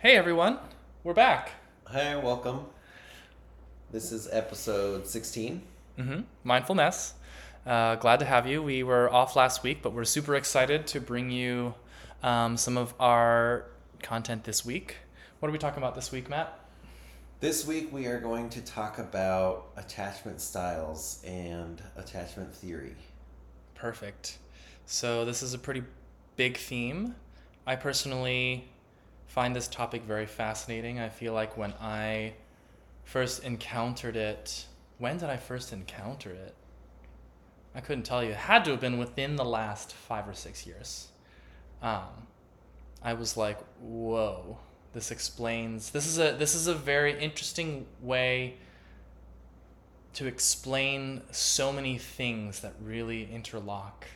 Hey everyone, we're back. Hi, welcome. This is episode 16. Mm-hmm. Mindfulness. Uh, glad to have you. We were off last week, but we're super excited to bring you um, some of our content this week. What are we talking about this week, Matt? This week we are going to talk about attachment styles and attachment theory. Perfect. So, this is a pretty big theme. I personally find this topic very fascinating. I feel like when I first encountered it, when did I first encounter it? I couldn't tell you. It had to have been within the last five or six years. Um, I was like, whoa, this explains. This is a this is a very interesting way to explain so many things that really interlock.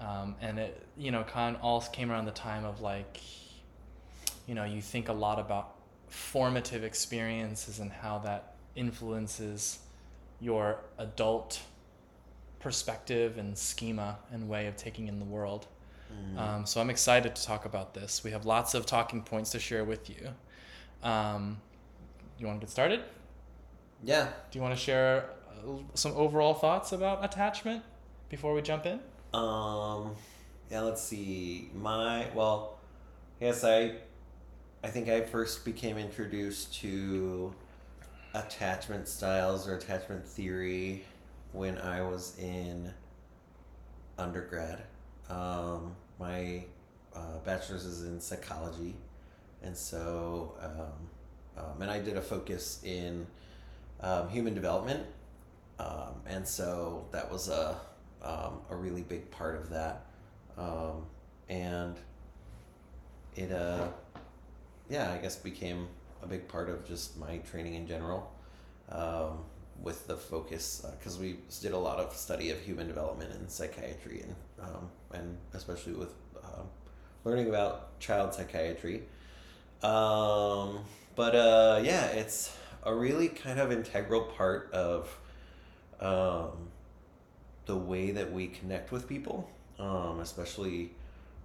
Um, and it, you know, of all came around the time of like, you know, you think a lot about formative experiences and how that influences your adult perspective and schema and way of taking in the world. Mm. Um, so I'm excited to talk about this. We have lots of talking points to share with you. Um, you want to get started? Yeah. Do you want to share uh, some overall thoughts about attachment before we jump in? Um, yeah. Let's see. My well, yes, I, I think I first became introduced to attachment styles or attachment theory when I was in undergrad. Um, my uh, bachelor's is in psychology, and so um, um, and I did a focus in um, human development, um, and so that was a um, a really big part of that, and it uh, yeah, I guess became a big part of just my training in general. Um, with the focus because uh, we did a lot of study of human development and psychiatry and um, and especially with uh, learning about child psychiatry. Um, but uh, yeah, it's a really kind of integral part of um, the way that we connect with people, um, especially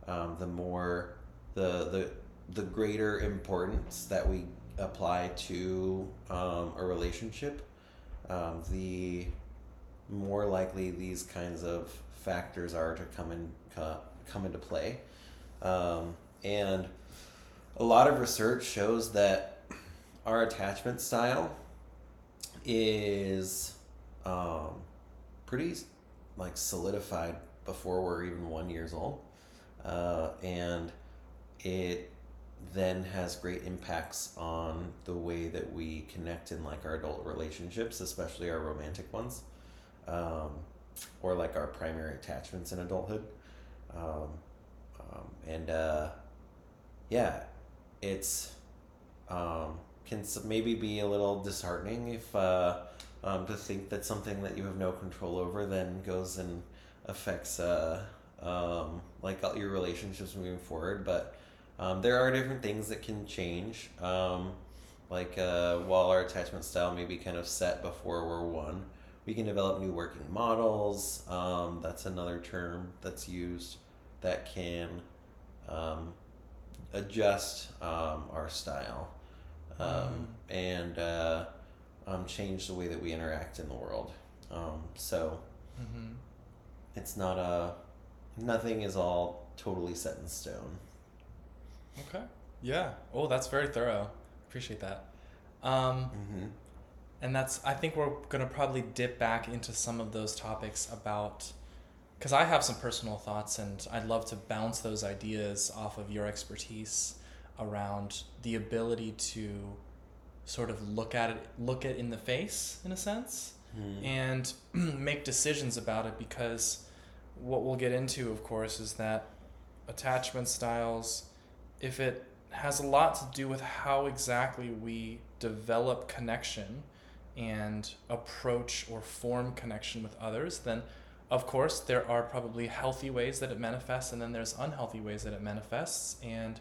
um, the more the the the greater importance that we apply to um, a relationship um, the more likely these kinds of factors are to come in come into play. Um, and a lot of research shows that our attachment style is um, pretty like solidified before we're even one years old, uh, and it then has great impacts on the way that we connect in like our adult relationships, especially our romantic ones, um, or like our primary attachments in adulthood. Um, um, and uh, yeah, it's um, can maybe be a little disheartening if uh, um, to think that something that you have no control over then goes and affects uh, um, like your relationships moving forward, but um, there are different things that can change. Um, like uh, while our attachment style may be kind of set before we're one, we can develop new working models. Um, that's another term that's used that can um, adjust um, our style mm. and uh, um, change the way that we interact in the world. so mm-hmm. it's not a nothing is all totally set in stone. Okay. Yeah. Oh, that's very thorough. Appreciate that. Um, mm-hmm. And that's, I think we're going to probably dip back into some of those topics about, because I have some personal thoughts and I'd love to bounce those ideas off of your expertise around the ability to sort of look at it, look it in the face in a sense, mm. and make decisions about it because what we'll get into, of course, is that attachment styles if it has a lot to do with how exactly we develop connection and approach or form connection with others, then of course there are probably healthy ways that it manifests and then there's unhealthy ways that it manifests. And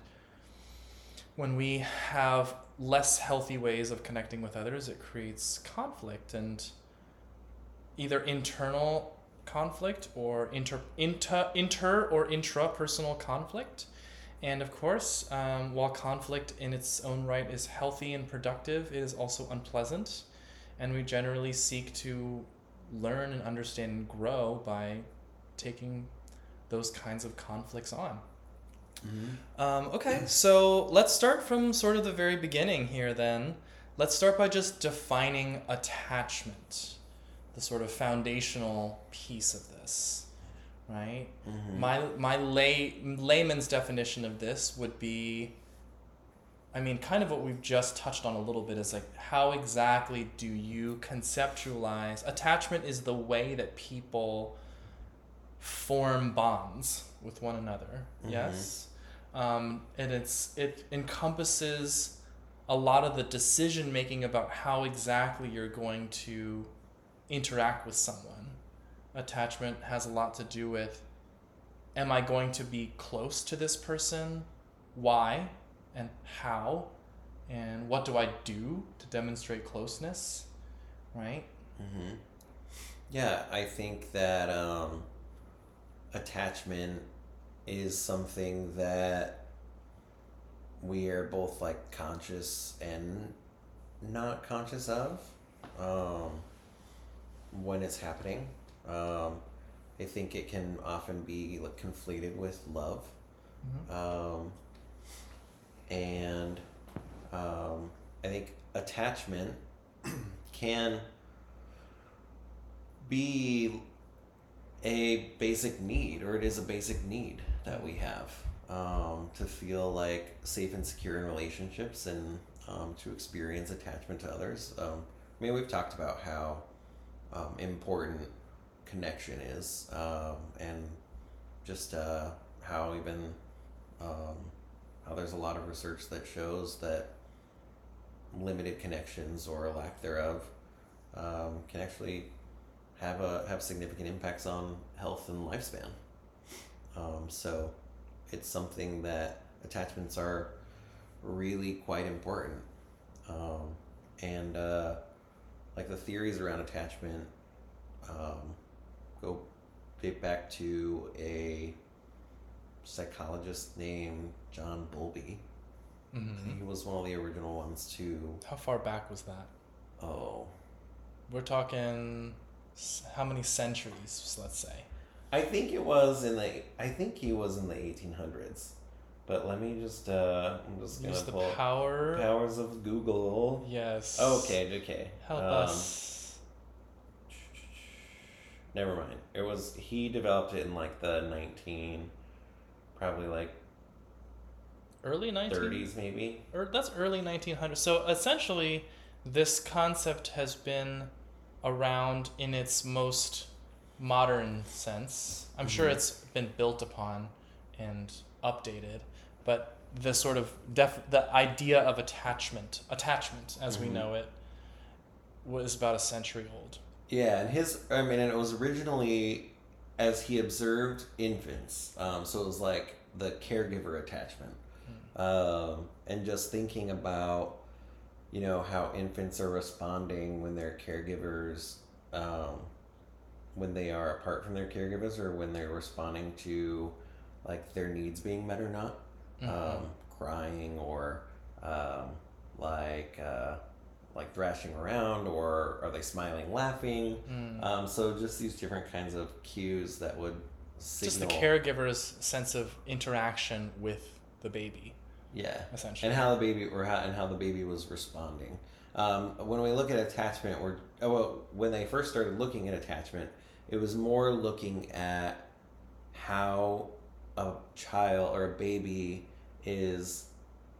when we have less healthy ways of connecting with others, it creates conflict and either internal conflict or inter, inter, inter or intrapersonal conflict And of course, um, while conflict in its own right is healthy and productive, it is also unpleasant. And we generally seek to learn and understand and grow by taking those kinds of conflicts on. Mm-hmm. Um, okay, so let's start from sort of the very beginning here then. Let's start by just defining attachment, the sort of foundational piece of this, right? Mm-hmm. My my lay layman's definition of this would be I mean kind of what we've just touched on a little bit is like how exactly do you conceptualize attachment is the way that people form bonds with one another. Mhm. Yes. Um, and it's it encompasses a lot of the decision making about how exactly you're going to interact with someone. Attachment has a lot to do with am I going to be close to this person? Why and how? And what do I do to demonstrate closeness? Right? Mm-hmm. Yeah, I think that um, attachment is something that we are both like conscious and not conscious of um, when it's happening. Um, I think it can often be like conflated with love. Mhm. Um, and um, I think attachment can be a basic need, or it is a basic need that we have um, to feel like safe and secure in relationships and um, to experience attachment to others. Um, I mean, we've talked about how um, important connection is um, and just uh, how even um, how there's a lot of research that shows that limited connections or lack thereof um, can actually have a have significant impacts on health and lifespan. Um, so it's something that attachments are really quite important. Um, and uh, like the theories around attachment um, go date back to a psychologist named John Bowlby. Mhm. He was one of the original ones to How far back was that? oh We're talking how many centuries, let's say? I think it was in the I think he was in the 1800s. But let me just uh I'm just gonna Use the pull power. powers of Google. Yes. Okay, okay. Help Um, us. Never mind. It was he developed it in like the 19 probably like Early 19 30s maybe. or that's early 1900s. So essentially, this concept has been around in its most modern sense. I'm sure Mhm. it's been built upon and updated, but the sort of def- the idea of attachment, attachment as we Mhm. know it, was about a century old. Yeah, and his, I mean, and it was originally as he observed infants. Um, so it was like the caregiver attachment. Um, and just thinking about, you know, how infants are responding when their caregivers, um, when they are apart from their caregivers or when they're responding to like their needs being met or not Mhm. um, crying or um, like uh, like thrashing around or are they smiling laughing Mm. um, so just these different kinds of cues that would Just signal the caregiver's sense of interaction with the baby, yeah essentially. and how the baby or how and how the baby was responding um, when we look at attachment or oh, well, when they first started looking at attachment it was more looking at how a child or a baby is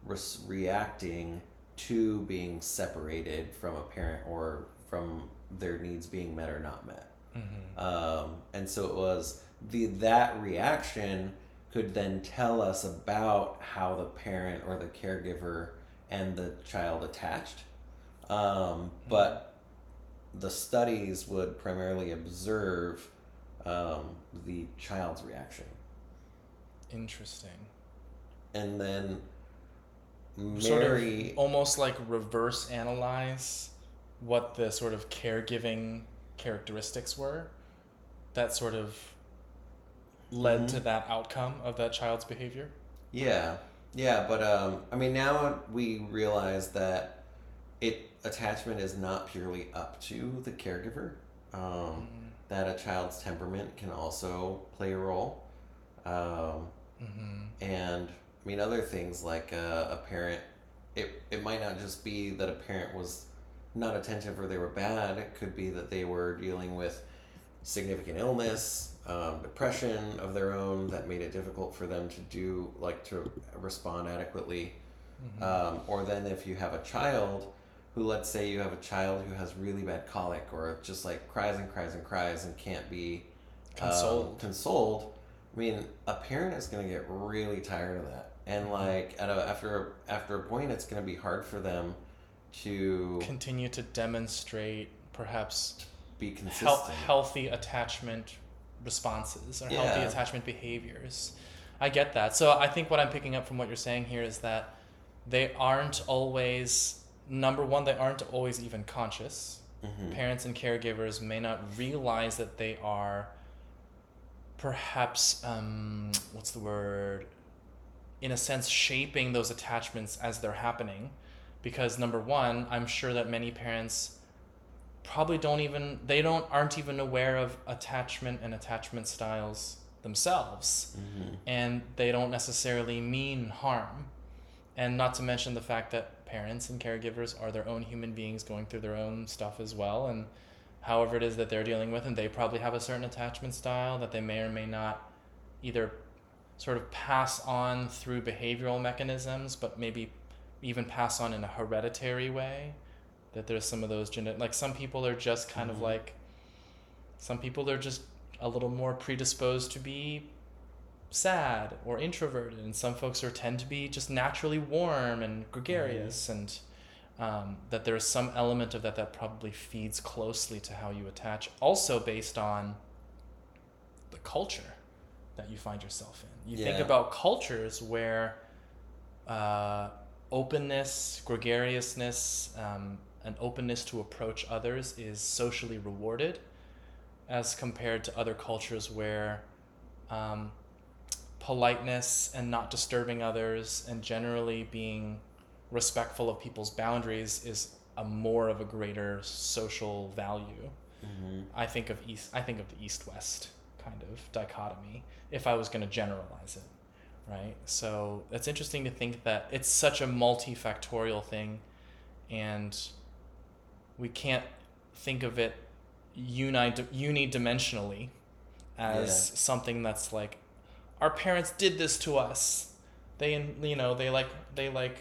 res- reacting to being separated from a parent or from their needs being met or not met Mhm. um, and so it was the that reaction could then tell us about how the parent or the caregiver and the child attached um, but the studies would primarily observe um, the child's reaction Interesting. and then sort of almost like reverse analyze what the sort of caregiving characteristics were that sort of led Mhm. to that outcome of that child's behavior. Yeah, yeah, but um, I mean, now we realize that it attachment is not purely up to the caregiver. Um, that a child's temperament can also play a role, um, Mm-hmm. and I mean other things like uh, a parent. It it might not just be that a parent was not attentive or they were bad. It could be that they were dealing with significant illness, um, depression of their own that made it difficult for them to do like to respond adequately. Mm-hmm. Um, or then if you have a child who, let's say you have a child who has really bad colic or just like cries and cries and cries and can't be um, Consoled. consoled. I mean, a parent is going to get really tired of that, and Mm-hmm. like at a, after after a point, it's going to be hard for them to Continue to demonstrate perhaps be consistent. healthy attachment responses or healthy Yeah. attachment behaviors. I get that. So I think what I'm picking up from what you're saying here is that they aren't always number one. They aren't always even conscious. Mhm. Parents and caregivers may not realize that they are perhaps um, what's the word in a sense shaping those attachments as they're happening. Because number one i'm sure that many parents probably don't even they don't aren't even aware of attachment and attachment styles themselves. Mhm. and they don't necessarily mean harm. And not to mention the fact that parents and caregivers are their own human beings going through their own stuff as well. And however it is that they're dealing with and they probably have a certain attachment style that they may or may not either sort of pass on through behavioral mechanisms but maybe even pass on in a hereditary way that there's some of those genetic like some people are just kind of Mhm. like some people are just a little more predisposed to be sad or introverted and some folks are tend to be just naturally warm and gregarious and um, that there's some element of that that probably feeds closely to how you attach also based on the culture that you find yourself in you think about cultures where uh, openness gregariousness um, an openness to approach others is socially rewarded as compared to other cultures where um, politeness and not disturbing others and generally being respectful of people's boundaries is a more of a greater social value. Mhm. I think of east I think of the east west kind of dichotomy if I was going to generalize it, right? So it's interesting to think that it's such a multifactorial thing and we can't think of it uni unidimensionally as Yeah. something that's like our parents did this to us. They you know, they like they like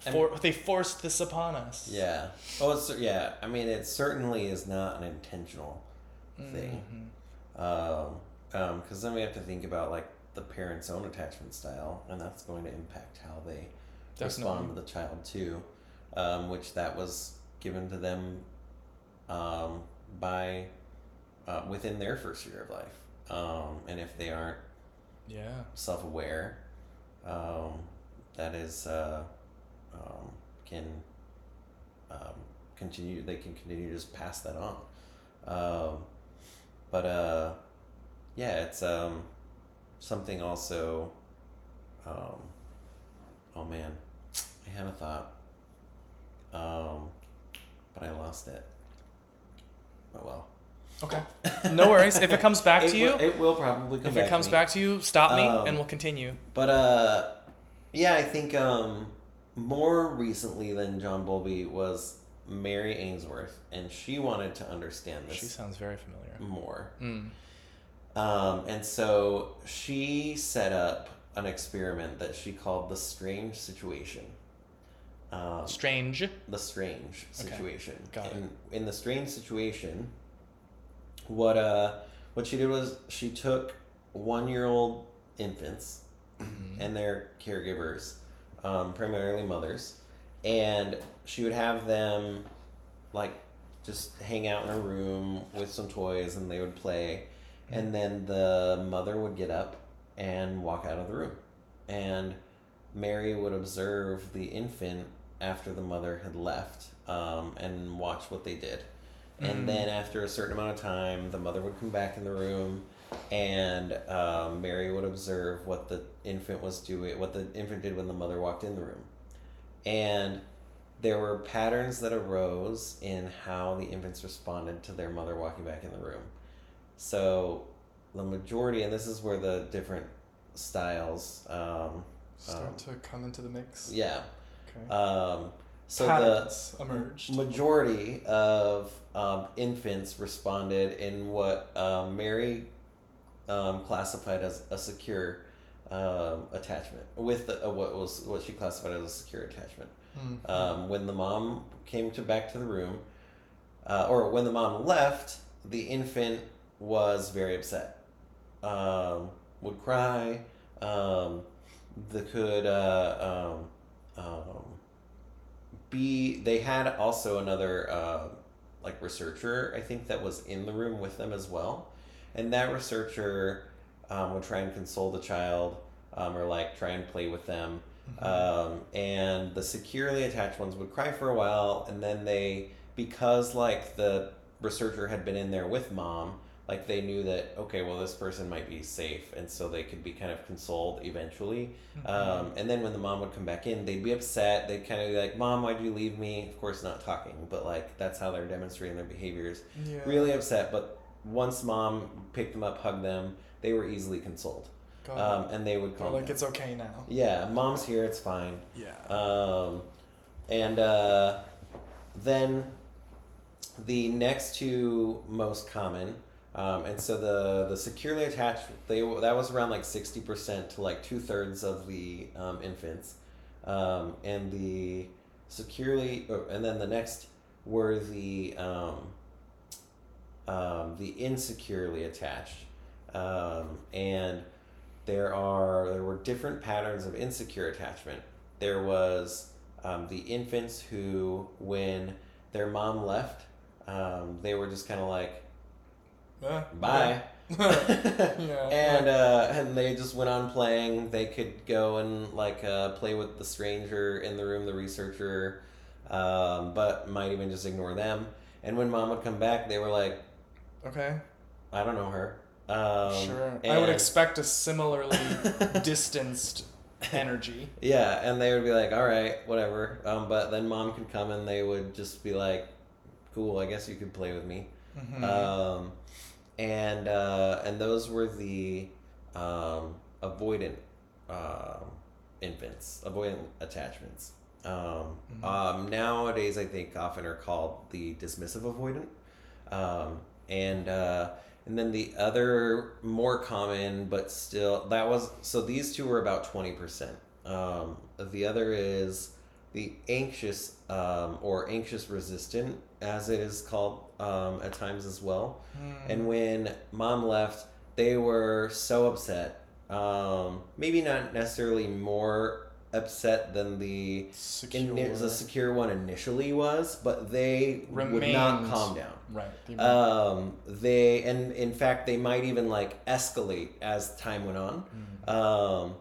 for, they forced this upon us. Yeah. Oh, it's yeah. I mean, it certainly is not an intentional thing. Mm-hmm. Mhm. Um, um, because then we have to think about like the parent's own attachment style, and that's going to impact how they respond to the child too, um, which that was given to them um, by uh, within their first year of life, um, and if they aren't Yeah. self-aware, um, that is uh, um, can um, continue. They can continue to just pass that on. Um, but uh, yeah, it's um, something also. Um, oh man, I had a thought, um, but I lost it. Oh well. Okay. No worries. If it comes back It to you, will, it will probably come back. if back it comes to back to you, stop me Um, and we'll continue. But uh, yeah, I think um, more recently than John Bowlby was Mary Ainsworth, and she wanted to understand this. She sounds very familiar. more. Mm. Um, and so she set up an experiment that she called the strange situation. Um, Strange. the strange Okay. situation. Got it. in the strange situation, what uh, what she did was she took one year old infants Mhm. and their caregivers, um, primarily mothers, and she would have them like just hang out in a room with some toys and they would play, and then the mother would get up and walk out of the room, and Mary would observe the infant after the mother had left um, and watch what they did. And then after a certain amount of time, the mother would come back in the room and um, Mary would observe what the infant was doing, what the infant did when the mother walked in the room, and there were patterns that arose in how the infants responded to their mother walking back in the room. So, the majority, and this is where the different styles, um, Start Um, to come into the mix. yeah. Okay. Um, so Patterns the emerged. majority of um, infants responded in what um, Mary um, classified as a secure um, attachment with the, uh, what was what she classified as a secure attachment. Mhm. Um, when the mom came to back to the room, uh, or when the mom left, the infant was very upset. Um, would cry. Um, the could uh, um, um, be. They had also another uh, like researcher, I think, that was in the room with them as well, and that researcher um, would try and console the child. Um, or like try and play with them Mhm. um, and the securely attached ones would cry for a while and then they because like the researcher had been in there with mom like they knew that okay well this person might be safe and so they could be kind of consoled eventually Mhm. um, and then when the mom would come back in they'd be upset they'd kind of be like mom why'd you leave me of course not talking but like that's how they're demonstrating their behaviors yeah. really upset but once mom picked them up hugged them they were easily consoled. Um, and they would They're like it's okay now. yeah mom's here it's fine. Yeah. um, and uh, then the next two most common, um, and so the the securely attached they that was around like sixty percent to like two thirds of the um, infants, um, and the securely oh, and then the next were the um, um, the insecurely attached, um, and there are there were different patterns of insecure attachment. There was um, the infants who, when their mom left, um, they were just kind of like, Yeah. "Bye," Yeah. and uh, and they just went on playing. They could go and like uh, play with the stranger in the room, the researcher, um, but might even just ignore them. And when mom would come back, they were like, Okay. "I don't know her." Um, sure. I would expect a similarly distanced energy. Yeah, and they would be like, "All right, whatever." Um, but then mom could come and they would just be like, "Cool, I guess you could play with me." Mhm. Um, and uh, and those were the um, avoidant um infants, avoidant attachments. Um, Mhm. um, nowadays, I think often are called the dismissive avoidant. Um, and uh, and then the other more common, but still that was so these two were about twenty percent. Um, the other is the anxious um, or anxious resistant, as it is called um, at times as well. Hmm. And when mom left, they were so upset. Um, maybe not necessarily more upset than the secure. ini- the secure one initially was, but they would not calm down. Right. They Um, they and in fact they might even like escalate as time went on. Mm. Um,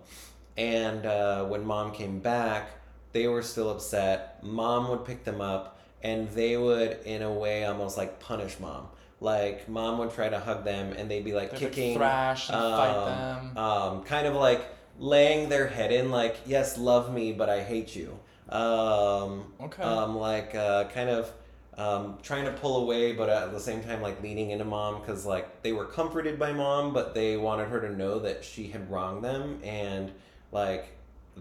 and uh, when mom came back, they were still upset. Mom would pick them up, and they would, in a way, almost like punish mom. Like mom would try to hug them, and they'd be like They would kicking, thrash and fight um, them. um, kind of like laying their head in, like yes, love me, but I hate you. Um, Okay. um, like uh, kind of um, trying to pull away, but at the same time, like leaning into mom because like they were comforted by mom, but they wanted her to know that she had wronged them and like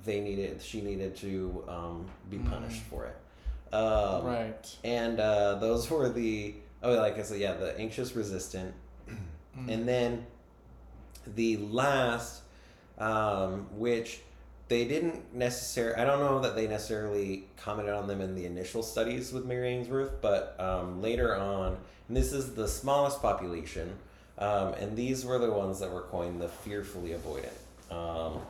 they needed, she needed to um, be punished Mm. for it. Um, right. And uh, those were the oh, like I said, yeah, the anxious resistant, Mm. and then the last, um, which they didn't necessarily, I don't know that they necessarily commented on them in the initial studies with Mary Ainsworth, but um, later on, and this is the smallest population, um, and these were the ones that were coined the fearfully avoidant. Um,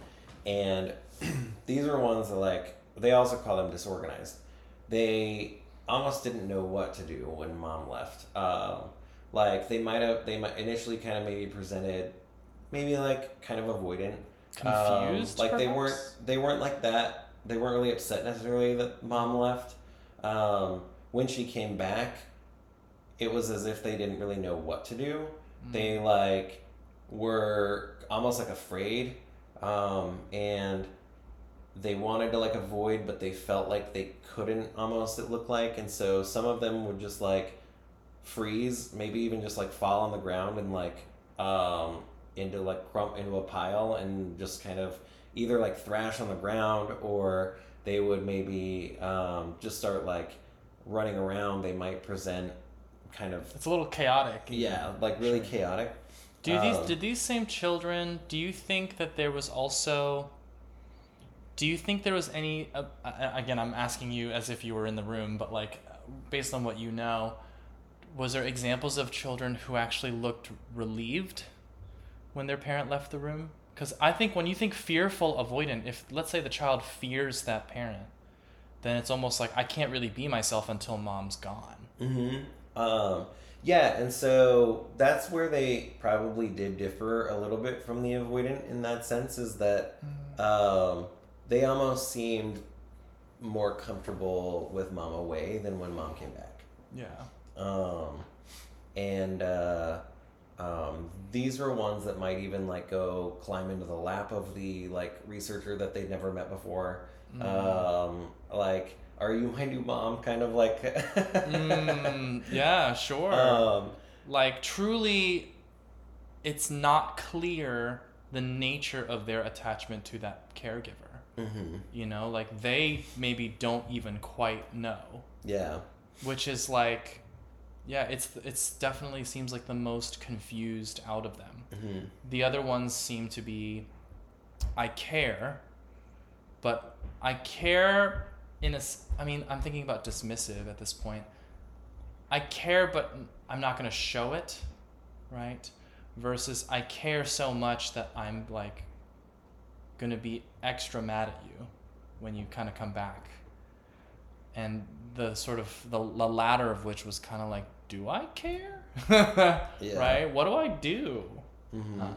and these were ones that, like, they also call them disorganized. They almost didn't know what to do when mom left. Um, like, they might have, they might initially kind of maybe presented, maybe like kind of avoidant. Um, Confused. like they weren't they weren't like that. They weren't really upset necessarily that mom left. Um, when she came back, it was as if they didn't really know what to do. Mm. They like were almost like afraid, um, and they wanted to like avoid, but they felt like they couldn't. Almost, it looked like, and so some of them would just like freeze, maybe even just like fall on the ground and like um, into like crump into a pile and just kind of either like thrash on the ground or they would maybe um, just start like running around. They might present kind of It's a little chaotic. yeah, like really chaotic. Do these Um, did these same children? Do you think that there was also? Do you think there was any? Uh, again, I'm asking you as if you were in the room, but like, based on what you know, was there examples of children who actually looked relieved when their parent left the room? Because I think when you think fearful, avoidant, if let's say the child fears that parent, then it's almost like I can't really be myself until mom's gone. Mm-hmm. Um, yeah, and so that's where they probably did differ a little bit from the avoidant in that sense is that um, they almost seemed more comfortable with mom away than when mom came back. Yeah. Um, and uh, um, these were ones that might even like go climb into the lap of the like researcher that they'd never met before. Um, like, are you my new mom? Kind of like. Mm, yeah, sure. Um, like truly it's not clear the nature of their attachment to that caregiver mhm. you know like they maybe don't even quite know Yeah. which is like yeah it's it's definitely seems like the most confused out of them. Hmm the other ones seem to be i care but i care in a. I mean i'm thinking about dismissive at this point. I care but i'm not going to show it right? Versus i care so much that i'm like going to be extra mad at you when you kind of come back. And the sort of the, the latter of which was kind of like do i care right what do i do hmm um,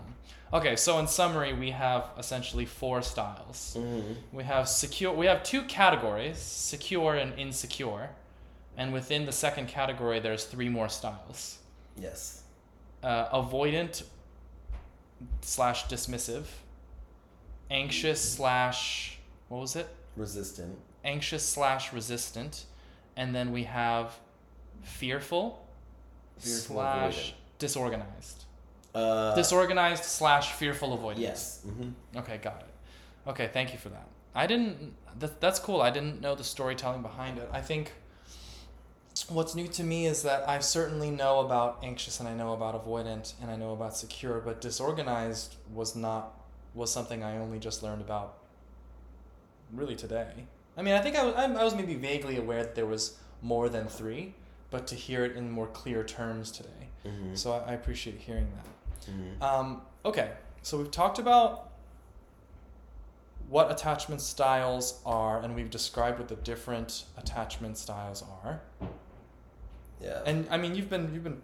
okay, so in summary, we have essentially four styles. hmm We have secure. We have two categories: secure and insecure. And within the second category, there's three more styles: Yes. uh, avoidant slash dismissive, anxious slash what was it? Resistant. Anxious slash resistant, and then we have fearful, Fearful slash avoidant. disorganized. Uh, disorganized slash fearful avoidant. yes. hmm Okay, got it. Okay, thank you for that. I didn't. That, that's cool. I didn't know the storytelling behind it. I think what's new to me is that I certainly know about anxious and I know about avoidant and I know about secure, but disorganized was not was something I only just learned about really today. I mean, I think I was, I was maybe vaguely aware that there was more than three, but to hear it in more clear terms today. hmm So I, I appreciate hearing that. hmm Um, okay, so we've talked about what attachment styles are, and we've described what the different attachment styles are. Yeah. And I mean, you've been you've been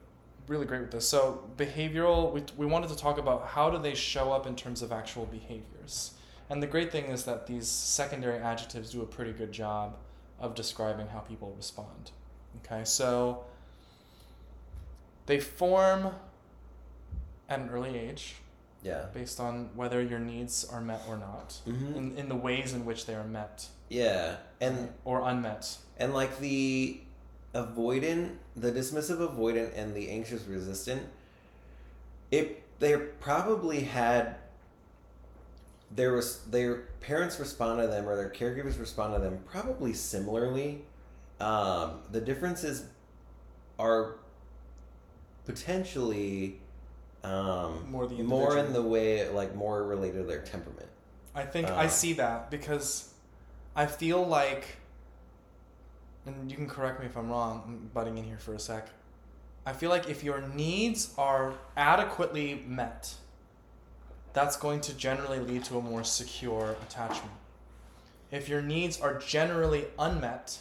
really great with this. So behavioral, we, we wanted to talk about how do they show up in terms of actual behaviors. And the great thing is that these secondary adjectives do a pretty good job of describing how people respond. Okay, so they form at an early age yeah. based on whether your needs are met or not, hmm in, in the ways in which they are met Yeah. And or unmet. and like the avoidant, the dismissive avoidant, and the anxious resistant, it they probably had there was their parents respond to them or their caregivers respond to them probably similarly. Um, the differences are potentially um, More the more in the way like more related to their temperament. I think I Uh. see that because I feel like, and you can correct me if I'm wrong, I'm butting in here for a sec. I feel like if your needs are adequately met, that's going to generally lead to a more secure attachment. If your needs are generally unmet,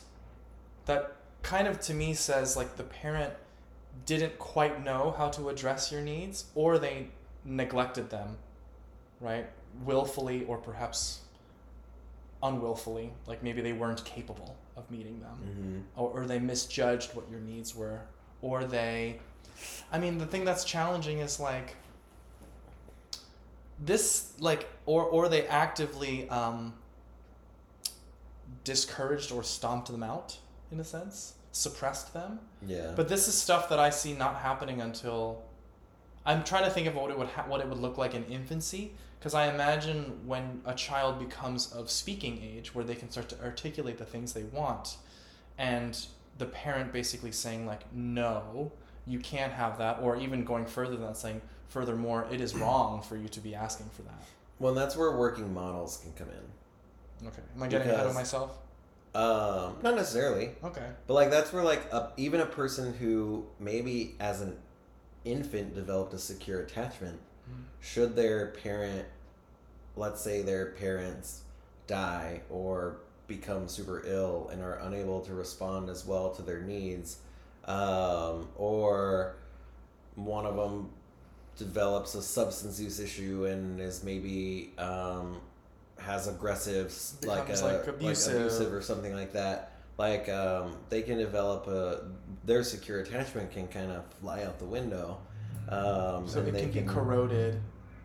that kind of to me says like the parent didn't quite know how to address your needs or they neglected them, right? Willfully or perhaps unwillfully, like maybe they weren't capable of meeting them Mm-hmm. or, or they misjudged what your needs were or they i mean the thing that's challenging is like this like or or they actively um discouraged or stomped them out in a sense suppressed them Yeah. but this is stuff that i see not happening until i'm trying to think of what it would ha- what it would look like in infancy because i imagine when a child becomes of speaking age where they can start to articulate the things they want and the parent basically saying like no you can't have that or even going further than that saying furthermore it is wrong for you to be asking for that well, that's where working models can come in. okay am i getting ahead of myself Um, not necessarily, okay but like that's where like a, even a person who maybe as an infant developed a secure attachment, Mhm. should their parent, let's say their parents die or become super ill and are unable to respond as well to their needs, um, or one of them develops a substance use issue and is maybe um, has aggressive like, a, like, like abusive. abusive or something like that like um, they can develop a their secure attachment can kind of fly out the window um, so and it they can be corroded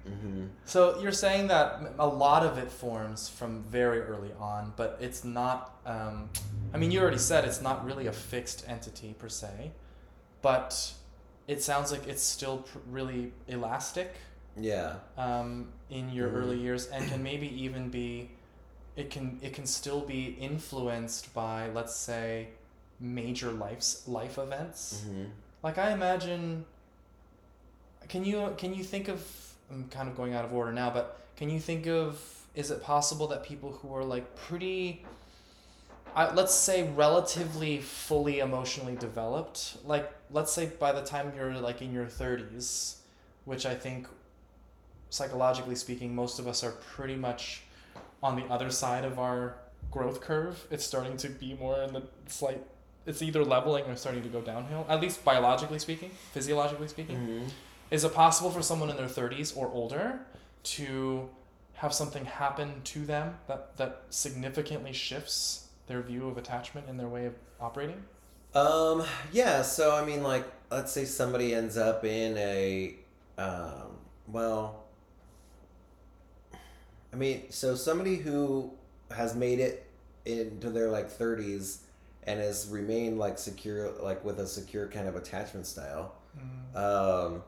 hmm So you're saying that a lot of it forms from very early on, but it's not. Um, I mean, you already said it's not really a fixed entity per se, but it sounds like it's still pr- really elastic yeah um, in your Mhm. early years, and can maybe even be. It can it can still be influenced by let's say major life's life events. hmm Like I imagine. Can you can you think of? I'm kind of going out of order now, but can you think of? Is it possible that people who are like pretty, I, let's say, relatively fully emotionally developed, like let's say by the time you're like in your thirties, which I think, psychologically speaking, most of us are pretty much on the other side of our growth curve. It's starting to be more in the slight it's either leveling or starting to go downhill, at least biologically speaking, physiologically speaking. hmm Is it possible for someone in their 30s or older to have something happen to them that, that significantly shifts their view of attachment and their way of operating? Um, yeah, so I mean, like, let's say somebody ends up in a, um, well, I mean, so somebody who has made it into their like 30s and has remained like secure, like with a secure kind of attachment style, um,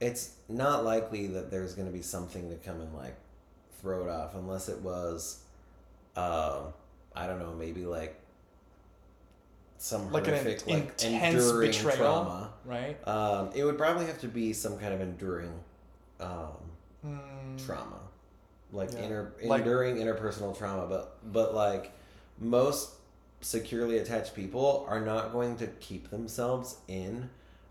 it's not likely that there's going to be something to come and like throw it off unless it was, um, I don't know, maybe like some Like an horrific, in- like intense enduring betrayal. trauma. Right? Um, it would probably have to be some kind of enduring um, Mm, trauma, like Yeah. inner Like- enduring interpersonal trauma. But but like most securely attached people are not going to keep themselves in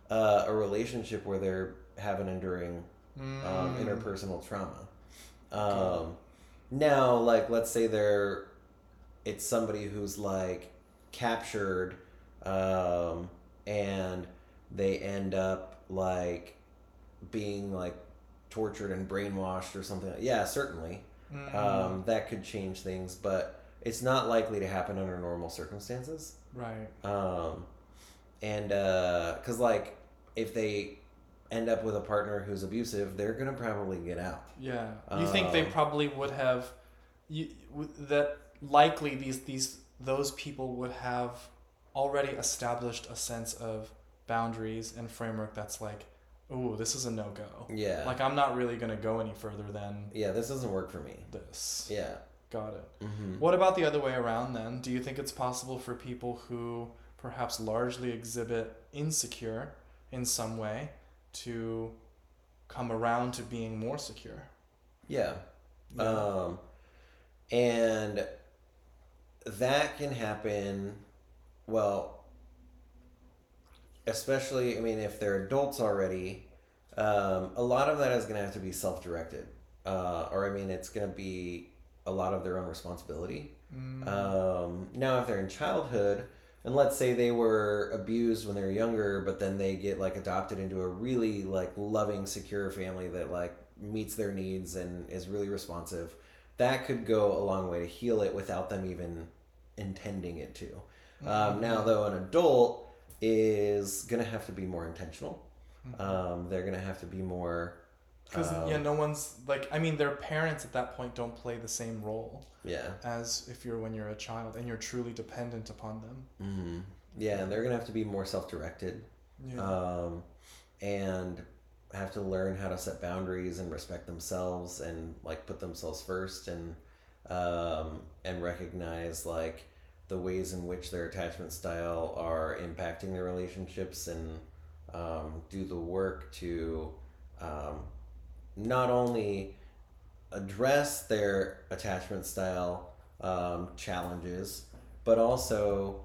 uh, a relationship where they're have an enduring um, mm, interpersonal trauma. Um, now, like, let's say they're, it's somebody who's like captured, um, and they end up like being like tortured and brainwashed or something. Yeah, certainly, mm, um, that could change things, but it's not likely to happen under normal circumstances. right. Um, and because like if they end up with a partner who's abusive, they're gonna probably get out. Yeah. You think they Um, probably would have you that likely these these those people would have already established a sense of boundaries and framework that's like, "Oh, this is a no-go." Yeah. Like I'm not really going to go any further than yeah, this doesn't work for me. this. Yeah. Got it. Mm-hmm. What about the other way around then? Do you think it's possible for people who perhaps largely exhibit insecure in some way to come around to being more secure? Yeah. Um, and that can happen, well, especially, I mean, if they're adults already, um, a lot of that is going to have to be self directed. Uh, or, I mean, it's going to be a lot of their own responsibility. Mm, Um, now, if they're in childhood, and let's say they were abused when they were younger, but then they get like adopted into a really like loving, secure family that like meets their needs and is really responsive, that could go a long way to heal it without them even intending it to. Um, now, though, an adult is gonna have to be more intentional. Um, they're gonna have to be more Because Um, yeah, no one's like I mean, their parents at that point don't play the same role Yeah. as if you're when you're a child and you're truly dependent upon them. hmm Yeah, and they're gonna have to be more self-directed, Yeah. um, and have to learn how to set boundaries and respect themselves and like put themselves first and um, and recognize like the ways in which their attachment style are impacting their relationships and um, do the work to um, not only address their attachment style um, challenges, but also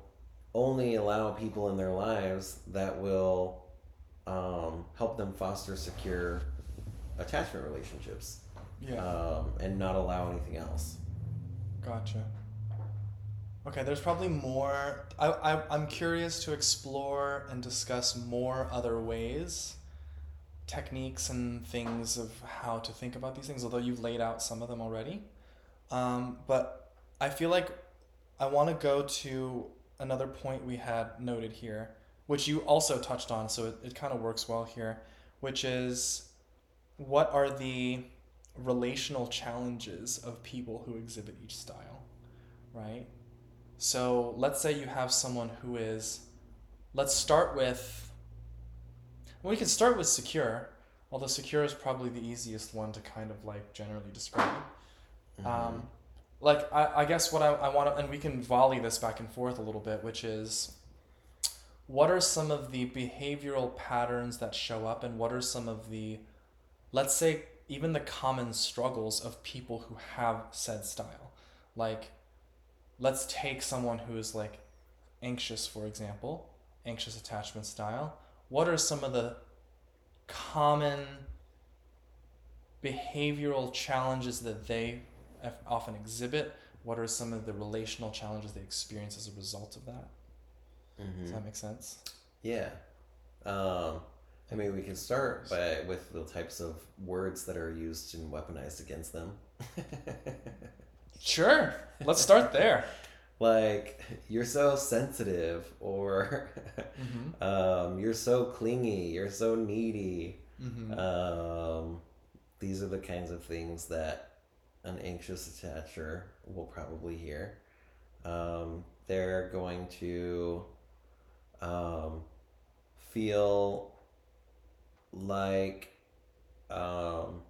only allow people in their lives that will um, help them foster secure attachment relationships yeah. um, and not allow anything else. Gotcha. Okay, there's probably more. I, I, I'm curious to explore and discuss more other ways, techniques, and things of how to think about these things, although you've laid out some of them already. Um, but I feel like I want to go to another point we had noted here, which you also touched on, so it, it kind of works well here, which is what are the relational challenges of people who exhibit each style, right? So let's say you have someone who is, let's start with, well, we can start with secure, although secure is probably the easiest one to kind of like generally describe. Um, like, I, I guess what I, I want to, and we can volley this back and forth a little bit, which is what are some of the behavioral patterns that show up and what are some of the, let's say, even the common struggles of people who have said style. Like, let's take someone who is like anxious, for example, anxious attachment style. What are some of the common behavioral challenges that they often exhibit? What are some of the relational challenges they experience as a result of that? Mhm. Does that make sense? Yeah. Um, I mean, we can start by with the types of words that are used and weaponized against them. Sure. Let's start there. like you're so sensitive, or Mm-hmm. um, you're so clingy, you're so needy. Mm-hmm. Um, these are the kinds of things that an anxious attacher will probably hear. Um, they're going to um, feel like um,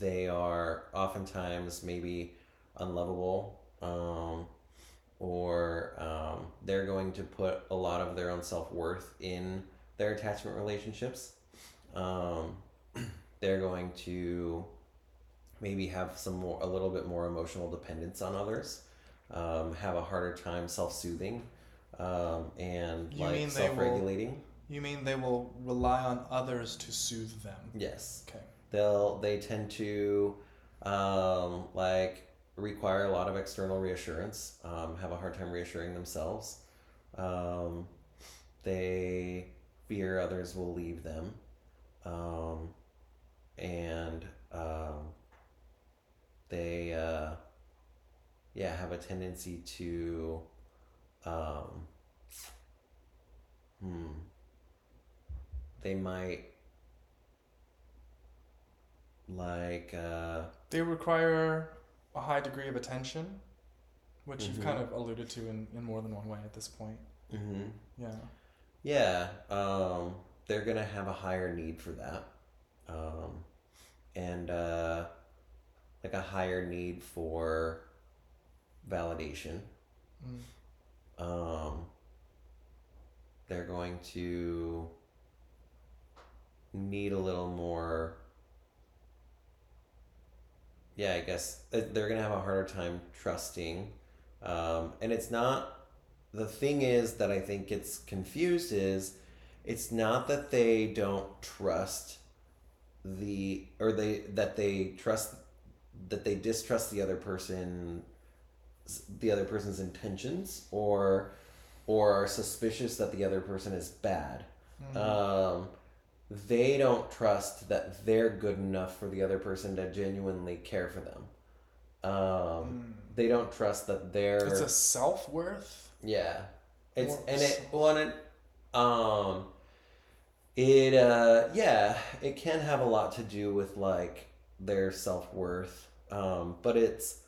they are oftentimes maybe unlovable um, or um, they're going to put a lot of their own self-worth in their attachment relationships um, they're going to maybe have some more a little bit more emotional dependence on others um, have a harder time self-soothing um, and You like mean they will- self-regulating You mean they will rely on others to soothe them? yes Okay. They'll they tend to um, like require a lot of external reassurance um, have a hard time reassuring themselves. Um, they fear others will leave them. Um, and um, they uh, yeah have a tendency to um, hmm, they might like uh, They require a high degree of attention, which Mhm. you've kind of alluded to in, in more than one way at this point. mhm. Yeah. Yeah, um, they're gonna have a higher need for that, um, and uh, like a higher need for validation. Mm. Um, they're going to need a little more. Yeah, I guess uh, they're gonna have a harder time trusting, um, and it's not the thing is that I think gets confused is it's not that they don't trust the or they that they trust that they distrust the other person the other person's intentions or or are suspicious that the other person is bad Mhm. um, they don't trust that they're good enough for the other person to genuinely care for them um, Mm. they don't trust that they're It's a self worth. yeah, it's and it well and it, um, It uh yeah, it can have a lot to do with like their self-worth. Um but it's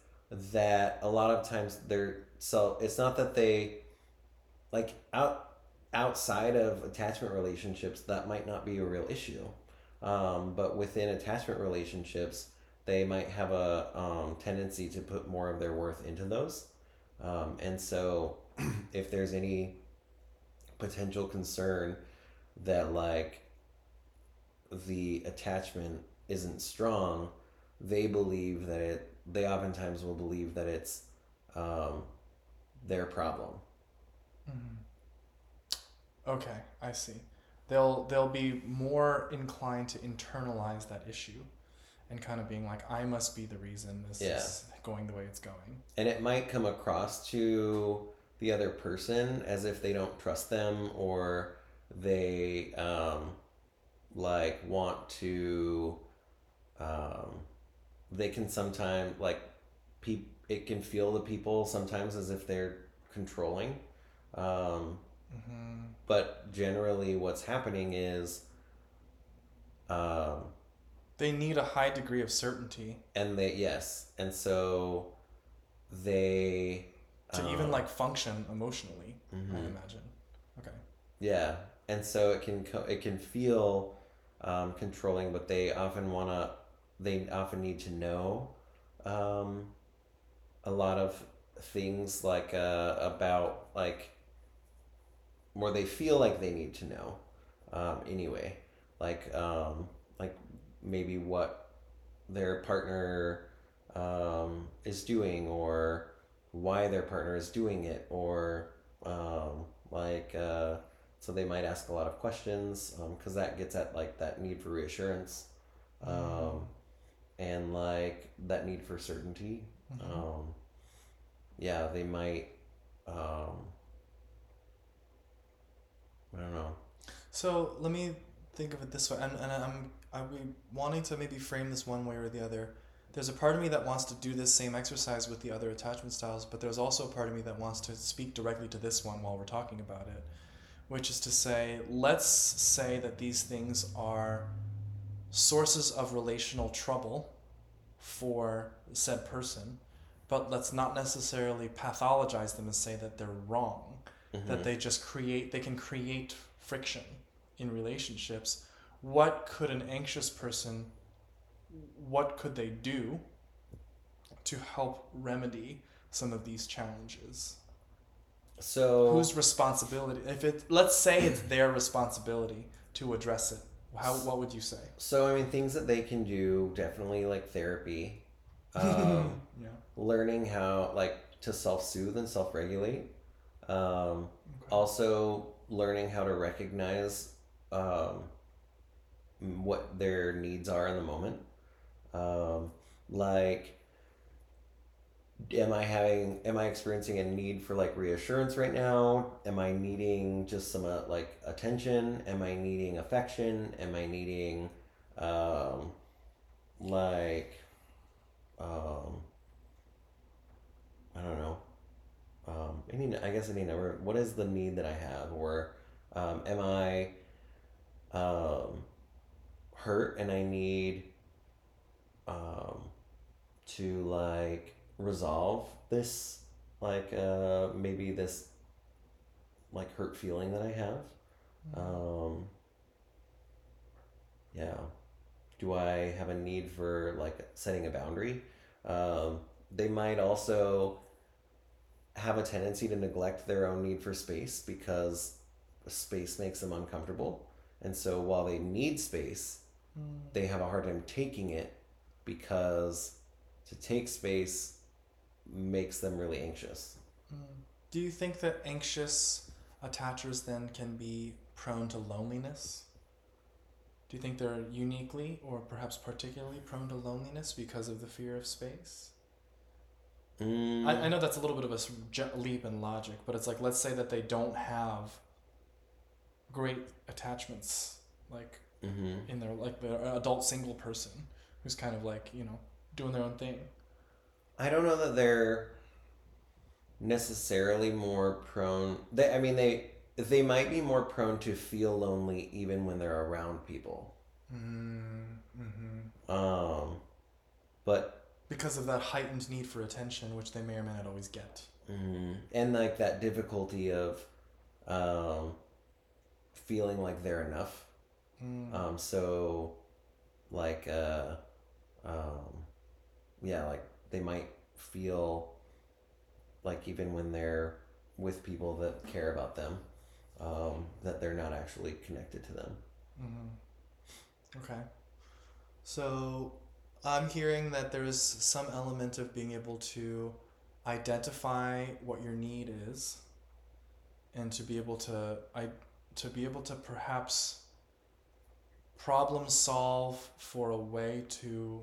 that a lot of times they're so it's not that they like out outside of attachment relationships that might not be a real issue. Um but within attachment relationships they might have a um, tendency to put more of their worth into those. Um, and so if there's any potential concern that like the attachment isn't strong, they believe that it. They oftentimes will believe that it's um, their problem. Okay, I see. They'll they'll be more inclined to internalize that issue and kind of being like, I must be the reason this Yeah. is going the way it's going. And it might come across to the other person as if they don't trust them or they um, like want to. Um, they can sometimes like peop. It can feel the people sometimes as if they're controlling. Um, hmm but generally, what's happening is, um, They need a high degree of certainty and they yes, and so they to um, even like function emotionally. I mhm. imagine. Okay. Yeah, and so it can co- it can feel um, controlling, but they often wanna they often need to know um, a lot of things like uh, about like or they feel like they need to know um, anyway, like um, like maybe what their partner um, is doing or why their partner is doing it or um, like uh, so they might ask a lot of questions because that gets at like that need for reassurance um, and like that need for certainty. Mhm. um, yeah they might um, i don't know So let me think of it this way, and, and I'm I'll be wanting to maybe frame this one way or the other. There's a part of me that wants to do this same exercise with the other attachment styles, but there's also a part of me that wants to speak directly to this one while we're talking about it, which is to say, let's say that these things are sources of relational trouble for said person, but let's not necessarily pathologize them and say that they're wrong that Mhm. they just create they can create friction in relationships. What could an anxious person what could they do to help remedy some of these challenges? So whose responsibility if it let's say it's their responsibility to address it how what would you say? So i mean things that they can do definitely like therapy um, yeah learning how like to self-soothe and self-regulate um, okay. also learning how to recognize um, what their needs are in the moment. Um, like am i having am i experiencing a need for like reassurance right now? Am i needing just some uh, like attention? Am i needing affection? Am i needing um, like um, i don't know um, any I guess any number. What is the need that I have, or um, am I um, hurt and I need um, to like resolve this, like uh, maybe this like hurt feeling that I have. Um, yeah. Do I have a need for like setting a boundary? Um, they might also have a tendency to neglect their own need for space because space makes them uncomfortable. And so while they need space, Mm. they have a hard time taking it because to take space makes them really anxious. Mm. Do you think that anxious attachers then can be prone to loneliness? Do you think they're uniquely or perhaps particularly prone to loneliness because of the fear of space? Mm, I, I know that's a little bit of a leap in logic, but it's like let's say that they don't have great attachments, like mhm. in their like the adult single person who's kind of like you know doing their own thing. I don't know that they're necessarily more prone. They, I mean, they they might be more prone to feel lonely even when they're around people. Mm-hmm. Um, but Because of that heightened need for attention, which they may or may not always get. mm, and like that difficulty of um, feeling like they're enough. Mm. Um, so like uh, um, yeah, like they might feel like even when they're with people that care about them, um, that they're not actually connected to them. Mm-hmm. Okay. So I'm hearing that there is some element of being able to identify what your need is and to be able to I to be able to perhaps problem solve for a way to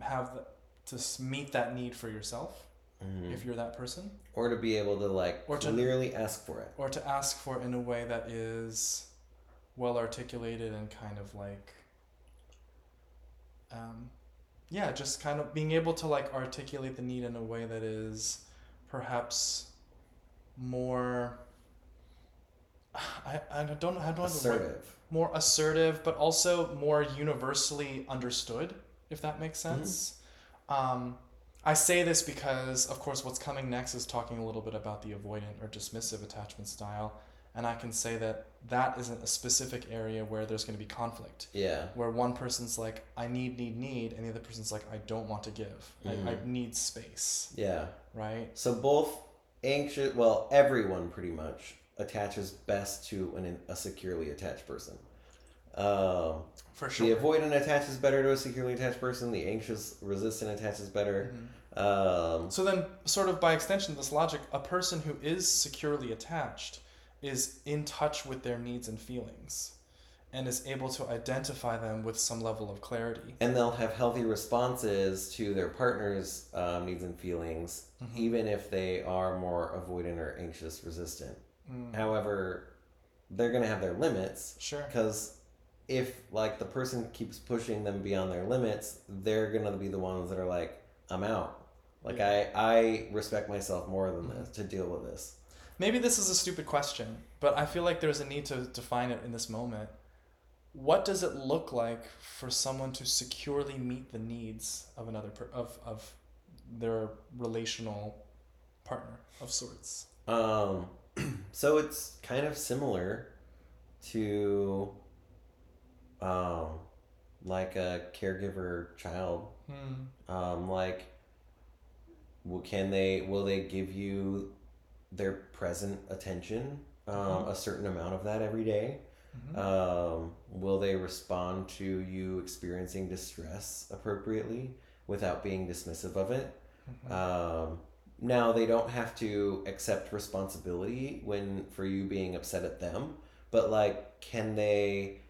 have to meet that need for yourself Mhm. if you're that person or to be able to like Or to- clearly ask for it. or to ask for it in a way that is well articulated and kind of like um, yeah just kind of being able to like articulate the need in a way that is perhaps more I, I don't know how do I Assertive. more assertive but also more universally understood if that makes sense. Um, i say this because of course what's coming next is talking a little bit about the avoidant or dismissive attachment style and i can say that that isn't a specific area where there's going to be conflict Yeah. where one person's like i need need need and the other person's like i don't want to give I, I Mhm. need space Yeah. right So both anxious, well, everyone pretty much attaches best to an, a securely attached person. Um, for sure. The avoidant attaches better to a securely attached person. The anxious resistant attaches better. Mhm. Um, So then, sort of by extension this logic, a person who is securely attached is in touch with their needs and feelings and is able to identify them with some level of clarity. and they'll have healthy responses to their partner's um, needs and feelings, Mhm. even if they are more avoidant or anxious resistant. Mm, However, they're going to have their limits Sure. because if like the person keeps pushing them beyond their limits, they're going to be the ones that are like, I'm out. Like I, I respect myself more than this to deal with this. Maybe this is a stupid question, but I feel like there's a need to define it in this moment. What does it look like for someone to securely meet the needs of another per- of of their relational partner of sorts? Um, so it's kind of similar to, um, like a caregiver child. Hmm. Um, like, will can they will they give you their present attention? Um, Mhm. a certain amount of that every day. Mhm. Um, will they respond to you experiencing distress appropriately without being dismissive of it? Mhm. Um, now they don't have to accept responsibility when for you being upset at them, but like, can they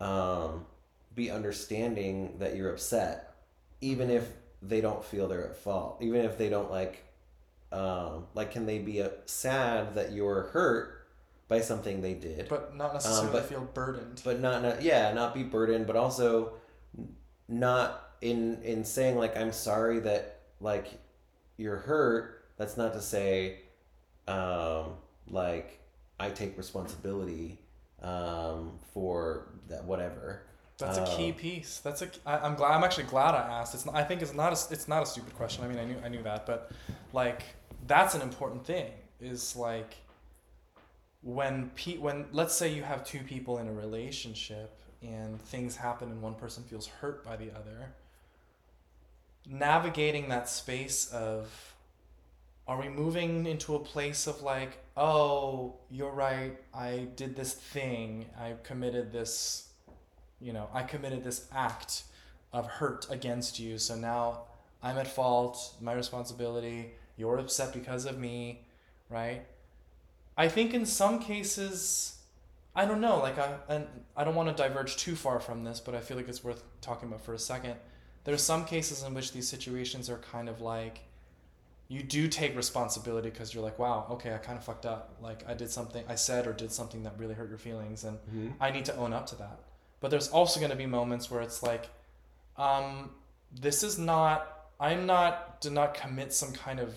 um, be understanding that you're upset, even if they don't feel they're at fault, even if they don't like, um, like, can they be uh, sad that you're hurt by something they did? but not necessarily but- feel burdened. but not, not yeah not be burdened but also not in in saying like i'm sorry that like you're hurt that's not to say um like i take responsibility um for that whatever That's a key uh, piece. That's a. I, I'm glad. I'm actually glad I asked. It's. Not, I think it's not. A, it's not a stupid question. I mean, I knew. I knew that, but like, that's an important thing. Is like, when pe- when let's say you have two people in a relationship and things happen and one person feels hurt by the other. Navigating that space of are we moving into a place of like oh you're right i did this thing i committed this you know i committed this act of hurt against you so now i'm at fault my responsibility you're upset because of me right i think in some cases i don't know like i and i don't want to diverge too far from this but i feel like it's worth talking about for a second there's some cases in which these situations are kind of like you do take responsibility because you're like, wow, okay, I kind of fucked up. Like I did something, I said or did something that really hurt your feelings, and I need to own up to that. But there's also going to be moments where it's like, um, this is not, I'm not, did not commit some kind of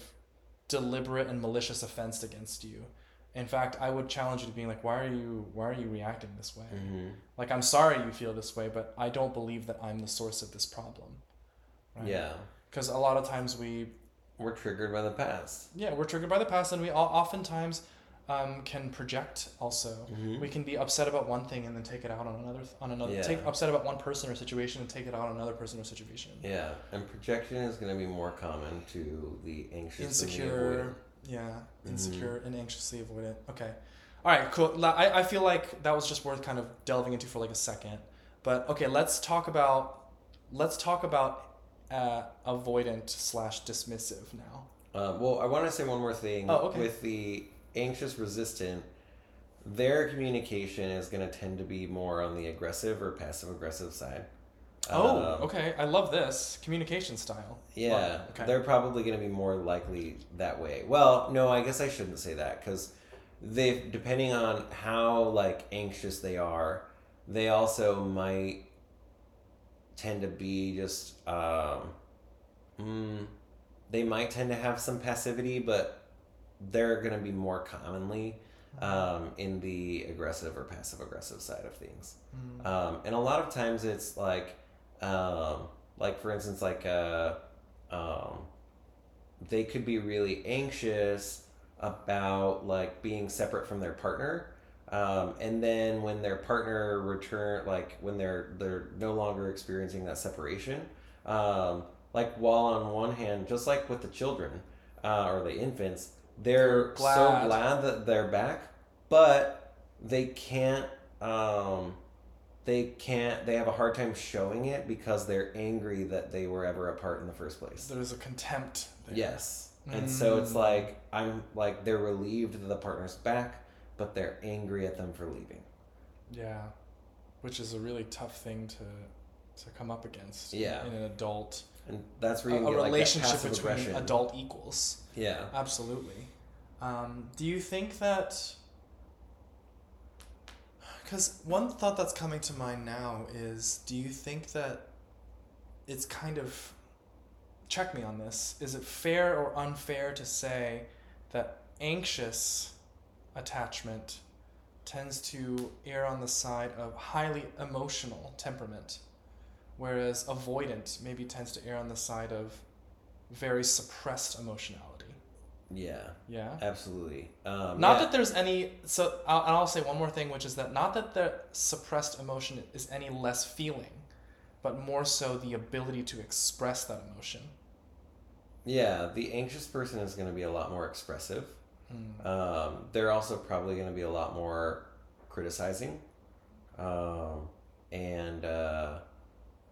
deliberate and malicious offense against you. In fact, I would challenge you to being like, why are you why are you reacting this way? hmm Like I'm sorry you feel this way, but I don't believe that I'm the source of this problem. Yeah. Because a lot of times we We're triggered by the past. yeah we're triggered by the past, and we all, oftentimes um, can project also. Mhm. We can be upset about one thing and then take it out on another on another. Yeah. Take upset about one person or situation and take it out on another person or situation. Yeah, and projection is going to be more common to the anxious, Insecure, And yeah, Mhm. insecure and anxiously avoidant. Okay, all right, cool. I I feel like that was just worth kind of delving into for like a second. But okay, let's talk about let's talk about uh, avoidant slash dismissive now. Uh, well, I want to say one more thing. Oh, okay. With the anxious resistant, their communication is going to tend to be more on the aggressive or passive aggressive side. Oh, Um, okay. I love this communication style. Yeah, Okay. they're probably going to be more likely that way. Well, no, I guess I shouldn't say that because they, depending on how like anxious they are, they also might tend to be just, um, mm, they might tend to have some passivity, but they're going to be more commonly um, in the aggressive or passive aggressive side of things. Mm. Um, and a lot of times it's like, um, like for instance, like uh, um, they could be really anxious about like being separate from their partner. Um, and then when their partner return, like when they're they're no longer experiencing that separation, um, like while on one hand, just like with the children uh, or the infants, they're so Glad. glad that they're back, but they can't um, they can't they have a hard time showing it because they're angry that they were ever apart in the first place There's a contempt. There. yes and so it's Mm. like i'm like they're relieved that the partner's back but they're angry at them for leaving Yeah, which is a really tough thing to to come up against. Yeah. In an adult, and that's a, where you a get like that relationship passive between aggression adult equals. yeah Absolutely. Um, do you think that? Because one thought that's coming to mind now is do you think that it's kind of. Check me on this. Is it fair or unfair to say that anxious attachment tends to err on the side of highly emotional temperament, whereas avoidant maybe tends to err on the side of very suppressed emotionality? yeah Yeah. absolutely um, Not yeah. that there's any. So I'll, I'll say one more thing, which is that not that the suppressed emotion is any less feeling, but more so the ability to express that emotion. yeah the anxious person is going to be a lot more expressive Hmm. um, they're also probably going to be a lot more criticizing um, and uh,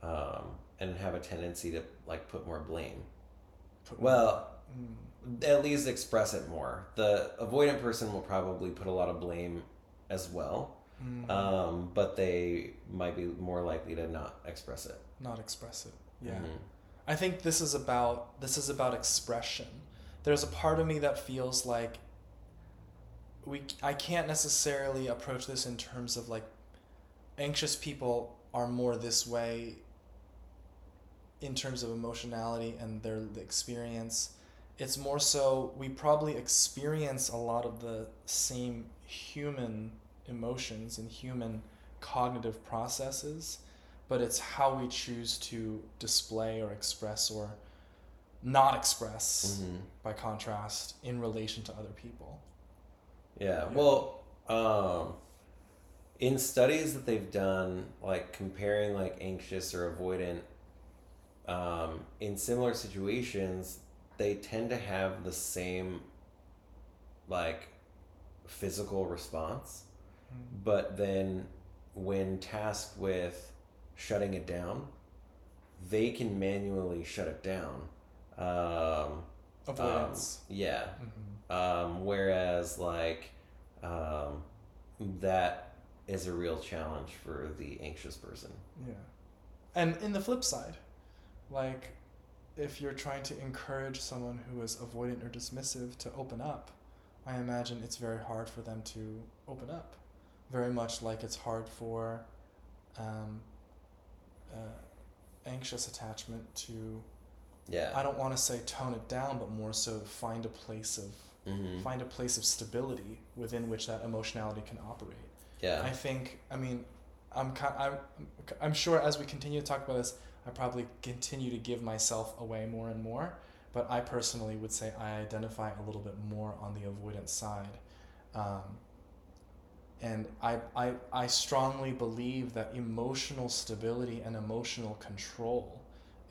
um, and have a tendency to like put more blame Put- well Hmm. at least express it more the avoidant person will probably put a lot of blame as well Hmm. um, but they might be more likely to not express it not express it. Yeah. Mhm. I think this is about this is about expression. There's a part of me that feels like we I can't necessarily approach this in terms of like anxious people are more this way in terms of emotionality and their experience. It's more so we probably experience a lot of the same human emotions and human cognitive processes but it's how we choose to display or express or not express Mhm. by contrast in relation to other people Yeah. Yeah. Well, um, in studies that they've done, like comparing like anxious or avoidant, um, in similar situations, they tend to have the same like physical response, but then when tasked with shutting it down, they can manually shut it down. Um, avoidance yeah. Mhm. Um, whereas, like, um, that is a real challenge for the anxious person. yeah and in the flip side like if you're trying to encourage someone who is avoidant or dismissive to open up i imagine it's very hard for them to open up very much like it's hard for um, uh, anxious attachment to Yeah. I don't want to say tone it down, but more so find a place of Mm-hmm. find a place of stability within which that emotionality can operate. Yeah. I think, I mean, I'm, ki- I'm, I'm sure as we continue to talk about this, I probably continue to give myself away more and more. But I personally would say I identify a little bit more on the avoidance side. Um, and I, I, I strongly believe that emotional stability and emotional control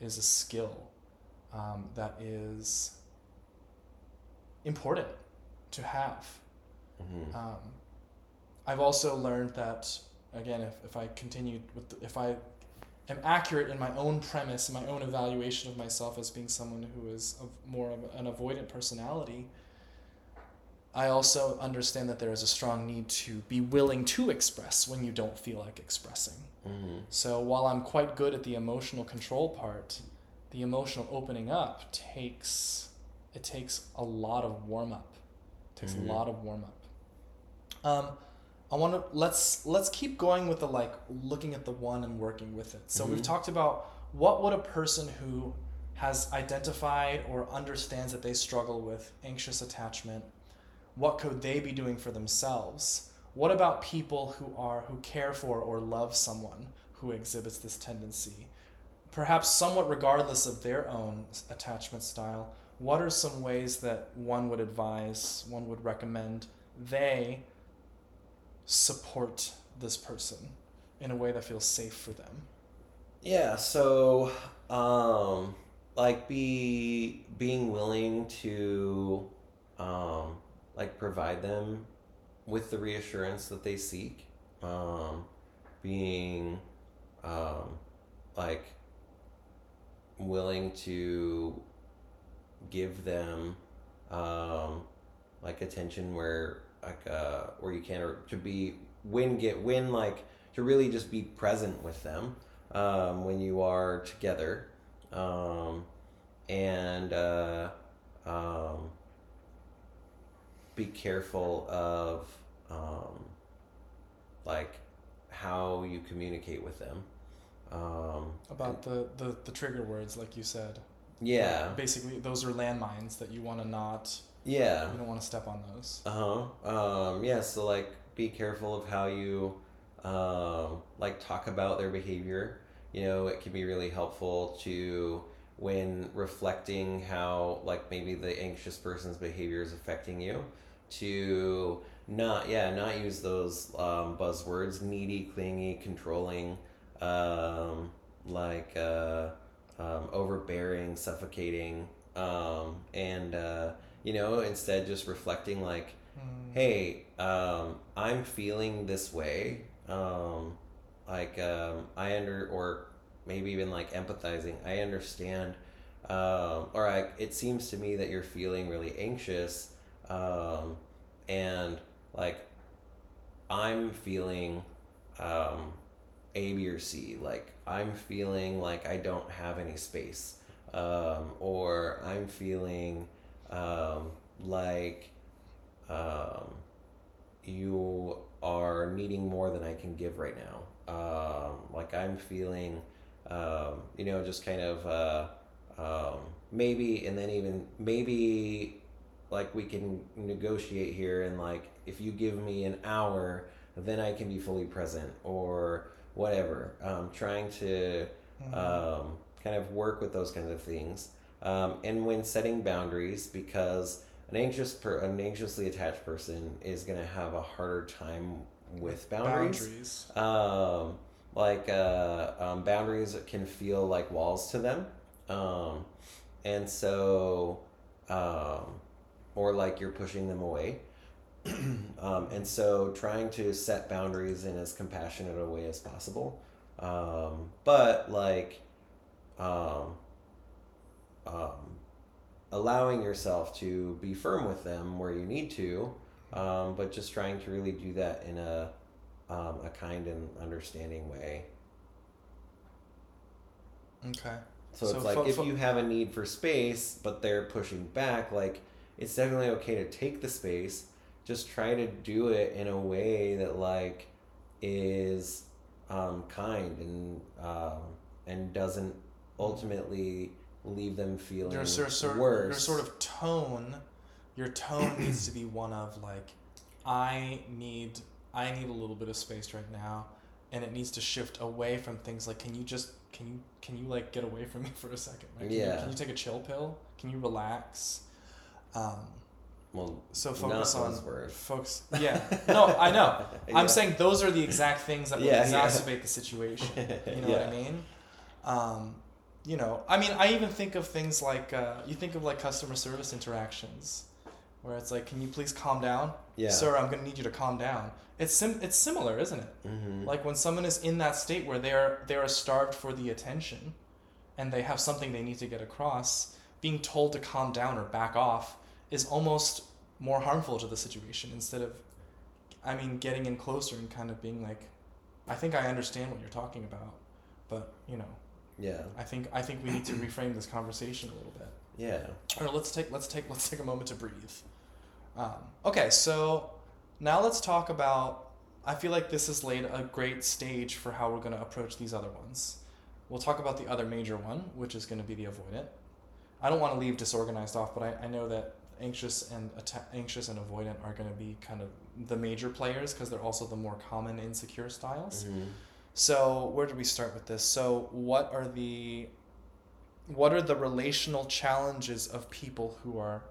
is a skill um, that is important to have. Mm-hmm. Um, I've also learned that again, if, if I continue with, the, if I am accurate in my own premise, my own evaluation of myself as being someone who is of more of an avoidant personality, I also understand that there is a strong need to be willing to express when you don't feel like expressing. Mm-hmm. So while I'm quite good at the emotional control part, the emotional opening up takes it takes a lot of warm up. It takes Mhm. a lot of warm up. Um, I want to let's let's keep going with the like looking at the one and working with it. So we've Mhm. talked about what would a person who has identified or understands that they struggle with anxious attachment, what could they be doing for themselves? What about people who are who care for or love someone who exhibits this tendency? Perhaps somewhat regardless of their own attachment style, what are some ways that one would advise, one would recommend they support this person in a way that feels safe for them? Yeah, so um like be being willing to um like provide them with the reassurance that they seek. Um being um like willing to give them um like attention where like uh where you can or to be when get when like to really just be present with them um, when you are together. Um, and uh, um, be careful of um, like how you communicate with them. Um, About the, the, the trigger words, like you said. yeah. Basically, those are landmines that you want to not, yeah you don't want to step on those. Uh huh. Um, yeah. So like, be careful of how you um, like talk about their behavior. You know, it can be really helpful to when reflecting how like maybe the anxious person's behavior is affecting you to not yeah not use those um, buzzwords needy clingy controlling um, like uh, um, overbearing suffocating um, and uh, you know instead just reflecting like Mm. hey um, i'm feeling this way um, like um, i under or maybe even like empathizing i understand um, or like it seems to me that you're feeling really anxious um, and like i'm feeling um, a b or c like i'm feeling like i don't have any space um, or i'm feeling um, like um, you are needing more than I can give right now. Um, like I'm feeling, um, you know, just kind of uh, um, maybe, and then even maybe like we can negotiate here and like if you give me an hour, then I can be fully present or whatever. Um, trying to Mhm. um, kind of work with those kinds of things. Um, and when setting boundaries, because an anxious per an anxiously attached person is going to have a harder time with boundaries. Boundaries. Um, like uh, um, boundaries can feel like walls to them, um, and so um, or like you're pushing them away. um, and so trying to set boundaries in as compassionate a way as possible um, but like um, um, allowing yourself to be firm with them where you need to um, but just trying to really do that in a um, a kind and understanding way Okay. so, So it's like if fo- you have a need for space, but they're pushing back, like it's definitely okay to take the space. Just try to do it in a way that like is um, kind and um, and doesn't ultimately leave them feeling Your sort, sort, worse. your sort of tone your tone needs to be one of like I need I need a little bit of space right now and it needs to shift away from things like can you just can you can you like get away from me for a second? Like, can you- Yeah. can you take a chill pill? Can you relax? Um, Well, so focus on words. focus. Yeah, no, I know. Yeah. I'm saying those are the exact things that will Yeah, yeah. exacerbate the situation. You know what I mean? Um, you know, I mean, I even think of things like uh, you think of like customer service interactions, where it's like, "Can you please calm down, Yeah. sir? I'm gonna need you to calm down." It's sim- it's similar, isn't it? hmm Like when someone is in that state where they're they are starved for the attention, and they have something they need to get across, being told to calm down or back off is almost more harmful to the situation instead of, I mean, getting in closer and kind of being like, I think I understand what you're talking about, but you know, yeah. I think I think we need to reframe this conversation a little bit. Yeah. Or let's take let's take let's take a moment to breathe. Um, okay, so now let's talk about. I feel like this has laid a great stage for how we're going to approach these other ones. We'll talk about the other major one, which is going to be the avoidant. I don't want to leave disorganized off, but I, I know that anxious and atta- anxious and avoidant are going to be kind of the major players because they're also the more common insecure styles. hmm So where do we start with this? So what are the what are the relational challenges of people who are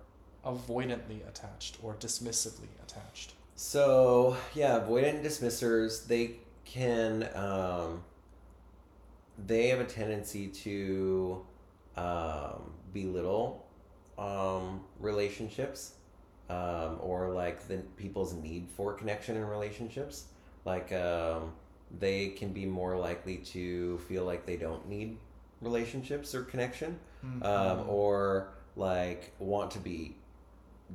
avoidantly attached or dismissively attached? So yeah, avoidant dismissers they can um, they have a tendency to um, belittle um, relationships um, or like the people's need for connection in relationships. Like um, they can be more likely to feel like they don't need relationships or connection um, or like want to be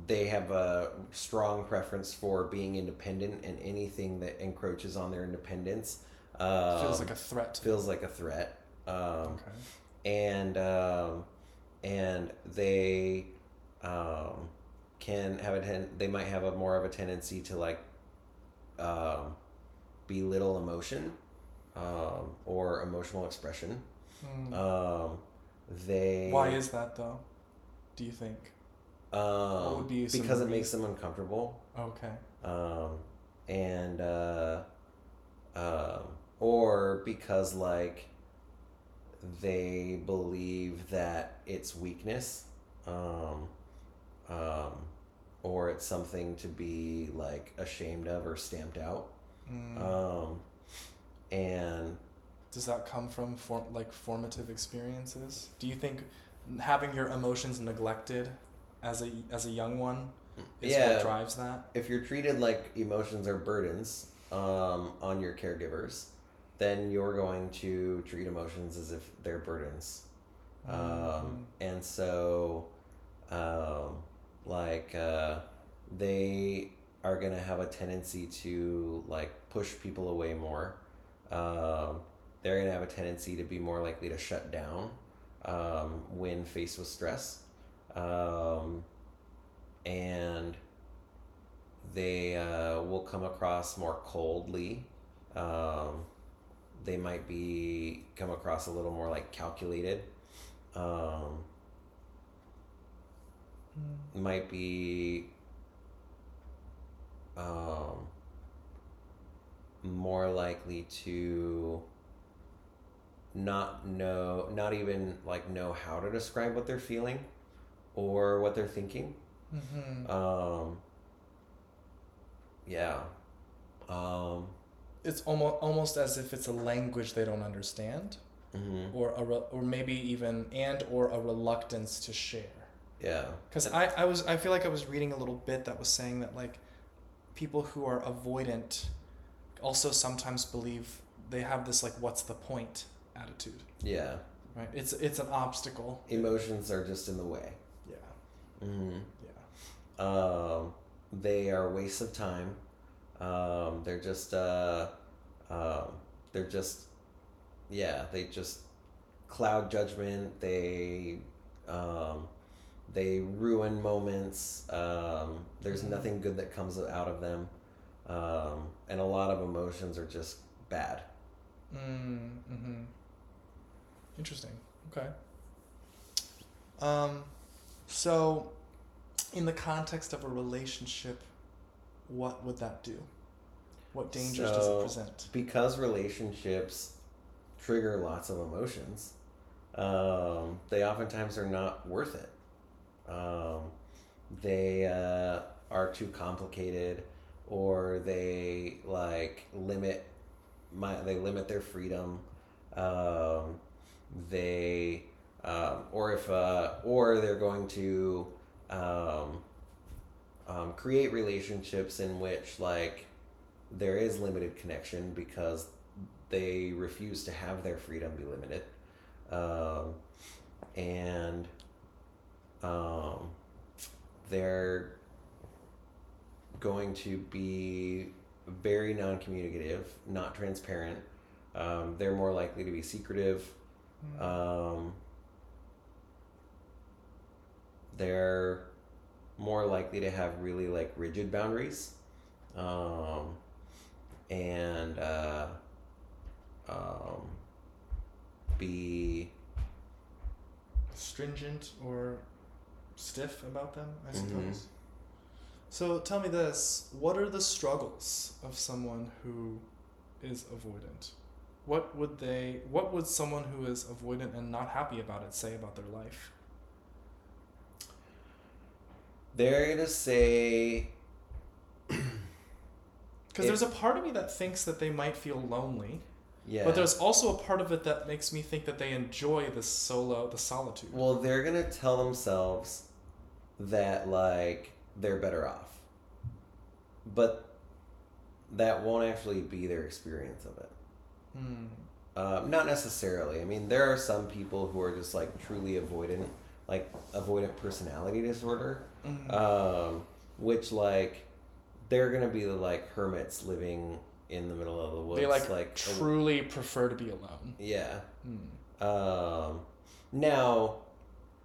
they have a strong preference for being independent and anything that encroaches on their independence um, feels like a threat. Feels like a threat um, okay. and um, and they um, can have a ten- they might have a more of a tendency to like um, belittle emotion um, or emotional expression Hmm. um, they Why is that though? Do you think? um, be because it makes them uncomfortable Okay. um, and uh, um, or because like they believe that it's weakness um, um, or it's something to be like ashamed of or stamped out Mm. um, and Does that come from form, like formative experiences? Do you think having your emotions neglected as a as a young one is Yeah. what drives that? if you're treated like emotions are burdens um, on your caregivers, then you're going to treat emotions as if they're burdens. Um, Mhm. and so, um, like, uh, they are going to have a tendency to, like, push people away more. Um, they're going to have a tendency to be more likely to shut down um, when faced with stress. Um, and they uh, will come across more coldly. Um, they might be come across a little more like calculated. Um, might be um, more likely to not know, not even like know how to describe what they're feeling or what they're thinking. Mm-hmm. Um, yeah. Um, It's almost almost as if it's a language they don't understand, mhm. or a re- or maybe even and or a reluctance to share. Yeah. Because I, I was I feel like I was reading a little bit that was saying that like people who are avoidant also sometimes believe they have this like what's the point attitude Yeah. right it's it's an obstacle Emotions are just in the way. yeah hmm yeah Um, they are waste of time. Um, they're just, uh, um, they're just, yeah, they just cloud judgment. They, um, they ruin moments. Um, there's Mhm. nothing good that comes out of them. Um, and a lot of emotions are just bad. mm, mm-hmm interesting okay um so in the context of a relationship, what would that do? What dangers does it present? because relationships trigger lots of emotions, um, they oftentimes are not worth it. Um, they uh, are too complicated, or they like limit my they limit their freedom. Um, they um, or if uh, or they're going to um, um, create relationships in which like there is limited connection because they refuse to have their freedom be limited um, and um, they're going to be very non-communicative not transparent. Um, they're more likely to be secretive. Mm. um, they're more likely to have really like rigid boundaries. Um, and uh, um, be Stringent or stiff about them, I Mhm. suppose. So tell me this: What are the struggles of someone who is avoidant? What would they? What would someone who is avoidant and not happy about it say about their life? they're gonna say Because there's a part of me that thinks that they might feel lonely, yeah but there's also a part of it that makes me think that they enjoy the solo, the solitude. well they're gonna tell themselves that like they're better off but that won't actually be their experience of it Hmm. Um, not necessarily. I mean, there are some people who are just like truly avoidant, like avoidant personality disorder, Mhm. um, which like they're gonna be the like hermits living in the middle of the woods. they like, like truly prefer to be alone. yeah. Hmm. Um, now,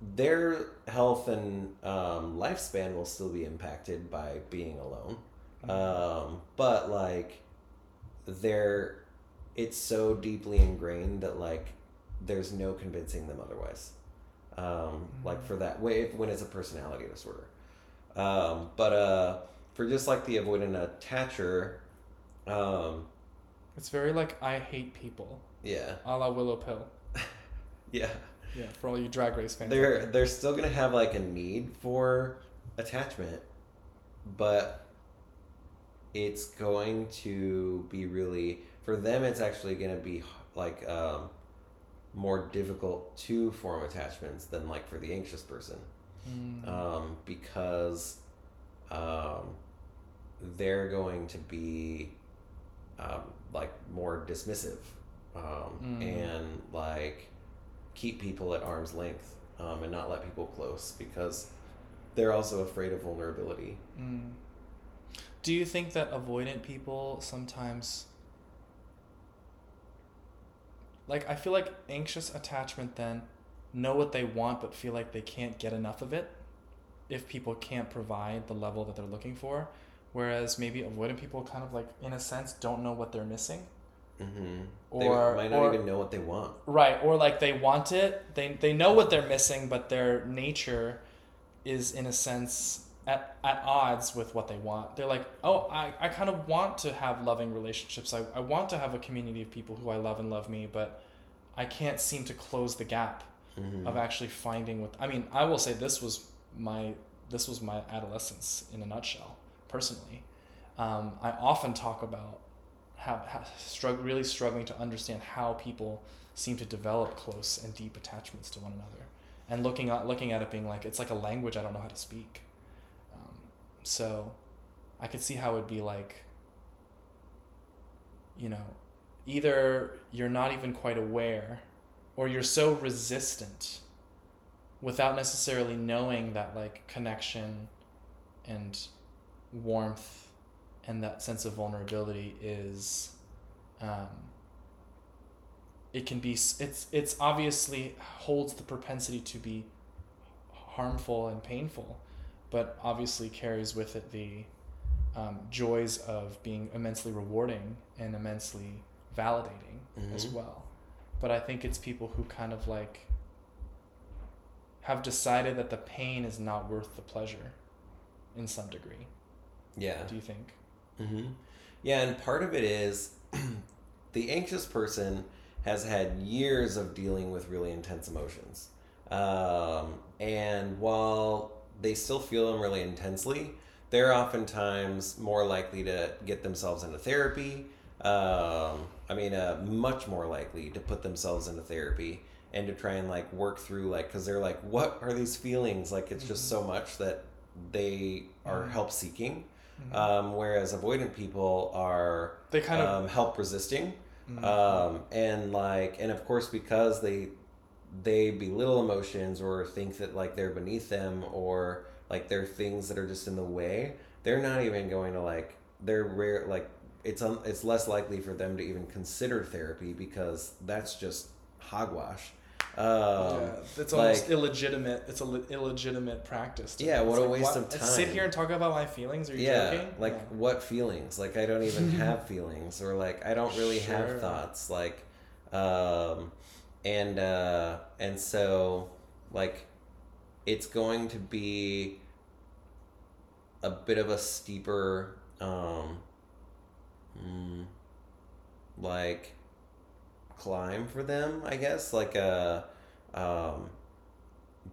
their health and um, lifespan will still be impacted by being alone. Um, but like, they're it's so deeply ingrained that like there's no convincing them otherwise. Um, Like for that way, when it's a personality disorder. Um, but uh, for just like the avoidant attacher, um, It's very like I hate people, yeah, a la Willow Pill. yeah. Yeah, for all you Drag Race fans. they're they're still gonna have like a need for attachment, but it's going to be really for them. It's actually gonna be like um, more difficult to form attachments than like for the anxious person, Mm. um, because um, they're going to be um, like more dismissive um, Mm. and like keep people at arm's length um, and not let people close because they're also afraid of vulnerability. Mm. Do you think that avoidant people sometimes like I feel like anxious attachment then know what they want but feel like they can't get enough of it if people can't provide the level that they're looking for whereas maybe avoidant people kind of like in a sense don't know what they're missing Mm-hmm. Or- they might not or- even know what they want. Right, or like they want it, they they know what they're missing, but their nature is in a sense at, at odds with what they want. They're like, oh, I, I kind of want to have loving relationships. I, I want to have a community of people who I love and love me, but I can't seem to close the gap Mm-hmm. of actually finding what I mean, I will say this was my this was my adolescence in a nutshell, personally. Um, I often talk about how, how strugg- really struggling to understand how people seem to develop close and deep attachments to one another, and looking at looking at it being like it's like a language I don't know how to speak. Um, so, I could see how it'd be like. You know, either you're not even quite aware, or you're so resistant, without necessarily knowing that like connection, and warmth, and that sense of vulnerability is um, it can be it's it's obviously holds the propensity to be harmful and painful but obviously carries with it the um, joys of being immensely rewarding and immensely validating as Mhm. well but i think it's people who kind of like have decided that the pain is not worth the pleasure in some degree. Yeah. Do you think? Mm-hmm. Yeah, and part of it is the anxious person has had years of dealing with really intense emotions. Um, and while they still feel them really intensely, they're oftentimes more likely to get themselves into therapy. Um, I mean, uh, much more likely to put themselves into therapy and to try and like work through like because they're like, what are these feelings? Like it's just so much that they are Mhm. help seeking. Mhm. Um, whereas avoidant people are they kind of. um, help resisting Mhm. um, and like and of course because they they belittle emotions or think that like they're beneath them or like they're things that are just in the way they're not even going to like they're rare like it's un, it's less likely for them to even consider therapy because that's just hogwash um, yeah, it's almost like- illegitimate. It's a illegitimate practice. to Yeah, me. It's what a like, waste of time. Sit here and talk about my feelings? Are you yeah joking? like Yeah. what feelings like i don't even have feelings or like i don't really Sure. have thoughts like um and uh and so like it's going to be a bit of a steeper um mm, like climb for them i guess like a um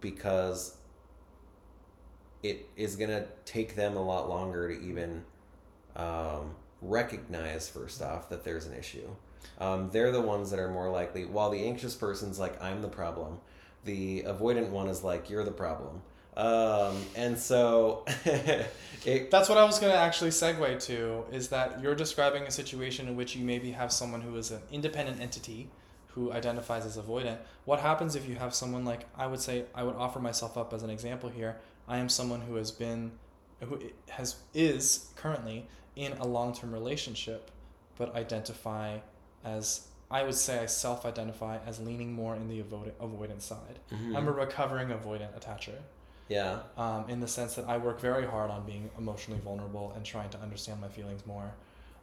because it is to take them a lot longer to even um, recognize first off that there's an issue. Um, they're the ones that are more likely while the anxious person's like i'm the problem the avoidant one is like you're the problem um, and so it That's what I was going to actually segue to is that you're describing a situation in which you maybe have someone who is an independent entity who identifies as avoidant. What happens if you have someone like I would say I would offer myself up as an example here. I am someone who has been who has is currently in a long-term relationship but identify as I would say I self-identify as leaning more in the avoidant avoidant side. Mhm. I'm a recovering avoidant attacher yeah um, in the sense that I work very hard on being emotionally vulnerable and trying to understand my feelings more.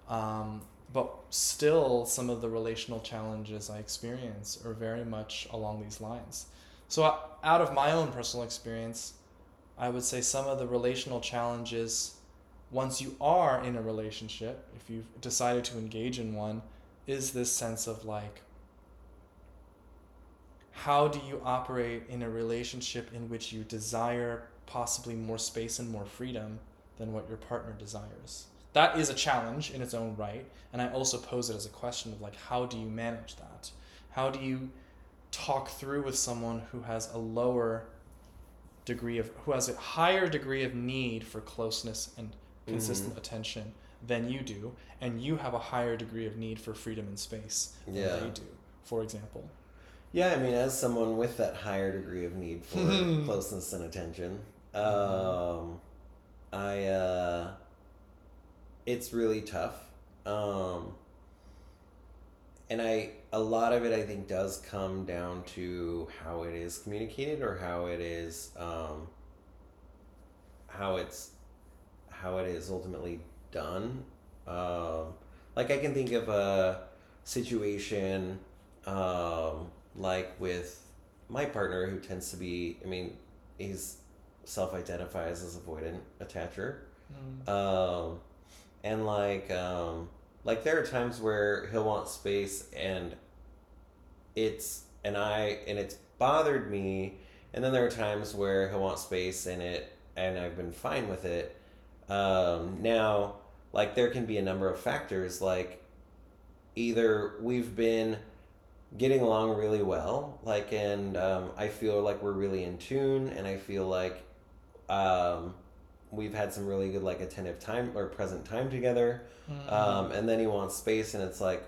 Um, but still, some of the relational challenges I experience are very much along these lines. So, out of my own personal experience, I would say some of the relational challenges, once you are in a relationship, if you've decided to engage in one, is this sense of like, how do you operate in a relationship in which you desire possibly more space and more freedom than what your partner desires? That is a challenge in its own right. And I also pose it as a question of like, how do you manage that? How do you talk through with someone who has a lower degree of, who has a higher degree of need for closeness and consistent mm-hmm. attention than you do, and you have a higher degree of need for freedom and space than Yeah. they do, for example? Yeah, I mean, as someone with that higher degree of need for closeness and attention, um, I uh, it's really tough, um, and I a lot of it I think does come down to how it is communicated or how it is um, how it's how it is ultimately done. Um, like I can think of a situation um, like with my partner who tends to be i mean he's self-identifies as avoidant attacher. Um, and like um, like there are times where he'll want space and it's and i and it's bothered me. And then there are times where he'll want space and it and i've been fine with it. Um, now like there can be a number of factors like either we've been getting along really well like and um, i feel like we're really in tune and i feel like um, we've had some really good like attentive time or present time together Mm-hmm. um, and then he wants space and it's like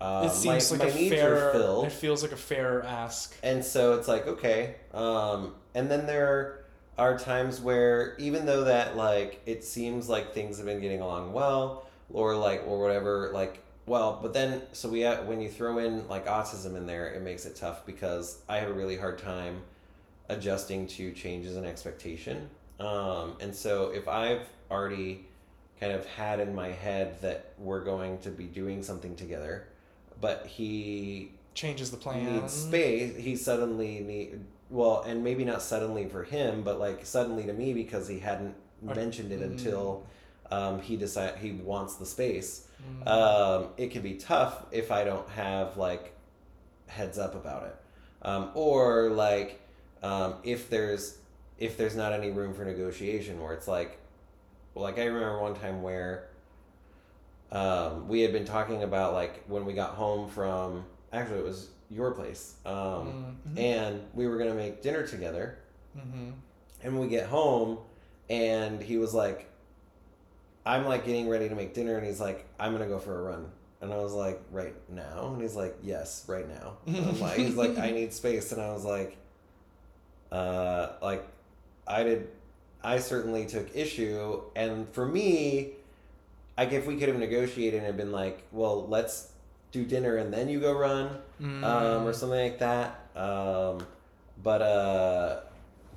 uh, it seems my, like my a fair. It feels like a fair ask. and so it's like okay um, and then there are times where even though that like it seems like things have been getting along well or like or whatever like well but then so we have, when you throw in like autism in there it makes it tough because i have a really hard time adjusting to changes in expectation um, and so if i've already kind of had in my head that we're going to be doing something together but he Changes the plan. needs space, he suddenly need well, and maybe not suddenly for him, but like suddenly to me because he hadn't mentioned it mm. until um, he decide he wants the space. Mm. Um, it can be tough if I don't have like heads up about it, um, or like um, if there's if there's not any room for negotiation, where it's like, well, like I remember one time where um, we had been talking about like when we got home from actually it was your place um, mm-hmm. and we were gonna make dinner together mm-hmm. and we get home and he was like i'm like getting ready to make dinner and he's like i'm gonna go for a run and i was like right now and he's like yes right now like, he's like i need space and i was like uh like i did i certainly took issue and for me like if we could have negotiated and been like, well, let's do dinner and then you go run, mm. um, or something like that. Um, but uh,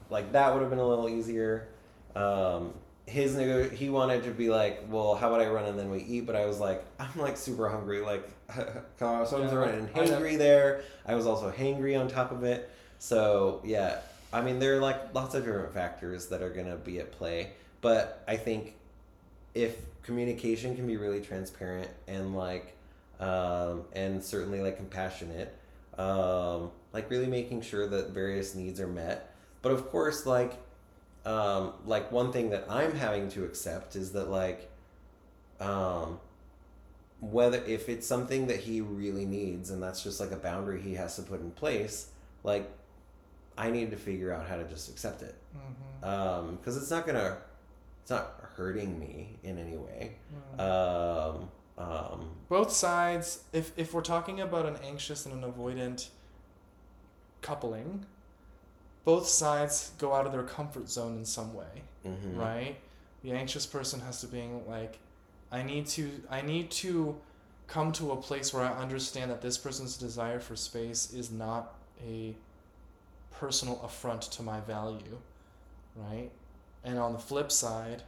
like that would have been a little easier. Um, his nego- he wanted to be like, well, how about I run and then we eat? But I was like, I'm like super hungry. Like, so I was yeah, running hangry there. I was also hangry on top of it. So yeah, I mean, there are like lots of different factors that are gonna be at play. But I think if communication can be really transparent and like um, and certainly like compassionate um, like really making sure that various needs are met but of course like um, like one thing that i'm having to accept is that like um, whether if it's something that he really needs and that's just like a boundary he has to put in place like i need to figure out how to just accept it because mm-hmm. um, it's not gonna it's not hurting me in any way. Mm. Um, um, Both sides, if, if we're talking about an anxious and an avoidant coupling, both sides go out of their comfort zone in some way, mm-hmm. right? The anxious person has to be like, I need to, I need to come to a place where I understand that this person's desire for space is not a personal affront to my value, right? And on the flip side,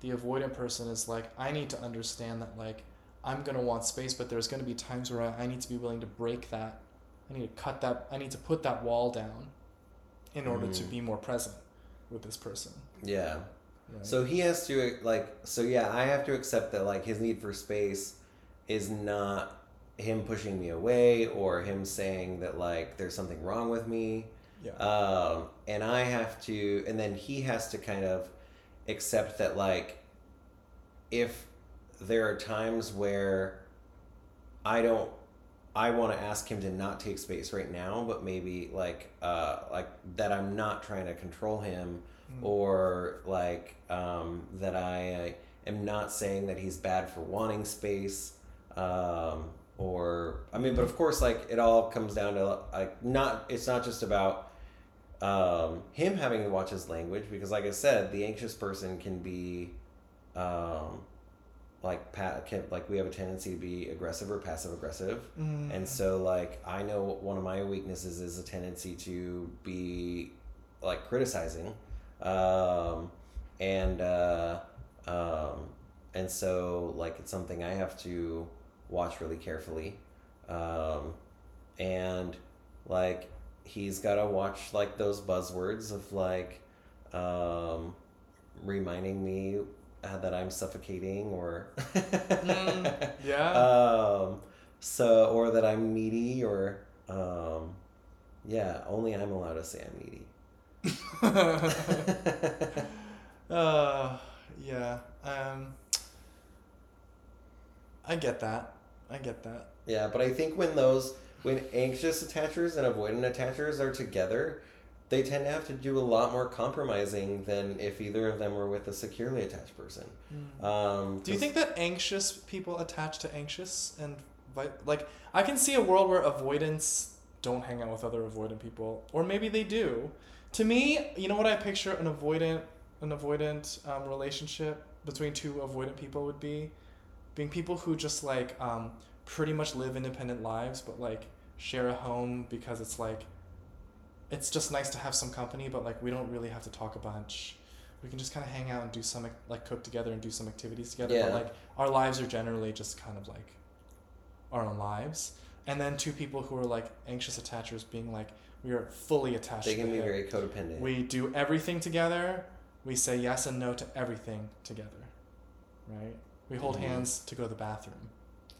the avoidant person is like, I need to understand that like I'm gonna want space, but there's gonna be times where I, I need to be willing to break that. I need to cut that. I need to put that wall down in order mm. to be more present with this person. Yeah. Right? So he has to like. So yeah, I have to accept that like his need for space is not him pushing me away or him saying that like there's something wrong with me. Yeah. Um, and I have to, and then he has to kind of accept that like if there are times where I don't I want to ask him to not take space right now, but maybe like uh like that I'm not trying to control him mm. or like um that I am not saying that he's bad for wanting space um or I mean but of course like it all comes down to like not it's not just about um, him having to watch his language because, like I said, the anxious person can be, um, like pat can, like we have a tendency to be aggressive or passive aggressive, mm. and so like I know one of my weaknesses is a tendency to be like criticizing, um, and uh, um, and so like it's something I have to watch really carefully, um, and like he's got to watch like those buzzwords of like um, reminding me uh, that I'm suffocating or mm, yeah. Um, so or that I'm needy or um, yeah, only I'm allowed to say I'm needy. uh, yeah. Um, I get that. I get that. Yeah, but I think when those when anxious attachers and avoidant attachers are together, they tend to have to do a lot more compromising than if either of them were with a securely attached person. Mm. Um, do you think that anxious people attach to anxious and like I can see a world where avoidants don't hang out with other avoidant people, or maybe they do. To me, you know what I picture an avoidant an avoidant um, relationship between two avoidant people would be, being people who just like um, pretty much live independent lives, but like share a home because it's like it's just nice to have some company, but like we don't really have to talk a bunch. We can just kind of hang out and do some like cook together and do some activities together. Yeah. But like our lives are generally just kind of like our own lives. And then two people who are like anxious attachers being like we are fully attached. They can be very codependent. We do everything together. we say yes and no to everything together, right? We hold Mhm. hands to go to the bathroom.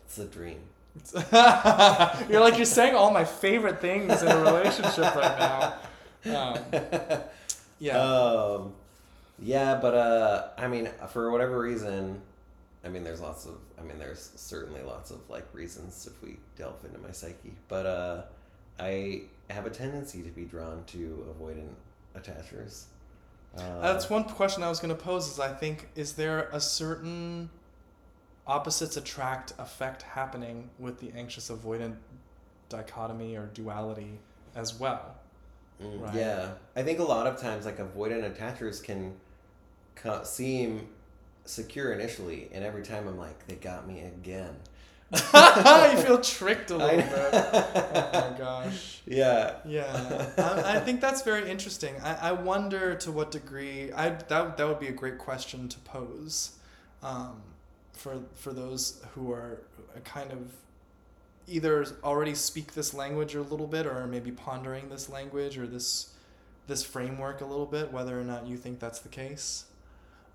It's a dream. You're like you're saying all my favorite things in a relationship right now. Um, yeah. Um, yeah, but uh, I mean, for whatever reason, I mean, there's lots of, I mean, there's certainly lots of like reasons if we delve into my psyche, but uh, I have a tendency to be drawn to avoidant attachers. Uh, That's one question I was going to pose. Is I think is there a certain opposites attract effect happening with the anxious avoidant dichotomy or duality as well? Mm, Right. Yeah, I think a lot of times like avoidant attachers can co- seem secure initially, and every time I'm like, they got me again. you feel tricked a little bit. Oh my gosh. Yeah. Yeah, I, I think that's very interesting. I, I wonder to what degree I that that would be a great question to pose, um, for for those who are kind of either already speak this language a little bit or maybe pondering this language or this this framework a little bit. Whether or not you think that's the case,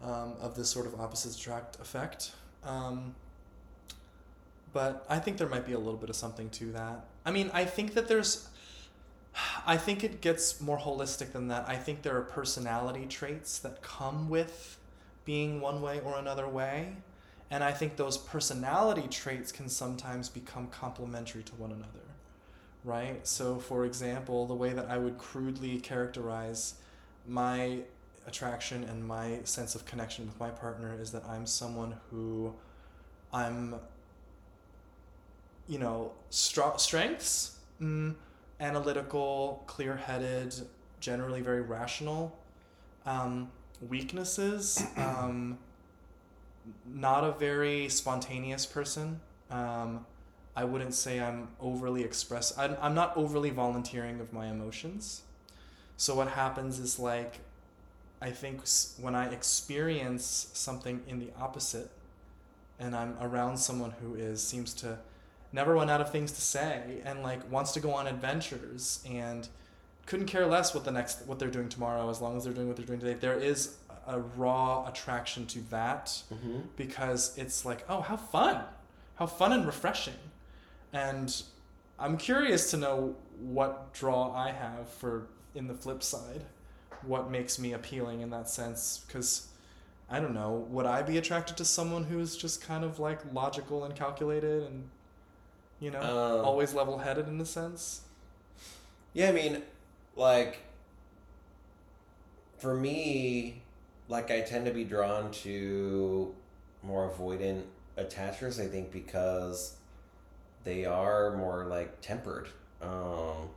um, of this sort of opposites attract effect. Um, but I think there might be a little bit of something to that. I mean, I think that there's I think it gets more holistic than that. I think there are personality traits that come with being one way or another way. And I think those personality traits can sometimes become complementary to one another. Right? So, for example, the way that I would crudely characterize my attraction and my sense of connection with my partner is that I'm someone who I'm, you know, str- strengths. Mm, analytical, clear headed, generally very rational. Um, weaknesses, um, not a very spontaneous person. Um, I wouldn't say I'm overly express. I'm, I'm not overly volunteering of my emotions. So what happens is like, I think when I experience something in the opposite, and I'm around someone who is seems to never run out of things to say and like wants to go on adventures and couldn't care less what the next what they're doing tomorrow as long as they're doing what they're doing today there is a raw attraction to that hmm because it's like oh how fun. How fun and refreshing. And i'm curious to know what draw i have for in the flip side what makes me appealing in that sense. Because i don't know would i be attracted to someone who's just kind of like logical and calculated and you know Um, always level-headed in a sense? Yeah, I mean, like, for me, like, I tend to be drawn to more avoidant attachers, I think, because they are more, like, tempered. Um,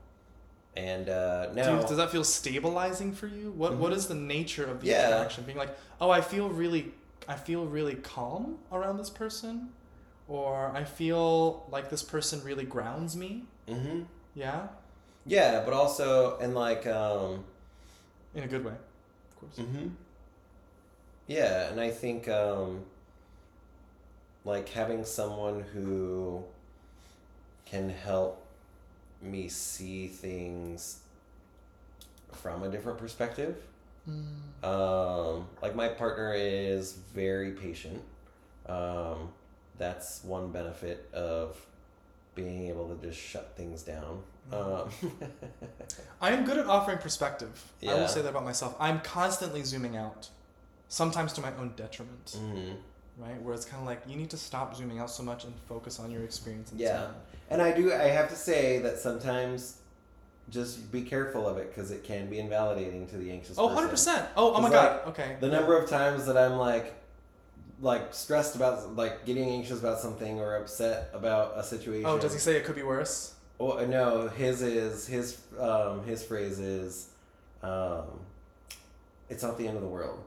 and uh, now. does that feel stabilizing for you what what Mhm. is the nature of the Yeah. interaction being like oh i feel really i feel really calm around this person or i feel like this person really grounds me hmm yeah Yeah, but also, and like, um, in a good way of course hmm Yeah, and I think um, like having someone who can help me see things from a different perspective. Mm. Um, like my partner is very patient. Um, that's one benefit of being able to just shut things down. Um, i am good at offering perspective i will say that about myself i'm constantly zooming out sometimes to my own detriment mhm. right where it's kind of like you need to stop zooming out so much and focus on your experience and Yeah. And I do. I have to say that sometimes, just be careful of it because it can be invalidating to the anxious. oh person. 100% oh, oh my It's god okay The number of times that I'm like, like stressed about, like getting anxious about something or upset about a situation. oh does he say it could be worse Oh no, his is his um his phrase is, um, it's not the end of the world.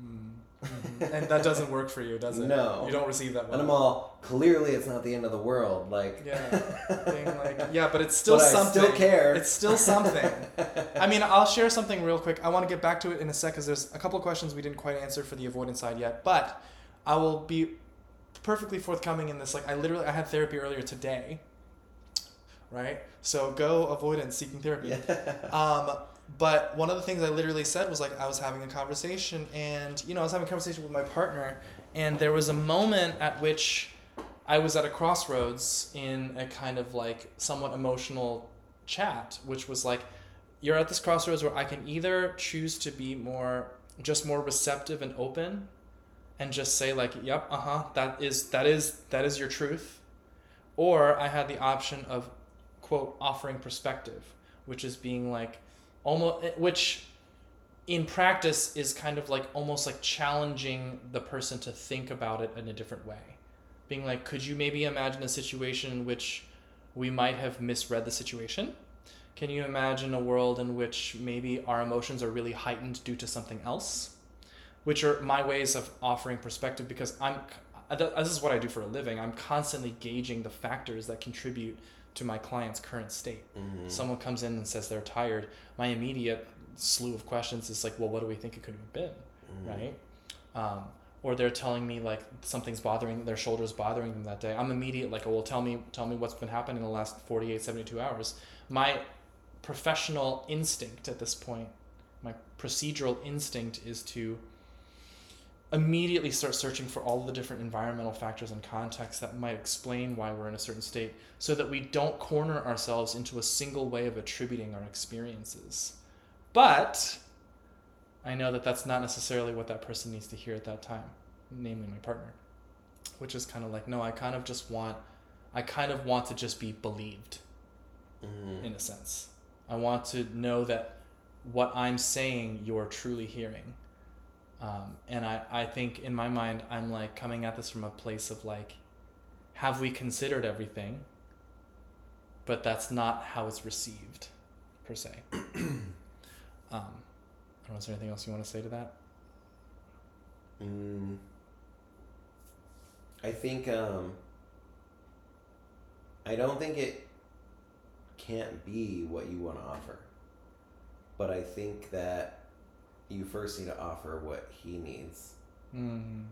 Mm. and that doesn't work for you, does it? No. You don't receive that And I'm all clearly it's not the end of the world. Like Yeah. Being like, yeah, but it's still but something. I still care. It's still something. I mean, I'll share something real quick. I want to get back to it in a sec because there's a couple of questions we didn't quite answer for the avoidance side yet. But I will be perfectly forthcoming in this. Like, I literally I had therapy earlier today. Right. So go avoidance seeking therapy. yeah. Um, But one of the things I literally said was like I was having a conversation and you know I was having a conversation with my partner and there was a moment at which I was at a crossroads in a kind of like somewhat emotional chat, which was like, you're at this crossroads where I can either choose to be more, just more receptive and open, and just say like, yep, uh huh, that is that is that is your truth, or I had the option of, quote, offering perspective, which is being like, almost eh, which in practice is kind of like almost like challenging the person to think about it in a different way being like, could you maybe imagine a situation in which we might have misread the situation? Can you imagine a world in which maybe our emotions are really heightened due to something else? Which are my ways of offering perspective because I'm this is what I do for a living. I'm constantly gauging the factors that contribute to my client's current state. Mm-hmm. Someone comes in and says they're tired. My immediate slew of questions is like, well, what do we think it could have been, mm-hmm. right? Um, or they're telling me like something's bothering their shoulders bothering them that day i'm immediate like oh well tell me tell me what's been happening in the last 48 72 hours my professional instinct at this point my procedural instinct is to immediately start searching for all the different environmental factors and contexts that might explain why we're in a certain state so that we don't corner ourselves into a single way of attributing our experiences but I know that that's not necessarily what that person needs to hear at that time, namely my partner. Which is kind of like, no, I kind of just want, I kind of want to just be believed mm-hmm. in a sense. I want to know that what I'm saying you're truly hearing. Um, and I, I think in my mind, I'm like coming at this from a place of like, have we considered everything? But that's not how it's received, per se. um, I don't know, is there anything else you want to say to that? Mm, I think um, I don't think it can't be what you want to offer, but I think that you first need to offer what he needs, mm.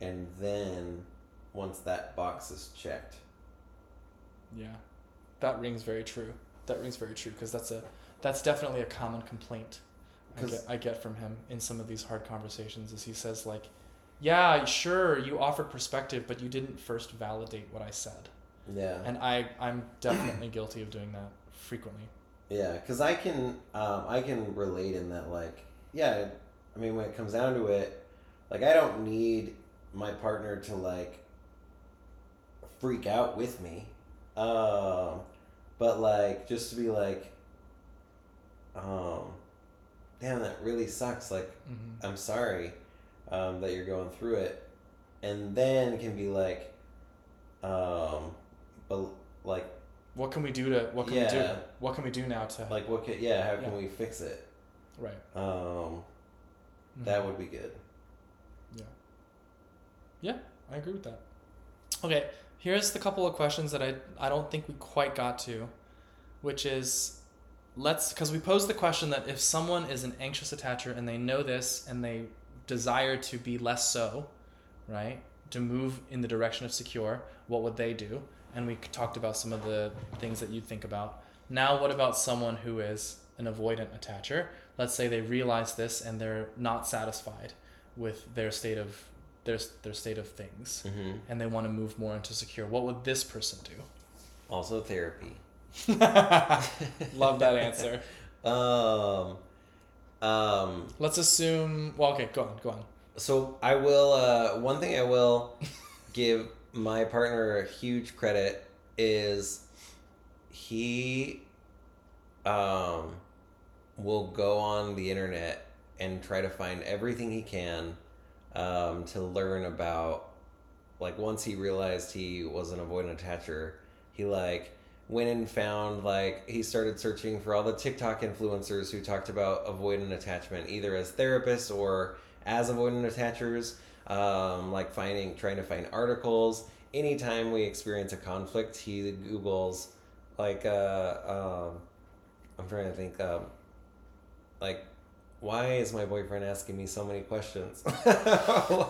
and then once that box is checked, yeah, that rings very true. That rings very true because that's a that's definitely a common complaint I get, I get from him in some of these hard conversations is he says like, yeah, sure, you offered perspective, but you didn't first validate what I said. Yeah. And I I'm definitely guilty of doing that frequently. Yeah, because I can um, I can relate in that like yeah, I mean when it comes down to it, like I don't need my partner to like freak out with me, um, but like just to be like, um, damn, that really sucks. Like, mm-hmm. I'm sorry um, that you're going through it. And then can be like, um, but like, what can we do to, what can yeah, we do? What can we do now to, like, what can, yeah, how can yeah. we fix it? Right. Um, mm-hmm. that would be good. Yeah. Yeah, I agree with that. Okay, here's the couple of questions that I, I don't think we quite got to, which is let's because we posed the question that if someone is an anxious attacher and they know this and they desire to be less so right to move in the direction of secure what would they do and we talked about some of the things that you'd think about now what about someone who is an avoidant attacher let's say they realize this and they're not satisfied with their state of their, their state of things mm-hmm. and they want to move more into secure what would this person do also therapy Love that answer. Um, um, Let's assume. Well, okay, go on, go on. So I will. Uh, one thing I will give my partner a huge credit is he um, will go on the internet and try to find everything he can um, to learn about. Like once he realized he was an avoidant attacher, he like went and found like he started searching for all the TikTok influencers who talked about avoidant attachment, either as therapists or as avoidant attachers. Um, like finding, trying to find articles. Anytime we experience a conflict, he Google's like, uh, um, I'm trying to think, um, like why is my boyfriend asking me so many questions?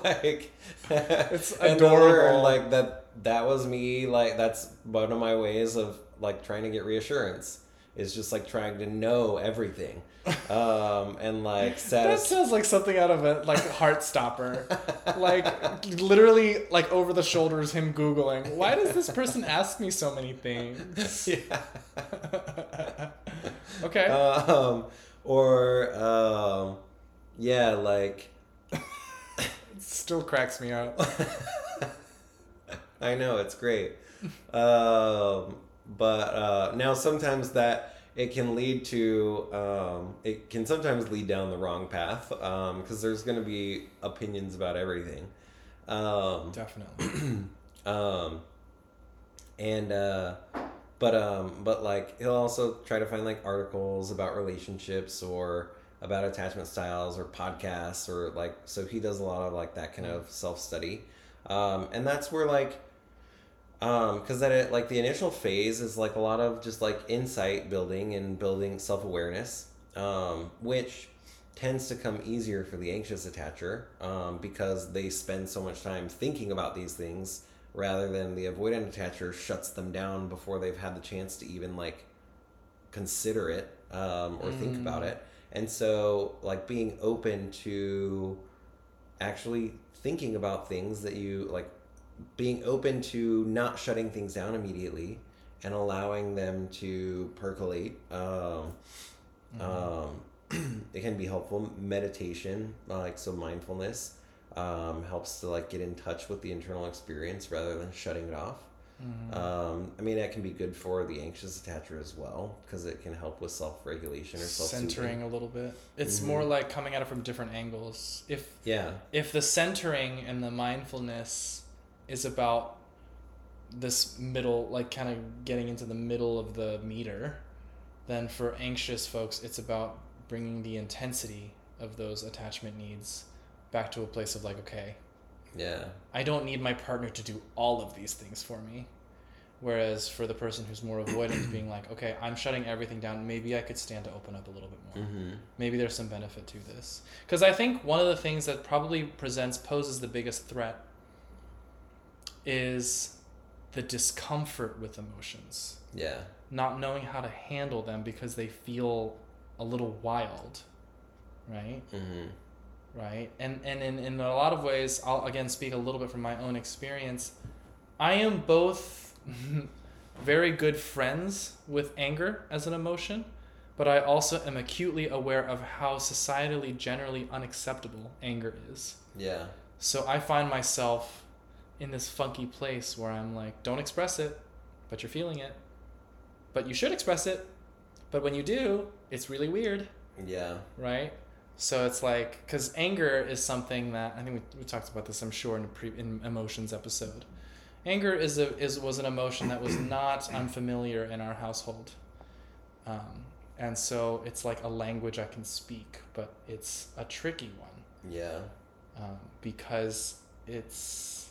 like, it's adorable. like that. That was me. Like that's one of my ways of like trying to get reassurance is just like trying to know everything. Um, and like That sounds like something out of a like Heartstopper. like literally like over the shoulders him googling, why does this person ask me so many things? yeah. okay. Um, or um, yeah, like it still cracks me up. I know it's great. Um, but uh, now sometimes that it can lead to um, it can sometimes lead down the wrong path because there's going to be opinions about everything. Um, Definitely. um, and uh, but um, but like he'll also try to find like articles about relationships or about attachment styles or podcasts or like so he does a lot of like that kind of self study, um, and that's where like um because that it, like the initial phase is like a lot of just like insight building and building self-awareness um which tends to come easier for the anxious attacher um, because they spend so much time thinking about these things rather than the avoidant attacher shuts them down before they've had the chance to even like consider it um, or think about it. And so like being open to actually thinking about things that you like being open to not shutting things down immediately and allowing them to percolate um, um, it can be helpful. Meditation like so mindfulness um, helps to like get in touch with the internal experience rather than shutting it off um, i mean that can be good for the anxious attacher as well because it can help with self-regulation or self-soothing centering a little bit. It's Mhm. more like coming at it from different angles. If yeah if the centering and the mindfulness is about this middle like kind of getting into the middle of the meter then for anxious folks it's about bringing the intensity of those attachment needs back to a place of like okay yeah. I don't need my partner to do all of these things for me. Whereas for the person who's more avoidant being like okay i'm shutting everything down maybe i could stand to open up a little bit more. Mm-hmm. maybe there's some benefit to this. Because i think one of the things that probably presents poses the biggest threat is the discomfort with emotions. Yeah. Not knowing how to handle them because they feel a little wild right? Mm-hmm. Right? And and in, in a lot of ways i'll again speak a little bit from my own experience. I am both very good friends with anger as an emotion but i also am acutely aware of how societally generally unacceptable anger is. Yeah. So i find myself in this funky place where i'm like don't express it but you're feeling it. But you should express it but when you do it's really weird. Yeah. Right? So it's like because anger is something that I think we, we talked about this I'm sure in a pre in emotions episode. Anger is a is was an emotion that was not unfamiliar in our household, um, and so it's like a language I can speak, but it's a tricky one yeah um, because it's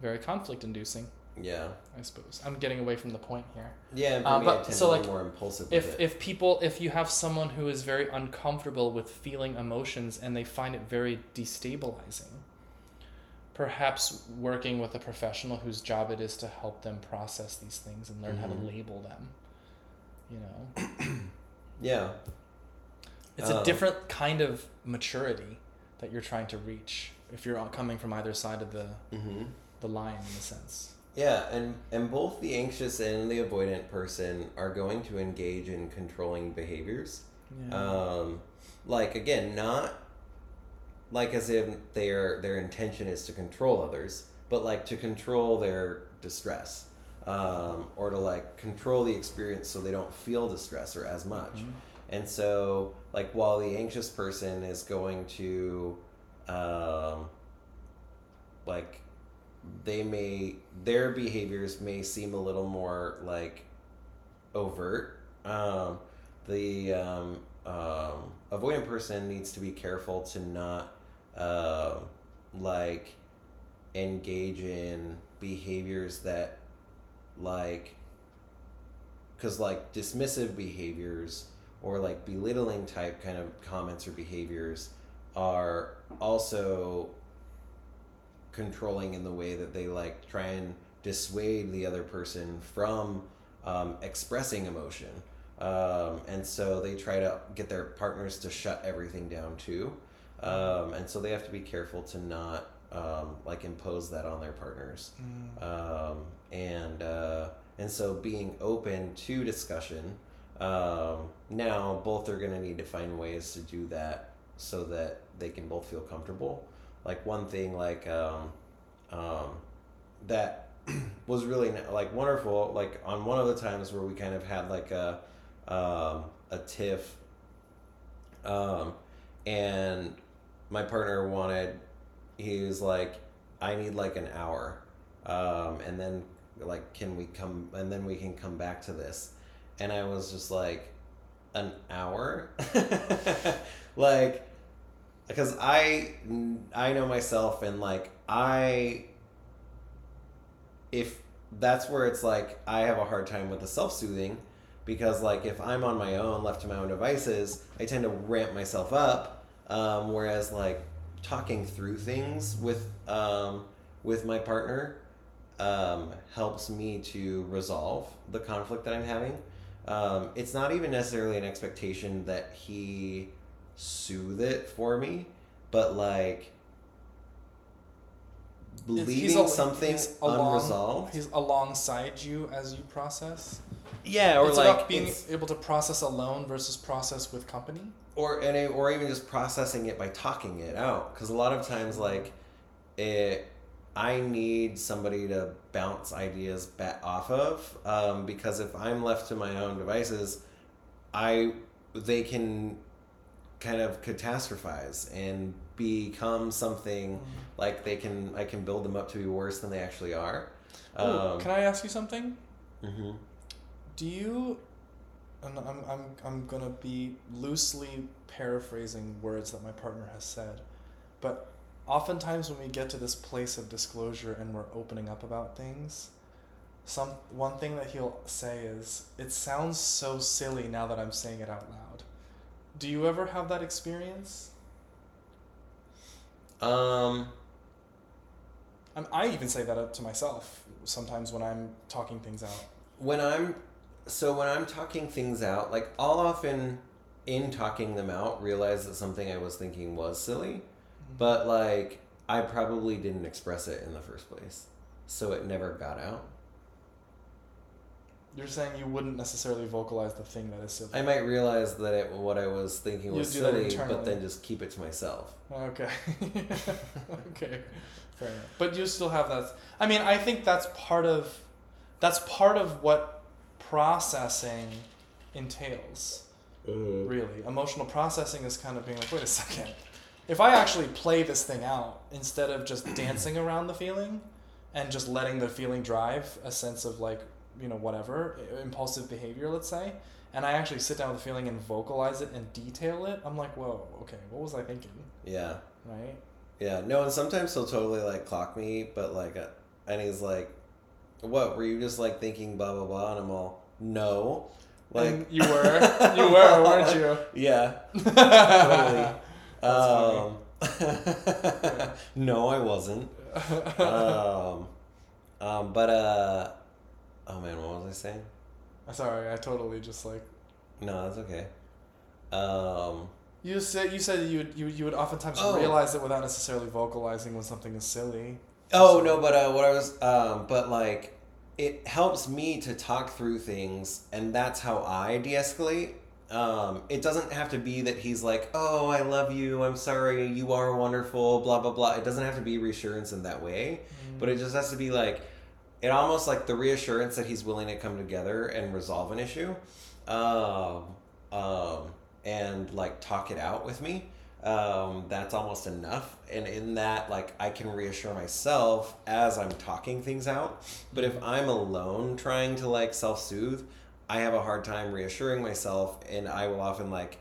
very conflict inducing. Yeah I suppose I'm getting away from the point here. yeah for Uh, me, but- so, like, more impulsive if if people if you have someone who is very uncomfortable with feeling emotions and they find it very destabilizing perhaps working with a professional whose job it is to help them process these things and learn how to Mhm. label them you know yeah it's a Um, different kind of maturity that you're trying to reach if you're coming from either side of the mm-hmm. the line in a sense Yeah, and and both the anxious and the avoidant person are going to engage in controlling behaviors. yeah Um, like again, not like as if their their intention is to control others, but like to control their distress, um, or to like control the experience so they don't feel distress or as much. Mhm. And so, like, while the anxious person is going to, um, like, they may, their behaviors may seem a little more, like, overt. Um, the um, um, avoidant person needs to be careful to not, uh, like, engage in behaviors that, like, because, like, dismissive behaviors or like belittling type kind of comments or behaviors are also controlling in the way that they like try and dissuade the other person from um, expressing emotion. Um, and so they try to get their partners to shut everything down too. Um, and so they have to be careful to not um, like impose that on their partners. Mm. Um, and uh, and so being open to discussion. Um, now both are going to need to find ways to do that so that they can both feel comfortable. Like one thing, like um, um, that was really like wonderful. Like on one of the times where we kind of had like a um, a tiff, um, and my partner wanted. He was like, "I need like an hour, um, and then like, can we come? And then we can come back to this." And I was just like, "An hour?" like because I I know myself and like I if that's where it's like I have a hard time with the self-soothing because like if I'm on my own left to my own devices I tend to ramp myself up um, whereas like talking through things with um, with my partner um, helps me to resolve the conflict that I'm having. Um, it's not even necessarily an expectation that he soothe it for me, but like leaving al- something he's along- unresolved. He's alongside you as you process. yeah, or it's like about being able to process alone versus process with company. or and it, or even just processing it by talking it out. Because a lot of times, like it, I need somebody to bounce ideas back off of. Um, because if I'm left to my own devices, I they can kind of catastrophize and become something like they can I can build them up to be worse than they actually are. Ooh, Um, can I ask you something? mhm. Do you? And I'm, I'm, I'm gonna be loosely paraphrasing words that my partner has said, but oftentimes when we get to this place of disclosure and we're opening up about things, some one thing that he'll say is, "It sounds so silly now that I'm saying it out loud." Do you ever have that experience? Um, I even say that to myself sometimes when I'm talking things out. when I'm so when I'm talking things out, like I'll often in talking them out realize that something I was thinking was silly, but like I probably didn't express it in the first place. So it never got out. You're saying you wouldn't necessarily vocalize the thing that is silly. I might realize that it, what I was thinking was silly, but then just keep it to myself. Okay. okay. Fair enough. But you still have that. I mean, I think that's part of that's part of what processing entails. Mm-hmm. Really, emotional processing is kind of being like, wait a second. If I actually play this thing out instead of just dancing around the feeling and just letting the feeling drive a sense of like, you know, whatever, impulsive behavior, let's say, and I actually sit down with the feeling and vocalize it and detail it, I'm like, whoa, okay, what was I thinking? Yeah. Right? Yeah, no, and sometimes he'll totally like clock me, but like, uh, and he's like, "What were you just like thinking?" Blah blah blah, and I'm all, "No, like And you were, you were, weren't you? yeah, totally. um, no, I wasn't. Um, um, but uh, oh man, what was I saying? I'm sorry, I totally just like No, that's okay. Um, you said. You said you would you, you would oftentimes Oh. realize it without necessarily vocalizing when something is silly. Oh no, but uh, what I was, um, but like, it helps me to talk through things, and that's how I de-escalate. Um, it doesn't have to be that he's like, "Oh, I love you. I'm sorry. You are wonderful." Blah blah blah. It doesn't have to be reassurance in that way, but it just has to be like, it almost like the reassurance that he's willing to come together and resolve an issue, um, um, and like talk it out with me um, that's almost enough. And in that, like, I can reassure myself as I'm talking things out. But if I'm alone trying to like self soothe, I have a hard time reassuring myself, and I will often like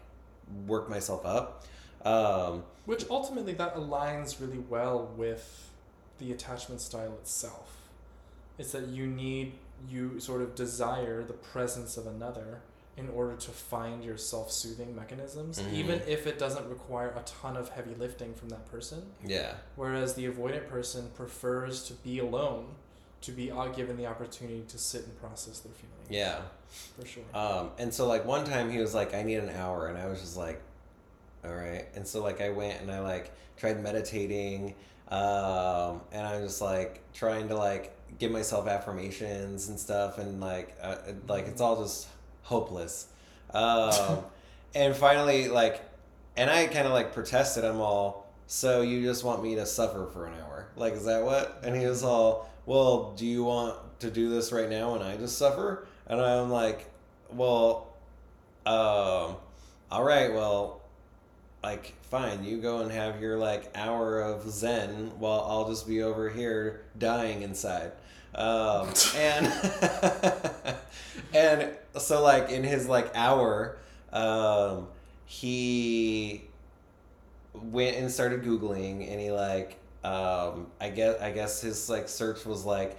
work myself up. Um, Which ultimately that aligns really well with the attachment style itself. It's that you need you sort of desire the presence of another in order to find your self-soothing mechanisms, Mhm. even if it doesn't require a ton of heavy lifting from that person. yeah. Whereas the avoidant person prefers to be alone to be uh, given the opportunity to sit and process their feelings. Yeah. for sure. Um, and so like one time he was like, I need an hour, and I was just like, all right. And so like I went and I like tried meditating, um, and I'm just like trying to like give myself affirmations and stuff, and like uh, like it's all just hopeless. Um, and finally like, and I kind of like protested. I'm all, so you just want me to suffer for an hour? Like, is that what? And he was all, well, do you want to do this right now and I just suffer? And I'm like, well, um, all right, well, like, fine, you go and have your like hour of Zen while I'll just be over here dying inside. Um, and and so like in his like hour, um, he went and started googling and he like um i guess i guess his like search was like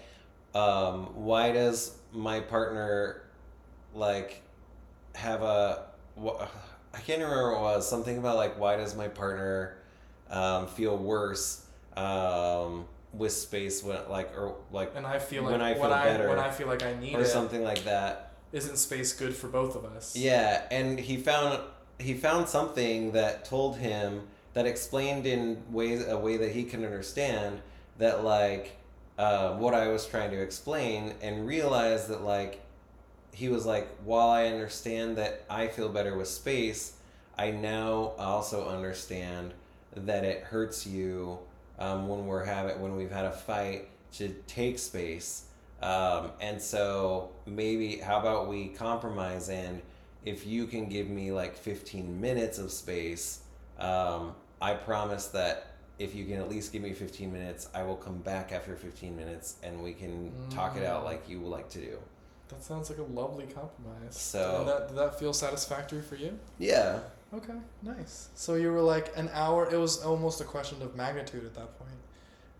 um why does my partner like have a wh- i can't remember what it was something about like why does my partner um feel worse um with space when like or like and I feel like when I when feel I better when I feel like I need or it, something like that isn't space good for both of us? Yeah, and he found he found something that told him that explained in ways a way that he can understand that like uh, what I was trying to explain and realized that like he was like while I understand that I feel better with space, I now also understand that it hurts you um, when we're having when we've had a fight to take space. Um, and so maybe how about we compromise and if you can give me like 15 minutes of space, um, I promise that if you can at least give me 15 minutes, I will come back after 15 minutes and we can talk it out Mm. like you would like to do. That sounds like a lovely compromise. So- and that did that feel satisfactory for you? Yeah. Okay, nice. So you were like an hour. It was almost a question of magnitude at that point.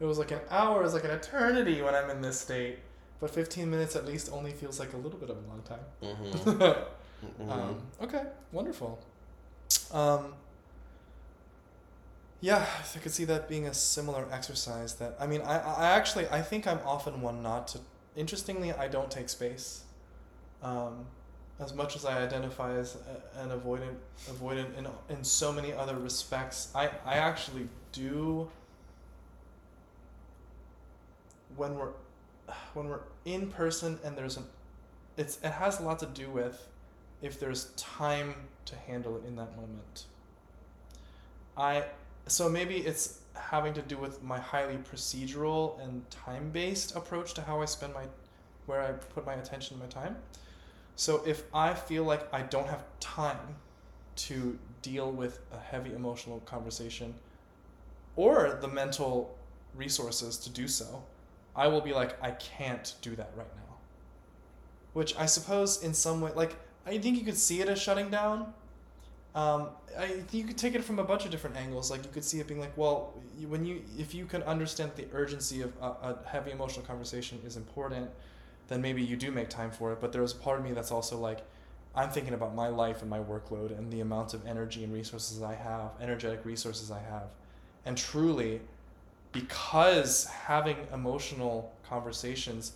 It was like an hour is like an eternity when I'm in this state, but 15 minutes at least only feels like a little bit of a long time. Mm-hmm. Um, okay, wonderful. Um, yeah, I could see that being a similar exercise. That I mean, I, I actually I think I'm often one not to. Interestingly, I don't take space. Um, as much as I identify as an avoidant, avoidant in in so many other respects, I I actually do. When we're, when we're in person and there's an, it's it has a lot to do with if there's time to handle it in that moment. I so maybe it's having to do with my highly procedural and time-based approach to how I spend my where I put my attention my time. So if I feel like I don't have time to deal with a heavy emotional conversation or the mental resources to do so, I will be like I can't do that right now. Which I suppose in some way like I think you could see it as shutting down. Um, I think you could take it from a bunch of different angles. Like you could see it being like, well, when you if you can understand the urgency of a, a heavy emotional conversation is important, then maybe you do make time for it. But there's a part of me that's also like, I'm thinking about my life and my workload and the amount of energy and resources I have, energetic resources I have, and truly, because having emotional conversations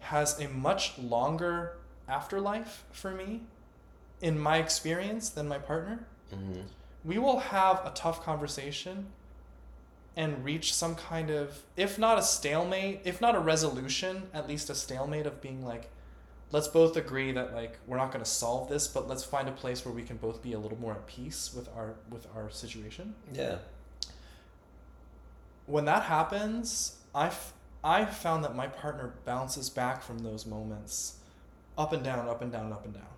has a much longer afterlife for me in my experience than my partner Mm-hmm. we will have a tough conversation and reach some kind of if not a stalemate if not a resolution at least a stalemate of being like let's both agree that like we're not going to solve this but let's find a place where we can both be a little more at peace with our with our situation Yeah. when that happens, I've I've found that my partner bounces back from those moments, up and down, up and down, up and down,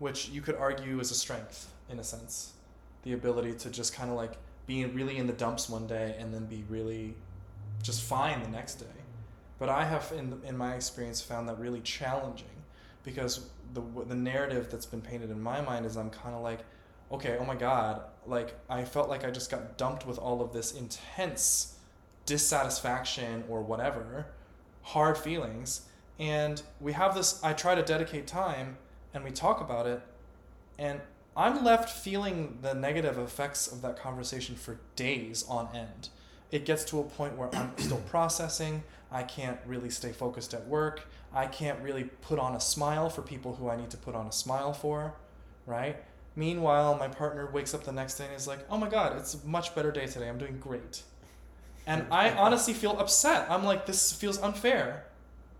which you could argue is a strength in a sense, the ability to just kind of like be really in the dumps one day and then be really just fine the next day. But I have, in in my experience, found that really challenging because the the narrative that's been painted in my mind is I'm kind of like, okay, oh my god, like I felt like I just got dumped with all of this intense dissatisfaction or whatever, hard feelings, and we have this. I try to dedicate time, and we talk about it, and I'm left feeling the negative effects of that conversation for days on end. it gets to a point where I'm still processing. I can't really stay focused at work. I can't really put on a smile for people who I need to put on a smile for, right? Meanwhile, my partner wakes up the next day and is like, "Oh my god, it's a much better day today. I'm doing great." And I honestly feel upset. I'm like, "This feels unfair."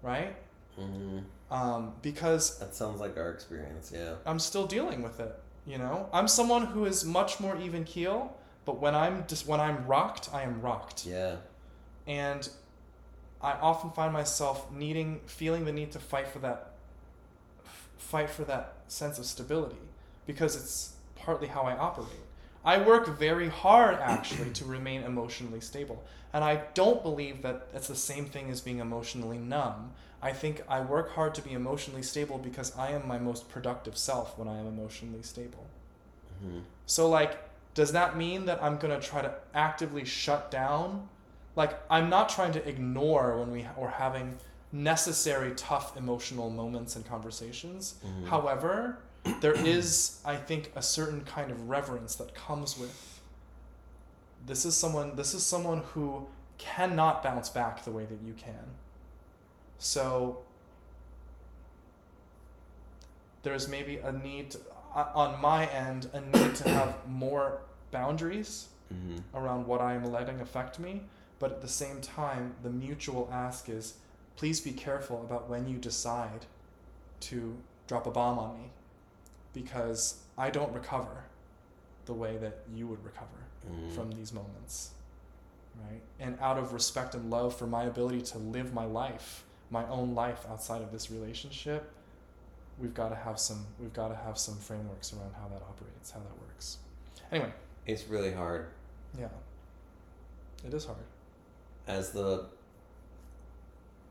Right? hmm Um, because That sounds like our experience. Yeah. I'm still dealing with it. You know, I'm someone who is much more even keel, but when I'm just when I'm rocked, I am rocked, Yeah. and I often find myself needing, feeling the need to fight for that, f- fight for that sense of stability, because it's partly how I operate. I work very hard actually to remain emotionally stable, and I don't believe that it's the same thing as being emotionally numb. I think I work hard to be emotionally stable because I am my most productive self when I am emotionally stable. hmm So like does that mean that I'm going to try to actively shut down? Like I'm not trying to ignore when we are having necessary tough emotional moments and conversations. Mhm. However, there is I think a certain kind of reverence that comes with this is someone this is someone who cannot bounce back the way that you can. So there's maybe a need to, uh, on my end a need to have more boundaries hmm around what I am letting affect me, but at the same time the mutual ask is please be careful about when you decide to drop a bomb on me because I don't recover the way that you would recover hmm from these moments. Right? And out of respect and love for my ability to live my life, my own life outside of this relationship, we've got to have some we've got to have some frameworks around how that operates, how that works. Anyway, It's really hard yeah. It is hard. as the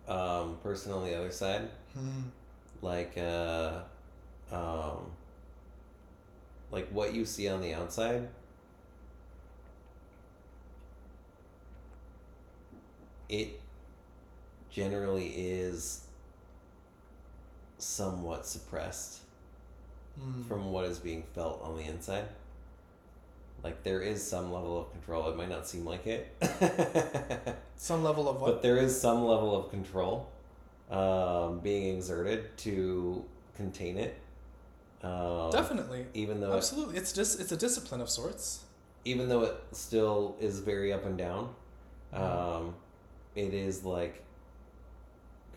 um, person on the other side. like uh um like what you see on the outside it generally is somewhat suppressed Mm. from what is being felt on the inside like there is some level of control it might not seem like it Some level of what? but there is some level of control um, being exerted to contain it. Um, Definitely. Even though it, Absolutely. It's just it's a discipline of sorts. even though it still is very up and down, Mhm. um, it is like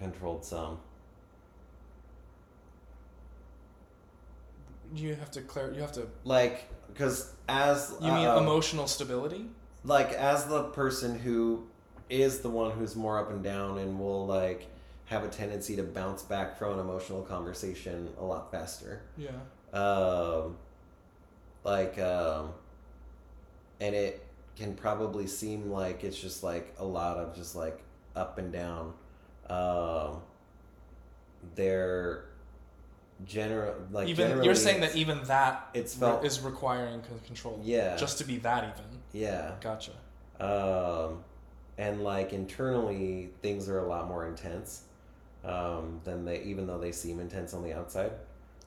controlled some. You have to clear you have to Like because as you mean uh, emotional stability? like as the person who is the one who's more up and down and will like have a tendency to bounce back from an emotional conversation a lot faster. Yeah. um, like um, and it can probably seem like it's just like a lot of just like up and down um, they're general like even you're saying that even that it's re- felt- is requiring control. yeah Just to be that even. yeah Gotcha. um, and like internally things are a lot more intense um, than they even though they seem intense on the outside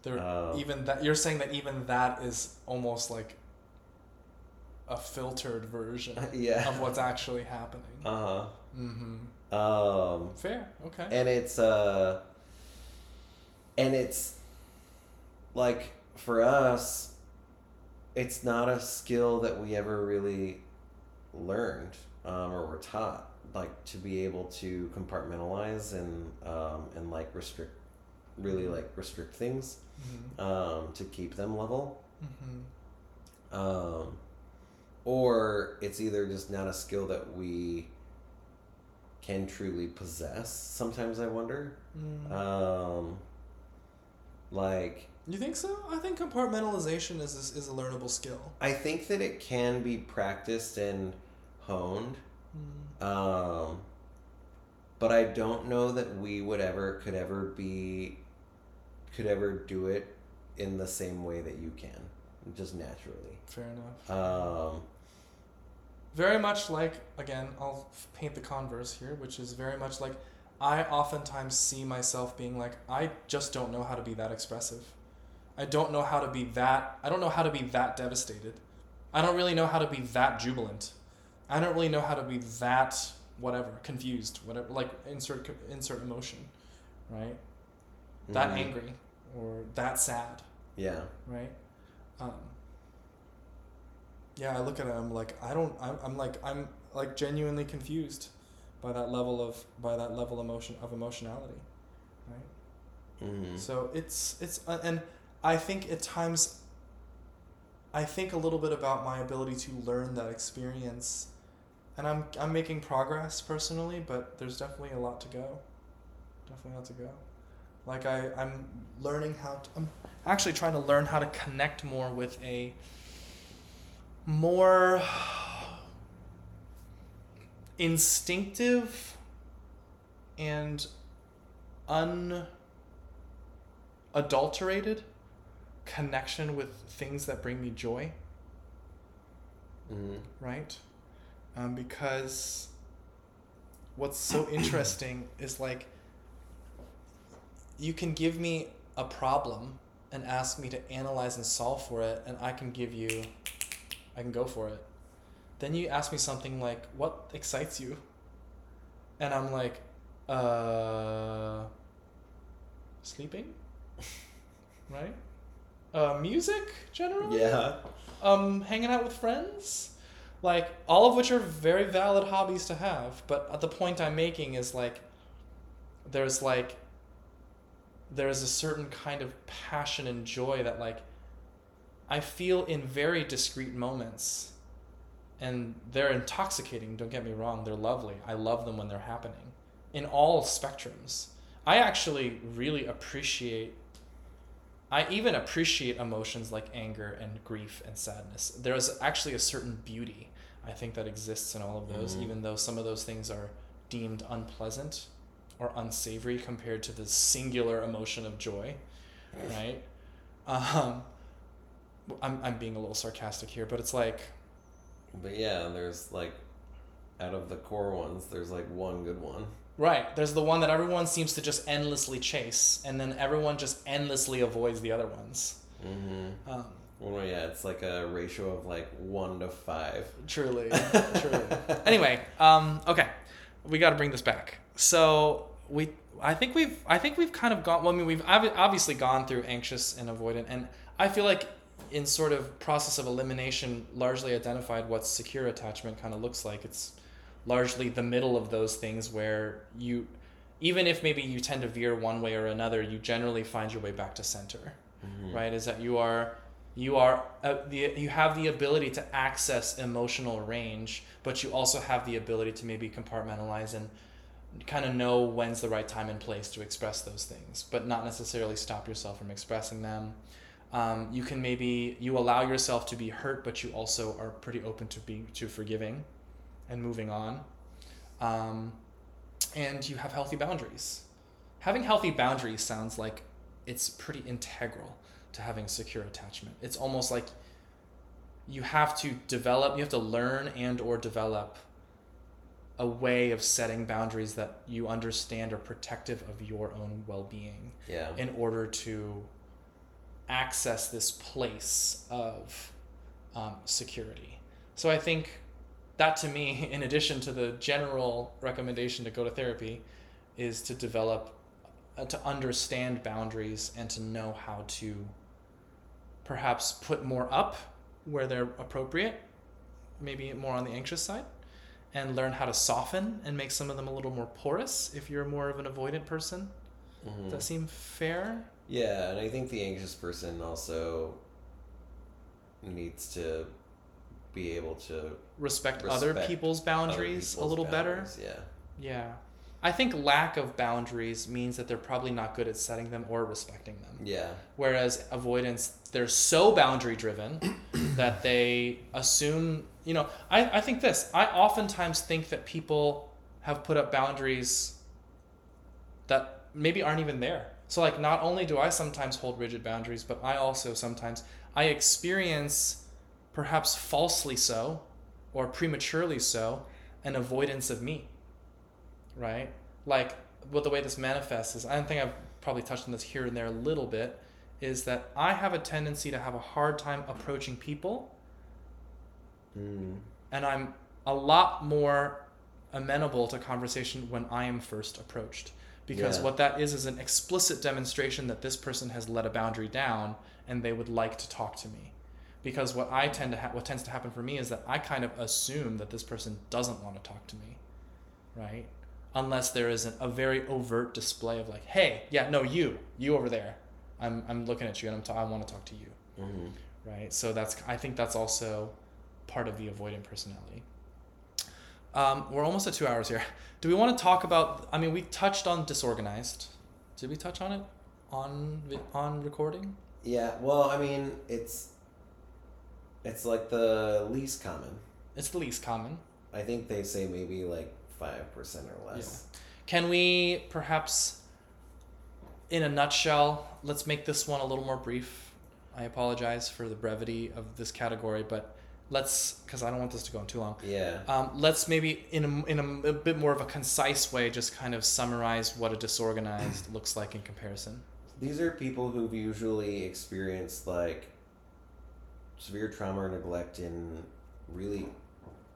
There Um, even that you're saying that even that is almost like a filtered version yeah of what's actually happening. uh-huh Mm-hmm. Um, Fair. Okay. and it's uh and it's like for us it's not a skill that we ever really learned um, or were taught like to be able to compartmentalize and um, and like restrict really like restrict things mm-hmm. um, to keep them level Mm-hmm. um, or it's either just not a skill that we can truly possess sometimes i wonder Mm. um, like you think so? I think compartmentalization is is, is a learnable skill. I think that it can be practiced and honed, Mm. um, but I don't know that we would ever could ever be could ever do it in the same way that you can, just naturally. Fair enough. Um, very much like again i'll paint the converse here which is very much like i oftentimes see myself being like i just don't know how to be that expressive i don't know how to be that i don't know how to be that devastated i don't really know how to be that jubilant I don't really know how to be that whatever confused whatever like insert insert emotion, right? That Mhm. angry or that sad, Yeah. right? Um, yeah, I look at it. I'm like, I don't. I'm, I'm like, I'm like genuinely confused by that level of by that level emotion of emotionality, right? Mhm. So it's it's uh, and I think at times. I think a little bit about my ability to learn that experience, and I'm I'm making progress personally, but there's definitely a lot to go. Definitely a lot to go. Like I I'm learning how to, I'm actually trying to learn how to connect more with a more instinctive and unadulterated connection with things that bring me joy, Mhm. right? Um, because what's so interesting is like you can give me a problem and ask me to analyze and solve for it, and I can give you, I can go for it. Then you ask me something like, "What excites you?" And I'm like, "Uh, sleeping." right? Uh, music generally. Yeah. Um, hanging out with friends. Like all of which are very valid hobbies to have, but the point I'm making is like, there's like. There's a certain kind of passion and joy that like. I feel in very discrete moments and they're intoxicating don't get me wrong they're lovely. I love them when they're happening. In all spectrums. I actually really appreciate i even appreciate emotions like anger and grief and sadness. There's actually a certain beauty i think that exists in all of those Mhm. even though some of those things are deemed unpleasant or unsavory compared to the singular emotion of joy right? Um, I'm, I'm being a little sarcastic here but it's like But yeah, there's like, out of the core ones, there's like one good one. Right. There's the one that everyone seems to just endlessly chase, and then everyone just endlessly avoids the other ones. Mm-hmm. Um, Well, yeah, it's like a ratio of like one to five. truly, truly. Anyway, um, okay, we got to bring this back. So we, I think we've, I think we've kind of gone. Well, I mean, we've obviously gone through anxious and avoidant, and I feel like in sort of process of elimination, largely identified what secure attachment kind of looks like. It's largely the middle of those things where you, even if maybe you tend to veer one way or another, you generally find your way back to center Mm-hmm. right is that you are you are uh, the you have the ability to access emotional range but you also have the ability to maybe compartmentalize and kind of know when's the right time and place to express those things but not necessarily stop yourself from expressing them um, you can maybe you allow yourself to be hurt but you also are pretty open to being to forgiving and moving on um, and you have healthy boundaries having healthy boundaries sounds like it's pretty integral to having secure attachment. It's almost like you have to develop, you have to learn and or develop a way of setting boundaries that you understand are protective of your own well-being Yeah. in order to access this place of um, security. So I think that to me, in addition to the general recommendation to go to therapy, is to develop, uh, to understand boundaries and to know how to perhaps put more up where they're appropriate, maybe more on the anxious side, and learn how to soften and make some of them a little more porous if you're more of an avoidant person. Mhm. Does that seem fair? Yeah, and I think the anxious person also needs to be able to Respect, other Respect people's other boundaries a little boundaries, Yeah. better. Yeah. I think lack of boundaries means that they're probably not good at setting them or respecting them. Yeah. Whereas avoidance, they're so boundary driven that they assume, you know, I, I think this. I oftentimes think that people have put up boundaries that maybe aren't even there. So like not only do I sometimes hold rigid boundaries, but I also sometimes I experience perhaps falsely so or prematurely so an avoidance of me. Right? Like what the way this manifests is I think I've probably touched on this here and there a little bit is that I have a tendency to have a hard time approaching people Mm. and I'm a lot more amenable to conversation when I am first approached. Because Yeah. what that is is an explicit demonstration that this person has let a boundary down and they would like to talk to me. Because what I tend to ha- what tends to happen for me is that I kind of assume that this person doesn't want to talk to me, right? Unless there is an, a very overt display of like, hey, yeah, no, you, you over there, I'm, I'm looking at you and I'm I want to talk to you hmm right? So that's I think that's also part of the avoidant personality. Um, we're almost at two hours here. Do we want to talk about? I mean, we touched on disorganized. Did we touch on it on on recording? Yeah. Well, I mean, it's it's like the least common. It's the least common. I think they say maybe like five percent or less. Yeah. Can we perhaps, in a nutshell, let's make this one a little more brief. I apologize for the brevity of this category, but let's because I don't want this to go on too long. Yeah. Um, let's maybe in a, in a, a bit more of a concise way just kind of summarize what a disorganized looks like in comparison. These are people who've usually experienced like severe trauma or neglect in really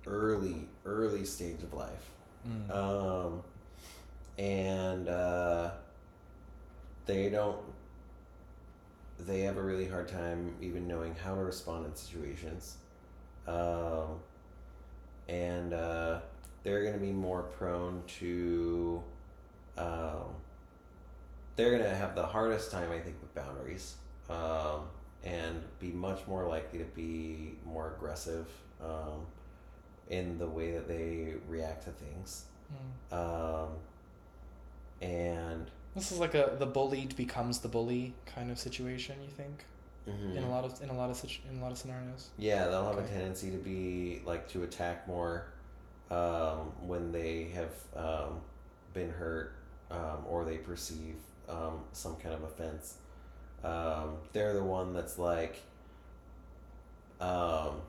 early, early stage of life. Mm. Um, and uh, they don't, they have a really hard time even knowing how to respond in situations. Um, and uh, they're going to be more prone to, um, they're going to have the hardest time, I think, with boundaries. Um, and be much more likely to be more aggressive um, in the way that they react to things. Mm. Um, and This is like a the bullied becomes the bully kind of situation. You think mhm. in a lot of in a lot of situ- in a lot of scenarios. yeah, they'll have a tendency to be like to attack more um, when they have um, been hurt um, or they perceive um, some kind of offense. Um, they're the one that's like, um,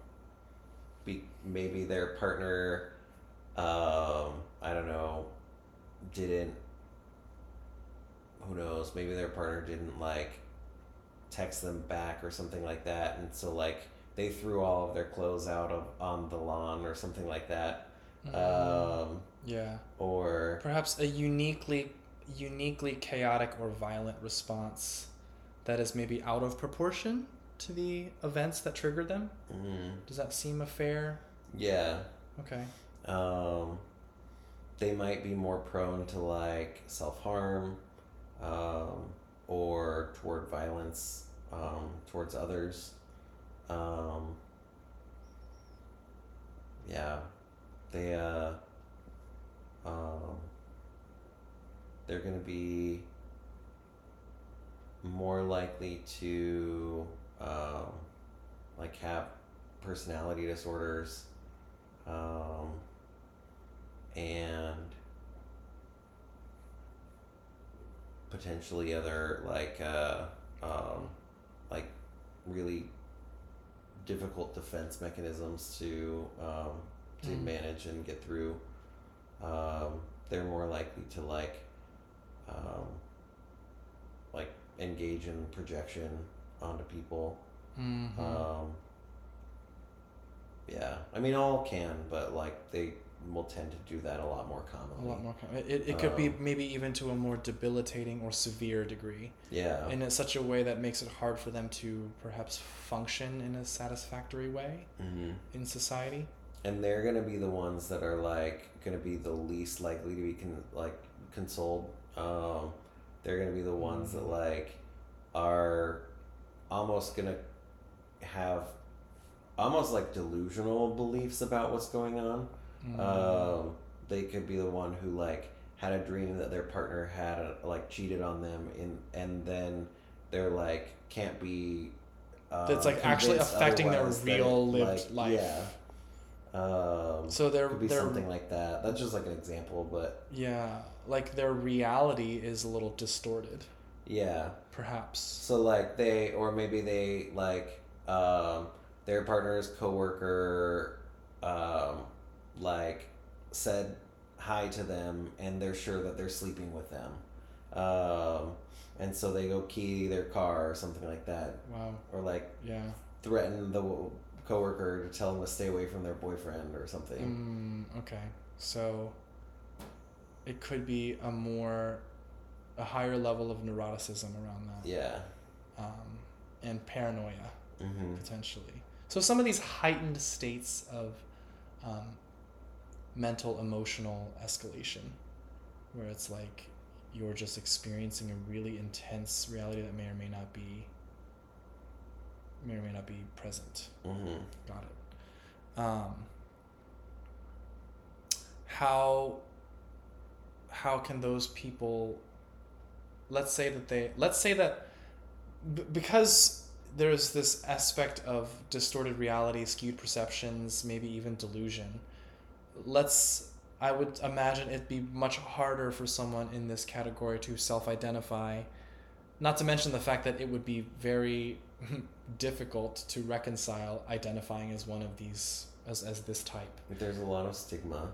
be, maybe their partner, um, I don't know, didn't, who knows, maybe their partner didn't like text them back or something like that. And so, like, they threw all of their clothes out of, on the lawn or something like that. Mm. Um, yeah, or, perhaps a uniquely uniquely chaotic or violent response that is maybe out of proportion to the events that triggered them. mm, Does that seem a fair? yeah. Okay. um, they might be more prone to like self harm um, or toward violence um, towards others. Um, yeah, they uh, um, they're gonna be more likely to um, like have personality disorders um, and potentially other like uh, um, like really difficult defense mechanisms to um, to Mm. manage and get through. Um, they're more likely to like um, like engage in projection onto people. Mm-hmm. Um, yeah, I mean, all can, but like they will tend to do that a lot more commonly. a lot more. com- It, it, could be Um, maybe even to a more debilitating or severe degree, Yeah, in such a way that makes it hard for them to perhaps function in a satisfactory way hmm in society. and they're gonna be the ones that are like gonna be the least likely to be con- like consoled. Um, they're gonna be the ones that Mhm. like are almost gonna have almost like delusional beliefs about what's going on. Mm. Um, they could be the one who like had a dream that their partner had like cheated on them, in and then they're like can't be. Um, That's, like, actually affecting their real lived like, life. Yeah. Um, so they're could be they're something like that. That's just like an example, but yeah, like their reality is a little distorted, yeah. perhaps. So like they, or maybe they like um, their partner's coworker, um, like said hi to them, and they're sure that they're sleeping with them, um, and so they go key their car or something like that, Wow. or like Yeah. threaten the coworker to tell them to stay away from their boyfriend or something. Mm, okay. So it could be a more a higher level of neuroticism around that. Yeah. Um, and paranoia Mm-hmm. potentially. So some of these heightened states of um, mental emotional escalation where it's like you're just experiencing a really intense reality that may or may not be may or may not be present. Mm-hmm. Got it. Um, how how can those people let's say that they let's say that b- because there's this aspect of distorted reality skewed perceptions maybe even delusion let's i would imagine it'd be much harder for someone in this category to self-identify not to mention the fact that it would be very difficult to reconcile identifying as one of these as, as this type. There's a lot of stigma.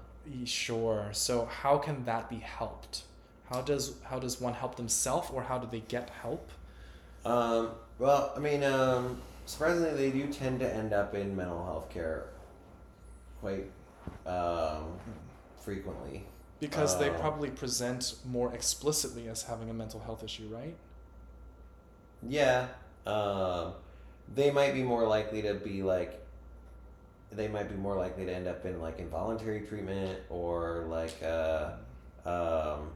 sure. So how can that be helped? How does how does one help themselves or how do they get help? Um, well, I mean, um, surprisingly, they do tend to end up in mental health care quite um, frequently. because they Uh, probably present more explicitly as having a mental health issue right Yeah. Um, they might be more likely to be like, they might be more likely to end up in like involuntary treatment or like, uh, um,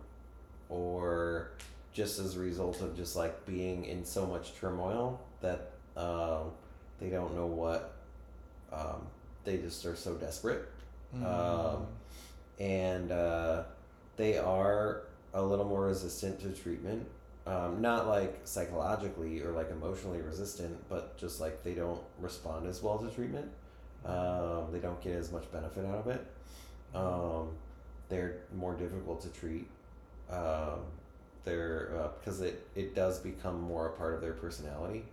or just as a result of just like being in so much turmoil that um, they don't know what, um, they just are so desperate. Um, and uh, they are a little more resistant to treatment. Um, not like psychologically or like emotionally resistant, but just like they don't respond as well to treatment. Um, they don't get as much benefit out of it. Um, they're more difficult to treat. Um, they're uh, because it it does become more a part of their personality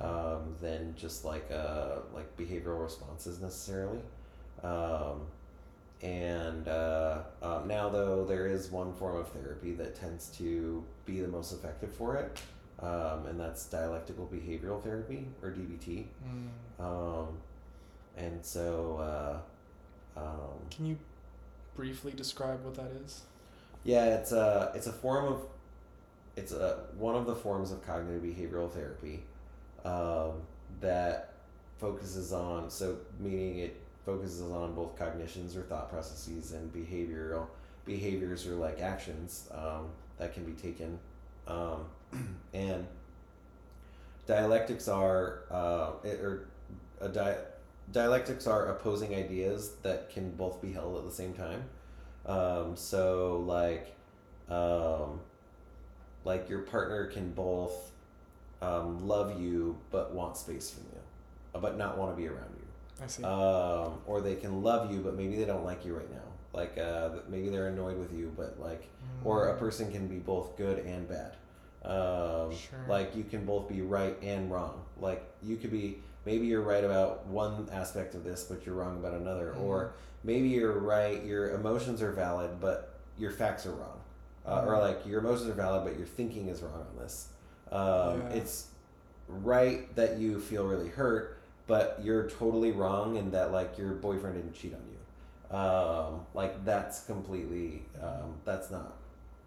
um, than just like uh, like behavioral responses necessarily. Um, and uh, um, now, though, there is one form of therapy that tends to be the most effective for it, um, and that's dialectical behavioral therapy or DBT. Mm. Um, and so, uh, um, can you briefly describe what that is yeah, it's a it's a form of it's a one of the forms of cognitive behavioral therapy um, that focuses on so meaning it focuses on both cognitions or thought processes and behavioral behaviors or like actions um, that can be taken. Um, and dialectics are uh, it, or a di- dialectics are opposing ideas that can both be held at the same time. Um, so like um, like your partner can both um, love you but want space from you uh, but not want to be around you i see um, or they can love you but maybe they don't like you right now like uh, maybe they're annoyed with you but like or a Mm. person can be both good and bad um, Sure. like you can both be right and wrong like you could be maybe you're right about one aspect of this but you're wrong about another Mm. or maybe you're right your emotions are valid but your facts are wrong uh, or Mhm. like your emotions are valid but your thinking is wrong on this um, Yeah. it's right that you feel really hurt but you're totally wrong in that like your boyfriend didn't cheat on you. Um, like that's completely um, that's not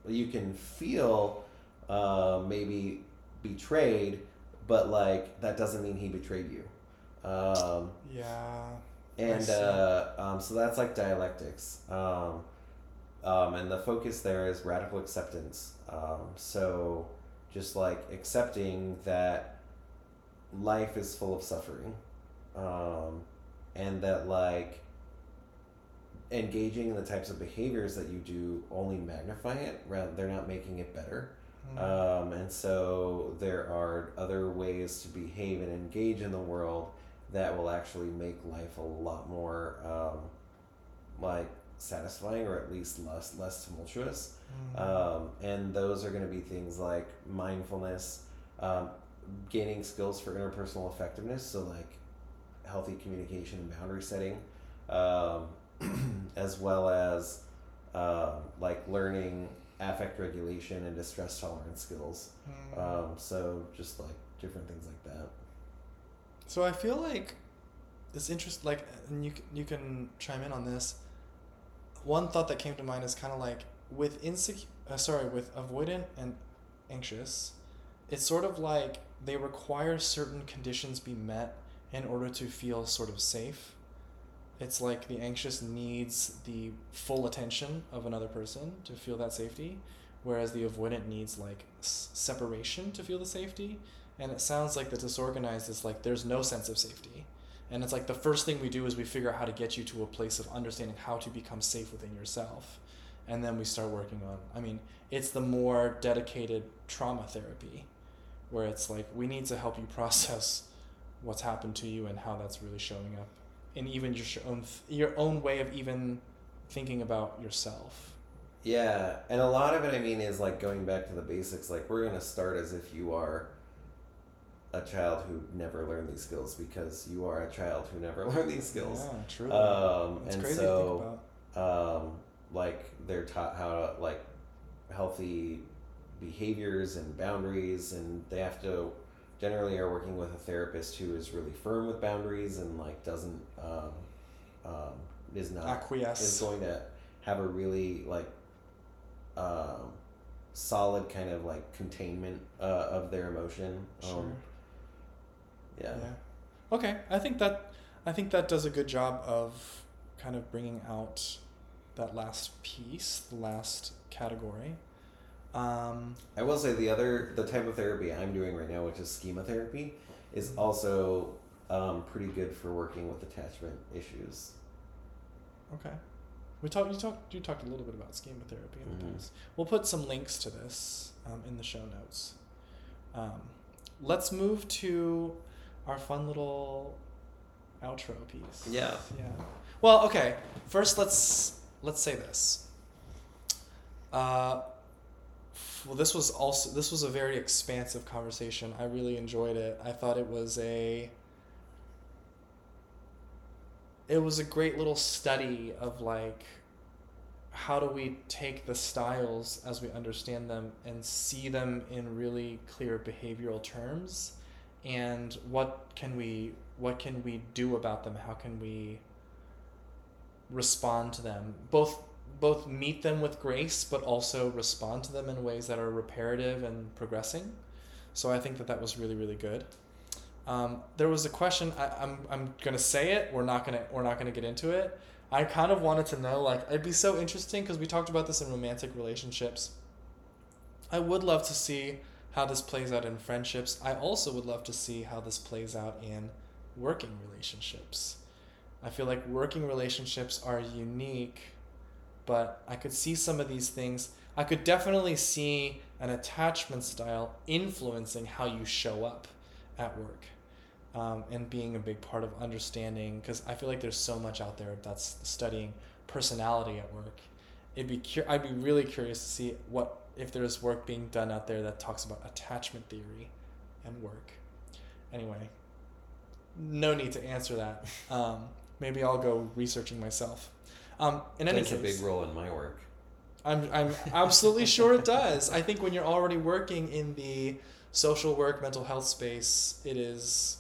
you can feel uh, maybe betrayed but like that doesn't mean he betrayed you. Um, yeah and uh, um, so that's like dialectics. Um, um, and the focus there is radical acceptance. Um, so just like accepting that life is full of suffering um, and that like engaging in the types of behaviors that you do only magnify it rather they're not making it better Mm. um, and so there are other ways to behave and engage in the world that will actually make life a lot more um, like satisfying or at least less less tumultuous. Mm. Um, and those are going to be things like mindfulness, um, gaining skills for interpersonal effectiveness, so like healthy communication and boundary setting, um, as well as um, like learning affect regulation and distress tolerance skills. Mm. Um, so just like different things like that. So I feel like it's interest like, and you you can chime in on this. One thought that came to mind is kind of like with insecure, uh, sorry, with avoidant and anxious, it's sort of like they require certain conditions be met in order to feel sort of safe. It's like the anxious needs the full attention of another person to feel that safety, whereas the avoidant needs like s- separation to feel the safety. And it sounds like the disorganized is like there's no sense of safety. And it's like the first thing we do is we figure out how to get you to a place of understanding how to become safe within yourself. And then we start working on, I mean, it's the more dedicated trauma therapy where it's like we need to help you process what's happened to you and how that's really showing up in even just your own your own way of even thinking about yourself. Yeah, and a lot of it, I mean, is like going back to the basics. Like, we're going to start as if you are a child who never learned these skills because you are a child who never learned these skills. Yeah, truly. Um, it's and crazy so, to think about. um, like, they're taught how to, like, healthy behaviors and boundaries, and they have to generally are working with a therapist who is really firm with boundaries and, like, doesn't, um, um, is not is going to have a really like um, solid kind of like containment uh, of their emotion. Sure. Um, yeah. Yeah. Okay, I think that I think that does a good job of kind of bringing out that last piece, the last category. Um, I will say the other the type of therapy I'm doing right now, which is schema therapy, is also um, pretty good for working with attachment issues. okay. We talked. You talked. You talked a little bit about schema therapy in the Mhm. past. We'll put some links to this um, in the show notes. Um, let's move to our fun little outro piece. Yeah. Yeah. Well, okay. First, let's let's say this. Uh, f- well, this was also this was a very expansive conversation. I really enjoyed it. I thought it was a it was a great little study of like how do we take the styles as we understand them and see them in really clear behavioral terms and what can we what can we do about them how can we respond to them both both meet them with grace but also respond to them in ways that are reparative and progressing. So i think that that was really really good. Um, there was a question I, I'm, I'm gonna say it we're not gonna we're not gonna get into it. I kind of wanted to know like it'd be so interesting because we talked about this in romantic relationships. I would love to see how this plays out in friendships. I also would love to see how this plays out in working relationships. I feel like working relationships are unique but i could see some of these things i could definitely see an attachment style influencing how you show up at work um, and being a big part of understanding because I feel like there's so much out there that's studying personality at work. It'd be I'd be really curious to see what if there's work being done out there that talks about attachment theory and work. Anyway, no need to answer that. Um, maybe I'll go researching myself. Um, in any Plays a big role in my work. I'm I'm absolutely sure it does. I think when you're already working in the social work mental health space, it is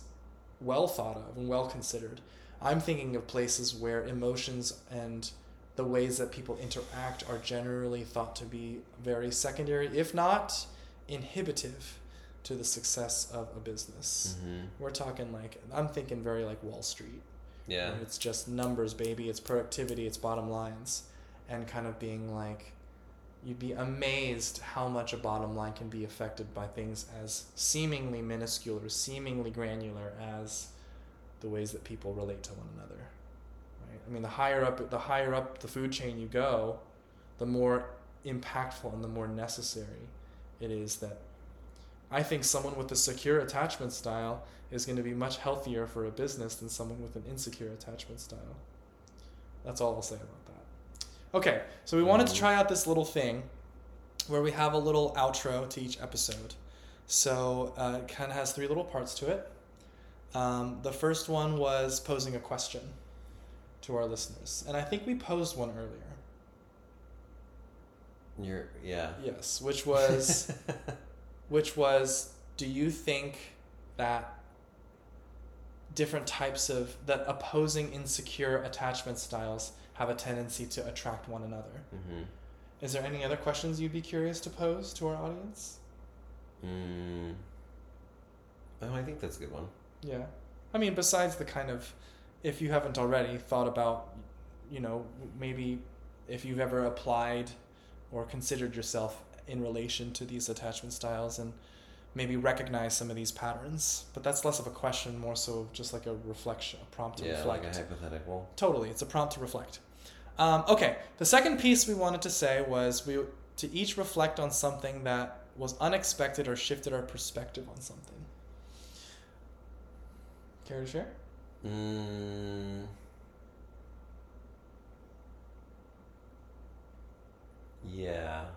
well thought of and well considered. I'm thinking of places where emotions and the ways that people interact are generally thought to be very secondary, if not inhibitive, to the success of a business. Mm-hmm. We're talking like I'm thinking very like Wall Street. Yeah. It's just numbers, baby. It's productivity. It's bottom lines, and kind of being like, you'd be amazed how much a bottom line can be affected by things as seemingly minuscule or seemingly granular as the ways that people relate to one another. Right? I mean, the higher up the higher up the food chain you go, the more impactful and the more necessary it is that I think someone with a secure attachment style is going to be much healthier for a business than someone with an insecure attachment style. That's all I'll say about that. Okay, so we wanted to try out this little thing where we have a little outro to each episode. So uh, it kind of has three little parts to it. Um, the first one was posing a question to our listeners, and I think we posed one earlier. You're yeah. Yes, which was which was do you think that different types of that opposing insecure attachment styles have a tendency to attract one another. Mm-hmm. Is there any other questions you'd be curious to pose to our audience? Mm. Oh, I think that's a good one. Yeah. I mean, besides the kind of, if you haven't already thought about, you know, maybe if you've ever applied or considered yourself in relation to these attachment styles and maybe recognize some of these patterns. But that's less of a question, more so just like a reflection, a prompt to yeah, reflect. like a hypothetical. Totally, it's a prompt to reflect. Um, okay, the second piece we wanted to say was we to each reflect on something that was unexpected or shifted our perspective on something. Care to share? Mm. Yeah.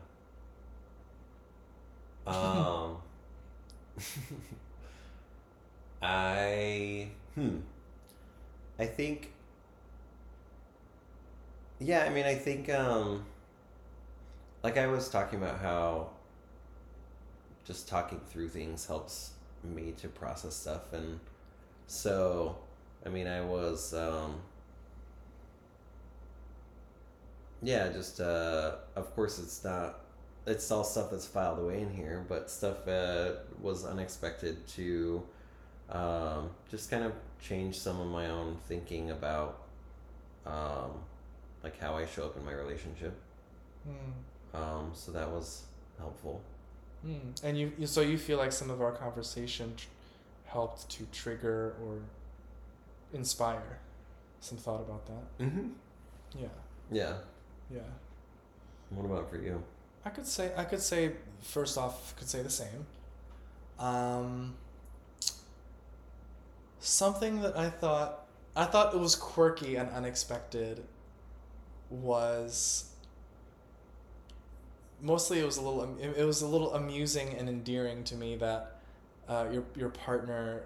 Um. I hmm. I think. Yeah, I mean, I think um. Like I was talking about how. Just talking through things helps me to process stuff, and so, I mean, I was um. Yeah, just uh, of course it's not. It's all stuff that's filed away in here, but stuff that was unexpected to um, just kind of change some of my own thinking about um, like how I show up in my relationship. Hmm. Um, so that was helpful. Hmm. And you, you, so you feel like some of our conversation tr- helped to trigger or inspire some thought about that. Mm-hmm. Yeah, Yeah. yeah. What about for you? I could say I could say first off could say the same. Um, something that I thought I thought it was quirky and unexpected was mostly it was a little it was a little amusing and endearing to me that uh, your your partner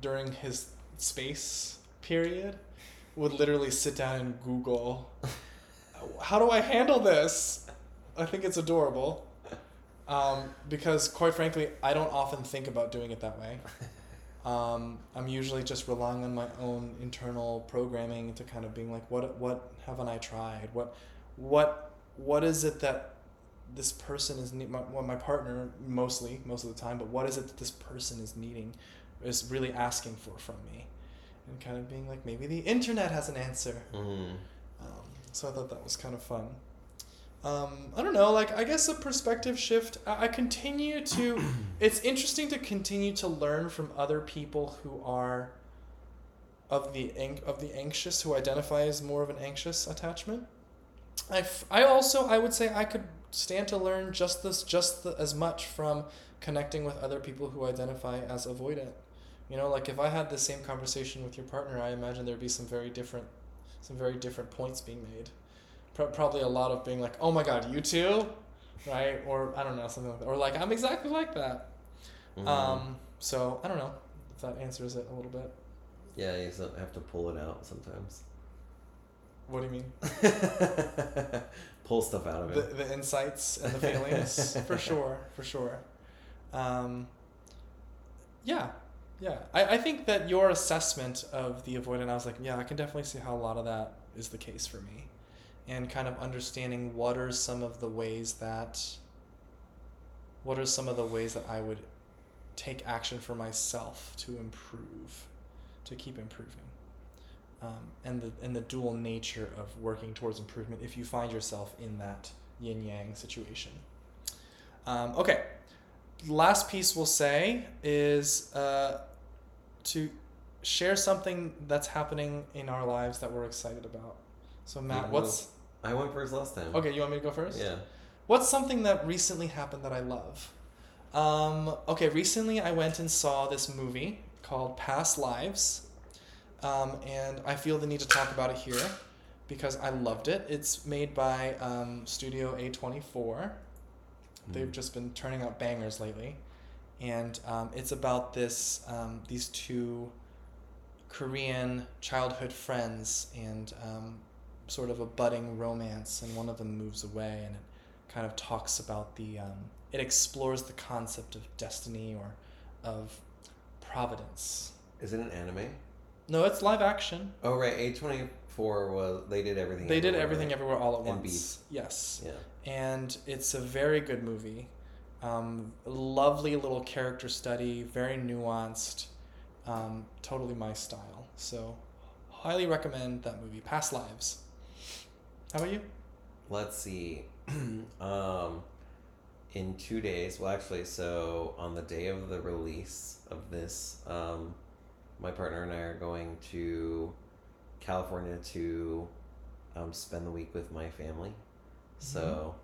during his space period would literally sit down and Google how do I handle this? I think it's adorable. Um, because quite frankly, I don't often think about doing it that way. Um, I'm usually just relying on my own internal programming to kind of being like, what what haven't I tried? What what what is it that this person is need? My, well, my partner mostly most of the time, but what is it that this person is needing, is really asking for from me, and kind of being like, maybe the internet has an answer. Mm. Um, so I thought that was kind of fun. Um, I don't know, like I guess a perspective shift. I, I continue to. it's interesting to continue to learn from other people who are of the of the anxious, who identify as more of an anxious attachment. I, f- I also I would say I could stand to learn just this just the, as much from connecting with other people who identify as avoidant. You know, like if I had the same conversation with your partner, I imagine there'd be some very different some very different points being made. Pro- probably a lot of being like, "Oh my God, you too," right? Or I don't know, something like that. Or like, "I'm exactly like that." Mhm. Um, so I don't know if that answers it a little bit. yeah, you have to pull it out sometimes. What do you mean? pull stuff out of The, it. the insights and the feelings, for sure, for sure. Um, yeah, yeah. I, I think that your assessment of the avoidant, I was like, yeah, I can definitely see how a lot of that is the case for me. And kind of understanding what are some of the ways that, what are some of the ways that I would take action for myself to improve, to keep improving. Um, and the and the dual nature of working towards improvement if you find yourself in that yin yang situation. Um, okay, last piece we'll say is uh, to share something that's happening in our lives that we're excited about. So Matt, what's I went first last time. okay? You want me to go first? Yeah. What's something that recently happened that I love? Um, okay, recently I went and saw this movie called Past Lives. Um, and I feel the need to talk about it here because I loved it. It's made by um, Studio A24. They've Mm. just been turning out bangers lately. And um, it's about this um, these two Korean childhood friends and um, sort of a budding romance, and one of them moves away, and it kind of talks about the um, it explores the concept of destiny or of providence. Is it an anime? No, it's live action. Oh right, A twenty four was they did everything. They did everything right? everywhere all at once. Yes. Yeah. and it's a very good movie. Um, lovely little character study, very nuanced, um, totally my style. So, highly recommend that movie. Past Lives. How about you? Let's see. um, in two days, well, actually, so on the day of the release of this, um, my partner and I are going to California to um, spend the week with my family. So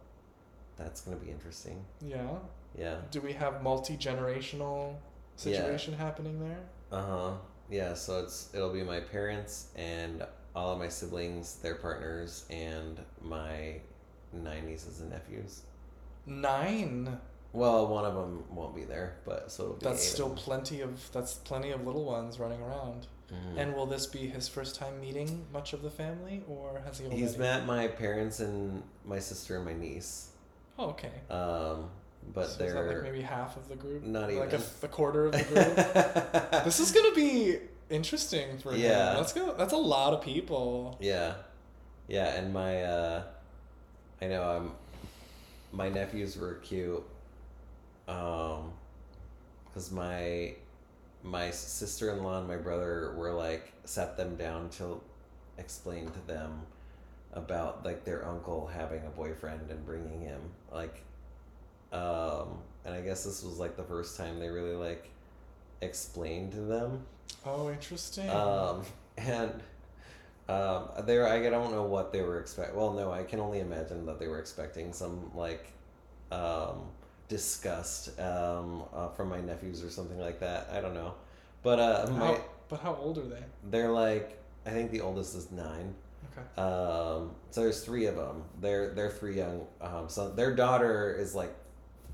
that's going to be interesting. Yeah. Yeah. Do we have multi generational situation happening there? Uh huh. Yeah. So it's it'll be my parents and all of my siblings, their partners, and my nine nieces and nephews. Nine. Well, one of them won't be there, but so That's of still them. plenty of that's plenty of little ones running around. Mhm. And will this be his first time meeting much of the family, or has he already? He's met my parents and my sister and my niece. Oh, okay. Um, but so is that they're like maybe half of the group? not like even. a, a quarter of the group. this is gonna be interesting for him. Yeah. That's go. That's a lot of people. Yeah, yeah, and my uh, I know um, my nephews were cute. Um, because my my sister in law and my brother were like sat them down to explain to them about like their uncle having a boyfriend and bringing him like um and i guess this was like the first time they really like explained to them Oh, interesting. um, and um, they were, I don't know what they were expect. Well, no, I can only imagine that they were expecting some like um, disgust um, uh, from my nephews or something like that. I don't know, but uh, my, how, but how old are they? they're like I think the oldest is nine. Okay. Um, so there's three of them. They're they're three young. Um, so their daughter is like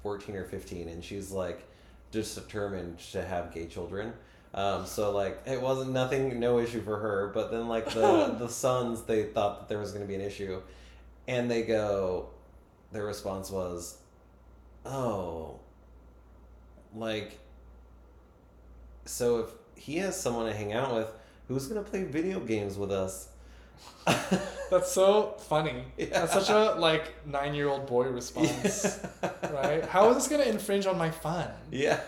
fourteen or fifteen, and she's like just determined to have gay children. Um, so like it wasn't nothing, no issue for her. But then like the the sons, they thought that there was going to be an issue, and they go, their response was, "Oh, like, so if he has someone to hang out with, who's going to play video games with us?" That's so funny. Yeah. That's such a like nine year old boy response, right? How is this gonna infringe on my fun? Yeah.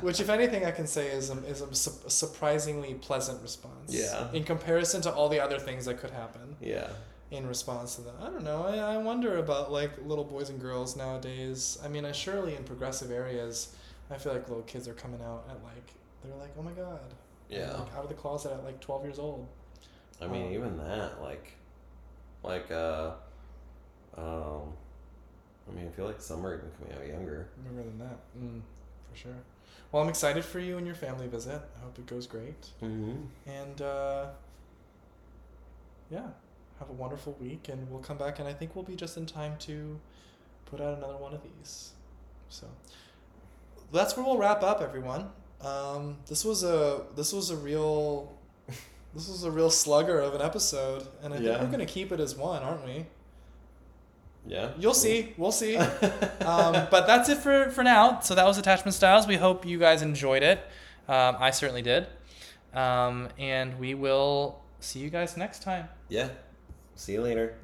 Which, if anything, I can say is a, is a, su- surprisingly pleasant response. Yeah. In comparison to all the other things that could happen Yeah. in response to that. I don't know. I, I wonder about like little boys and girls nowadays. I mean, I surely in progressive areas, I feel like little kids are coming out at like they're like, oh my god. Yeah. Like out of the closet at like twelve years old. I mean, Um, even that, like, like, uh, um, I mean, I feel like some are even coming out younger. Younger than that, mm, for sure. Well, I'm excited for you and your family visit. I hope it goes great. Mm-hmm. And uh, yeah, have a wonderful week, and we'll come back, and I think we'll be just in time to put out another one of these. So that's where we'll wrap up, everyone. Um, this was a this was a real this was a real slugger of an episode, and I think we're gonna keep it as one, aren't we? Yeah. You'll see. We'll see. um, but that's it for, for now. So that was Attachment Styles. We hope you guys enjoyed it. Um, I certainly did. Um, and we will see you guys next time. yeah. See you later.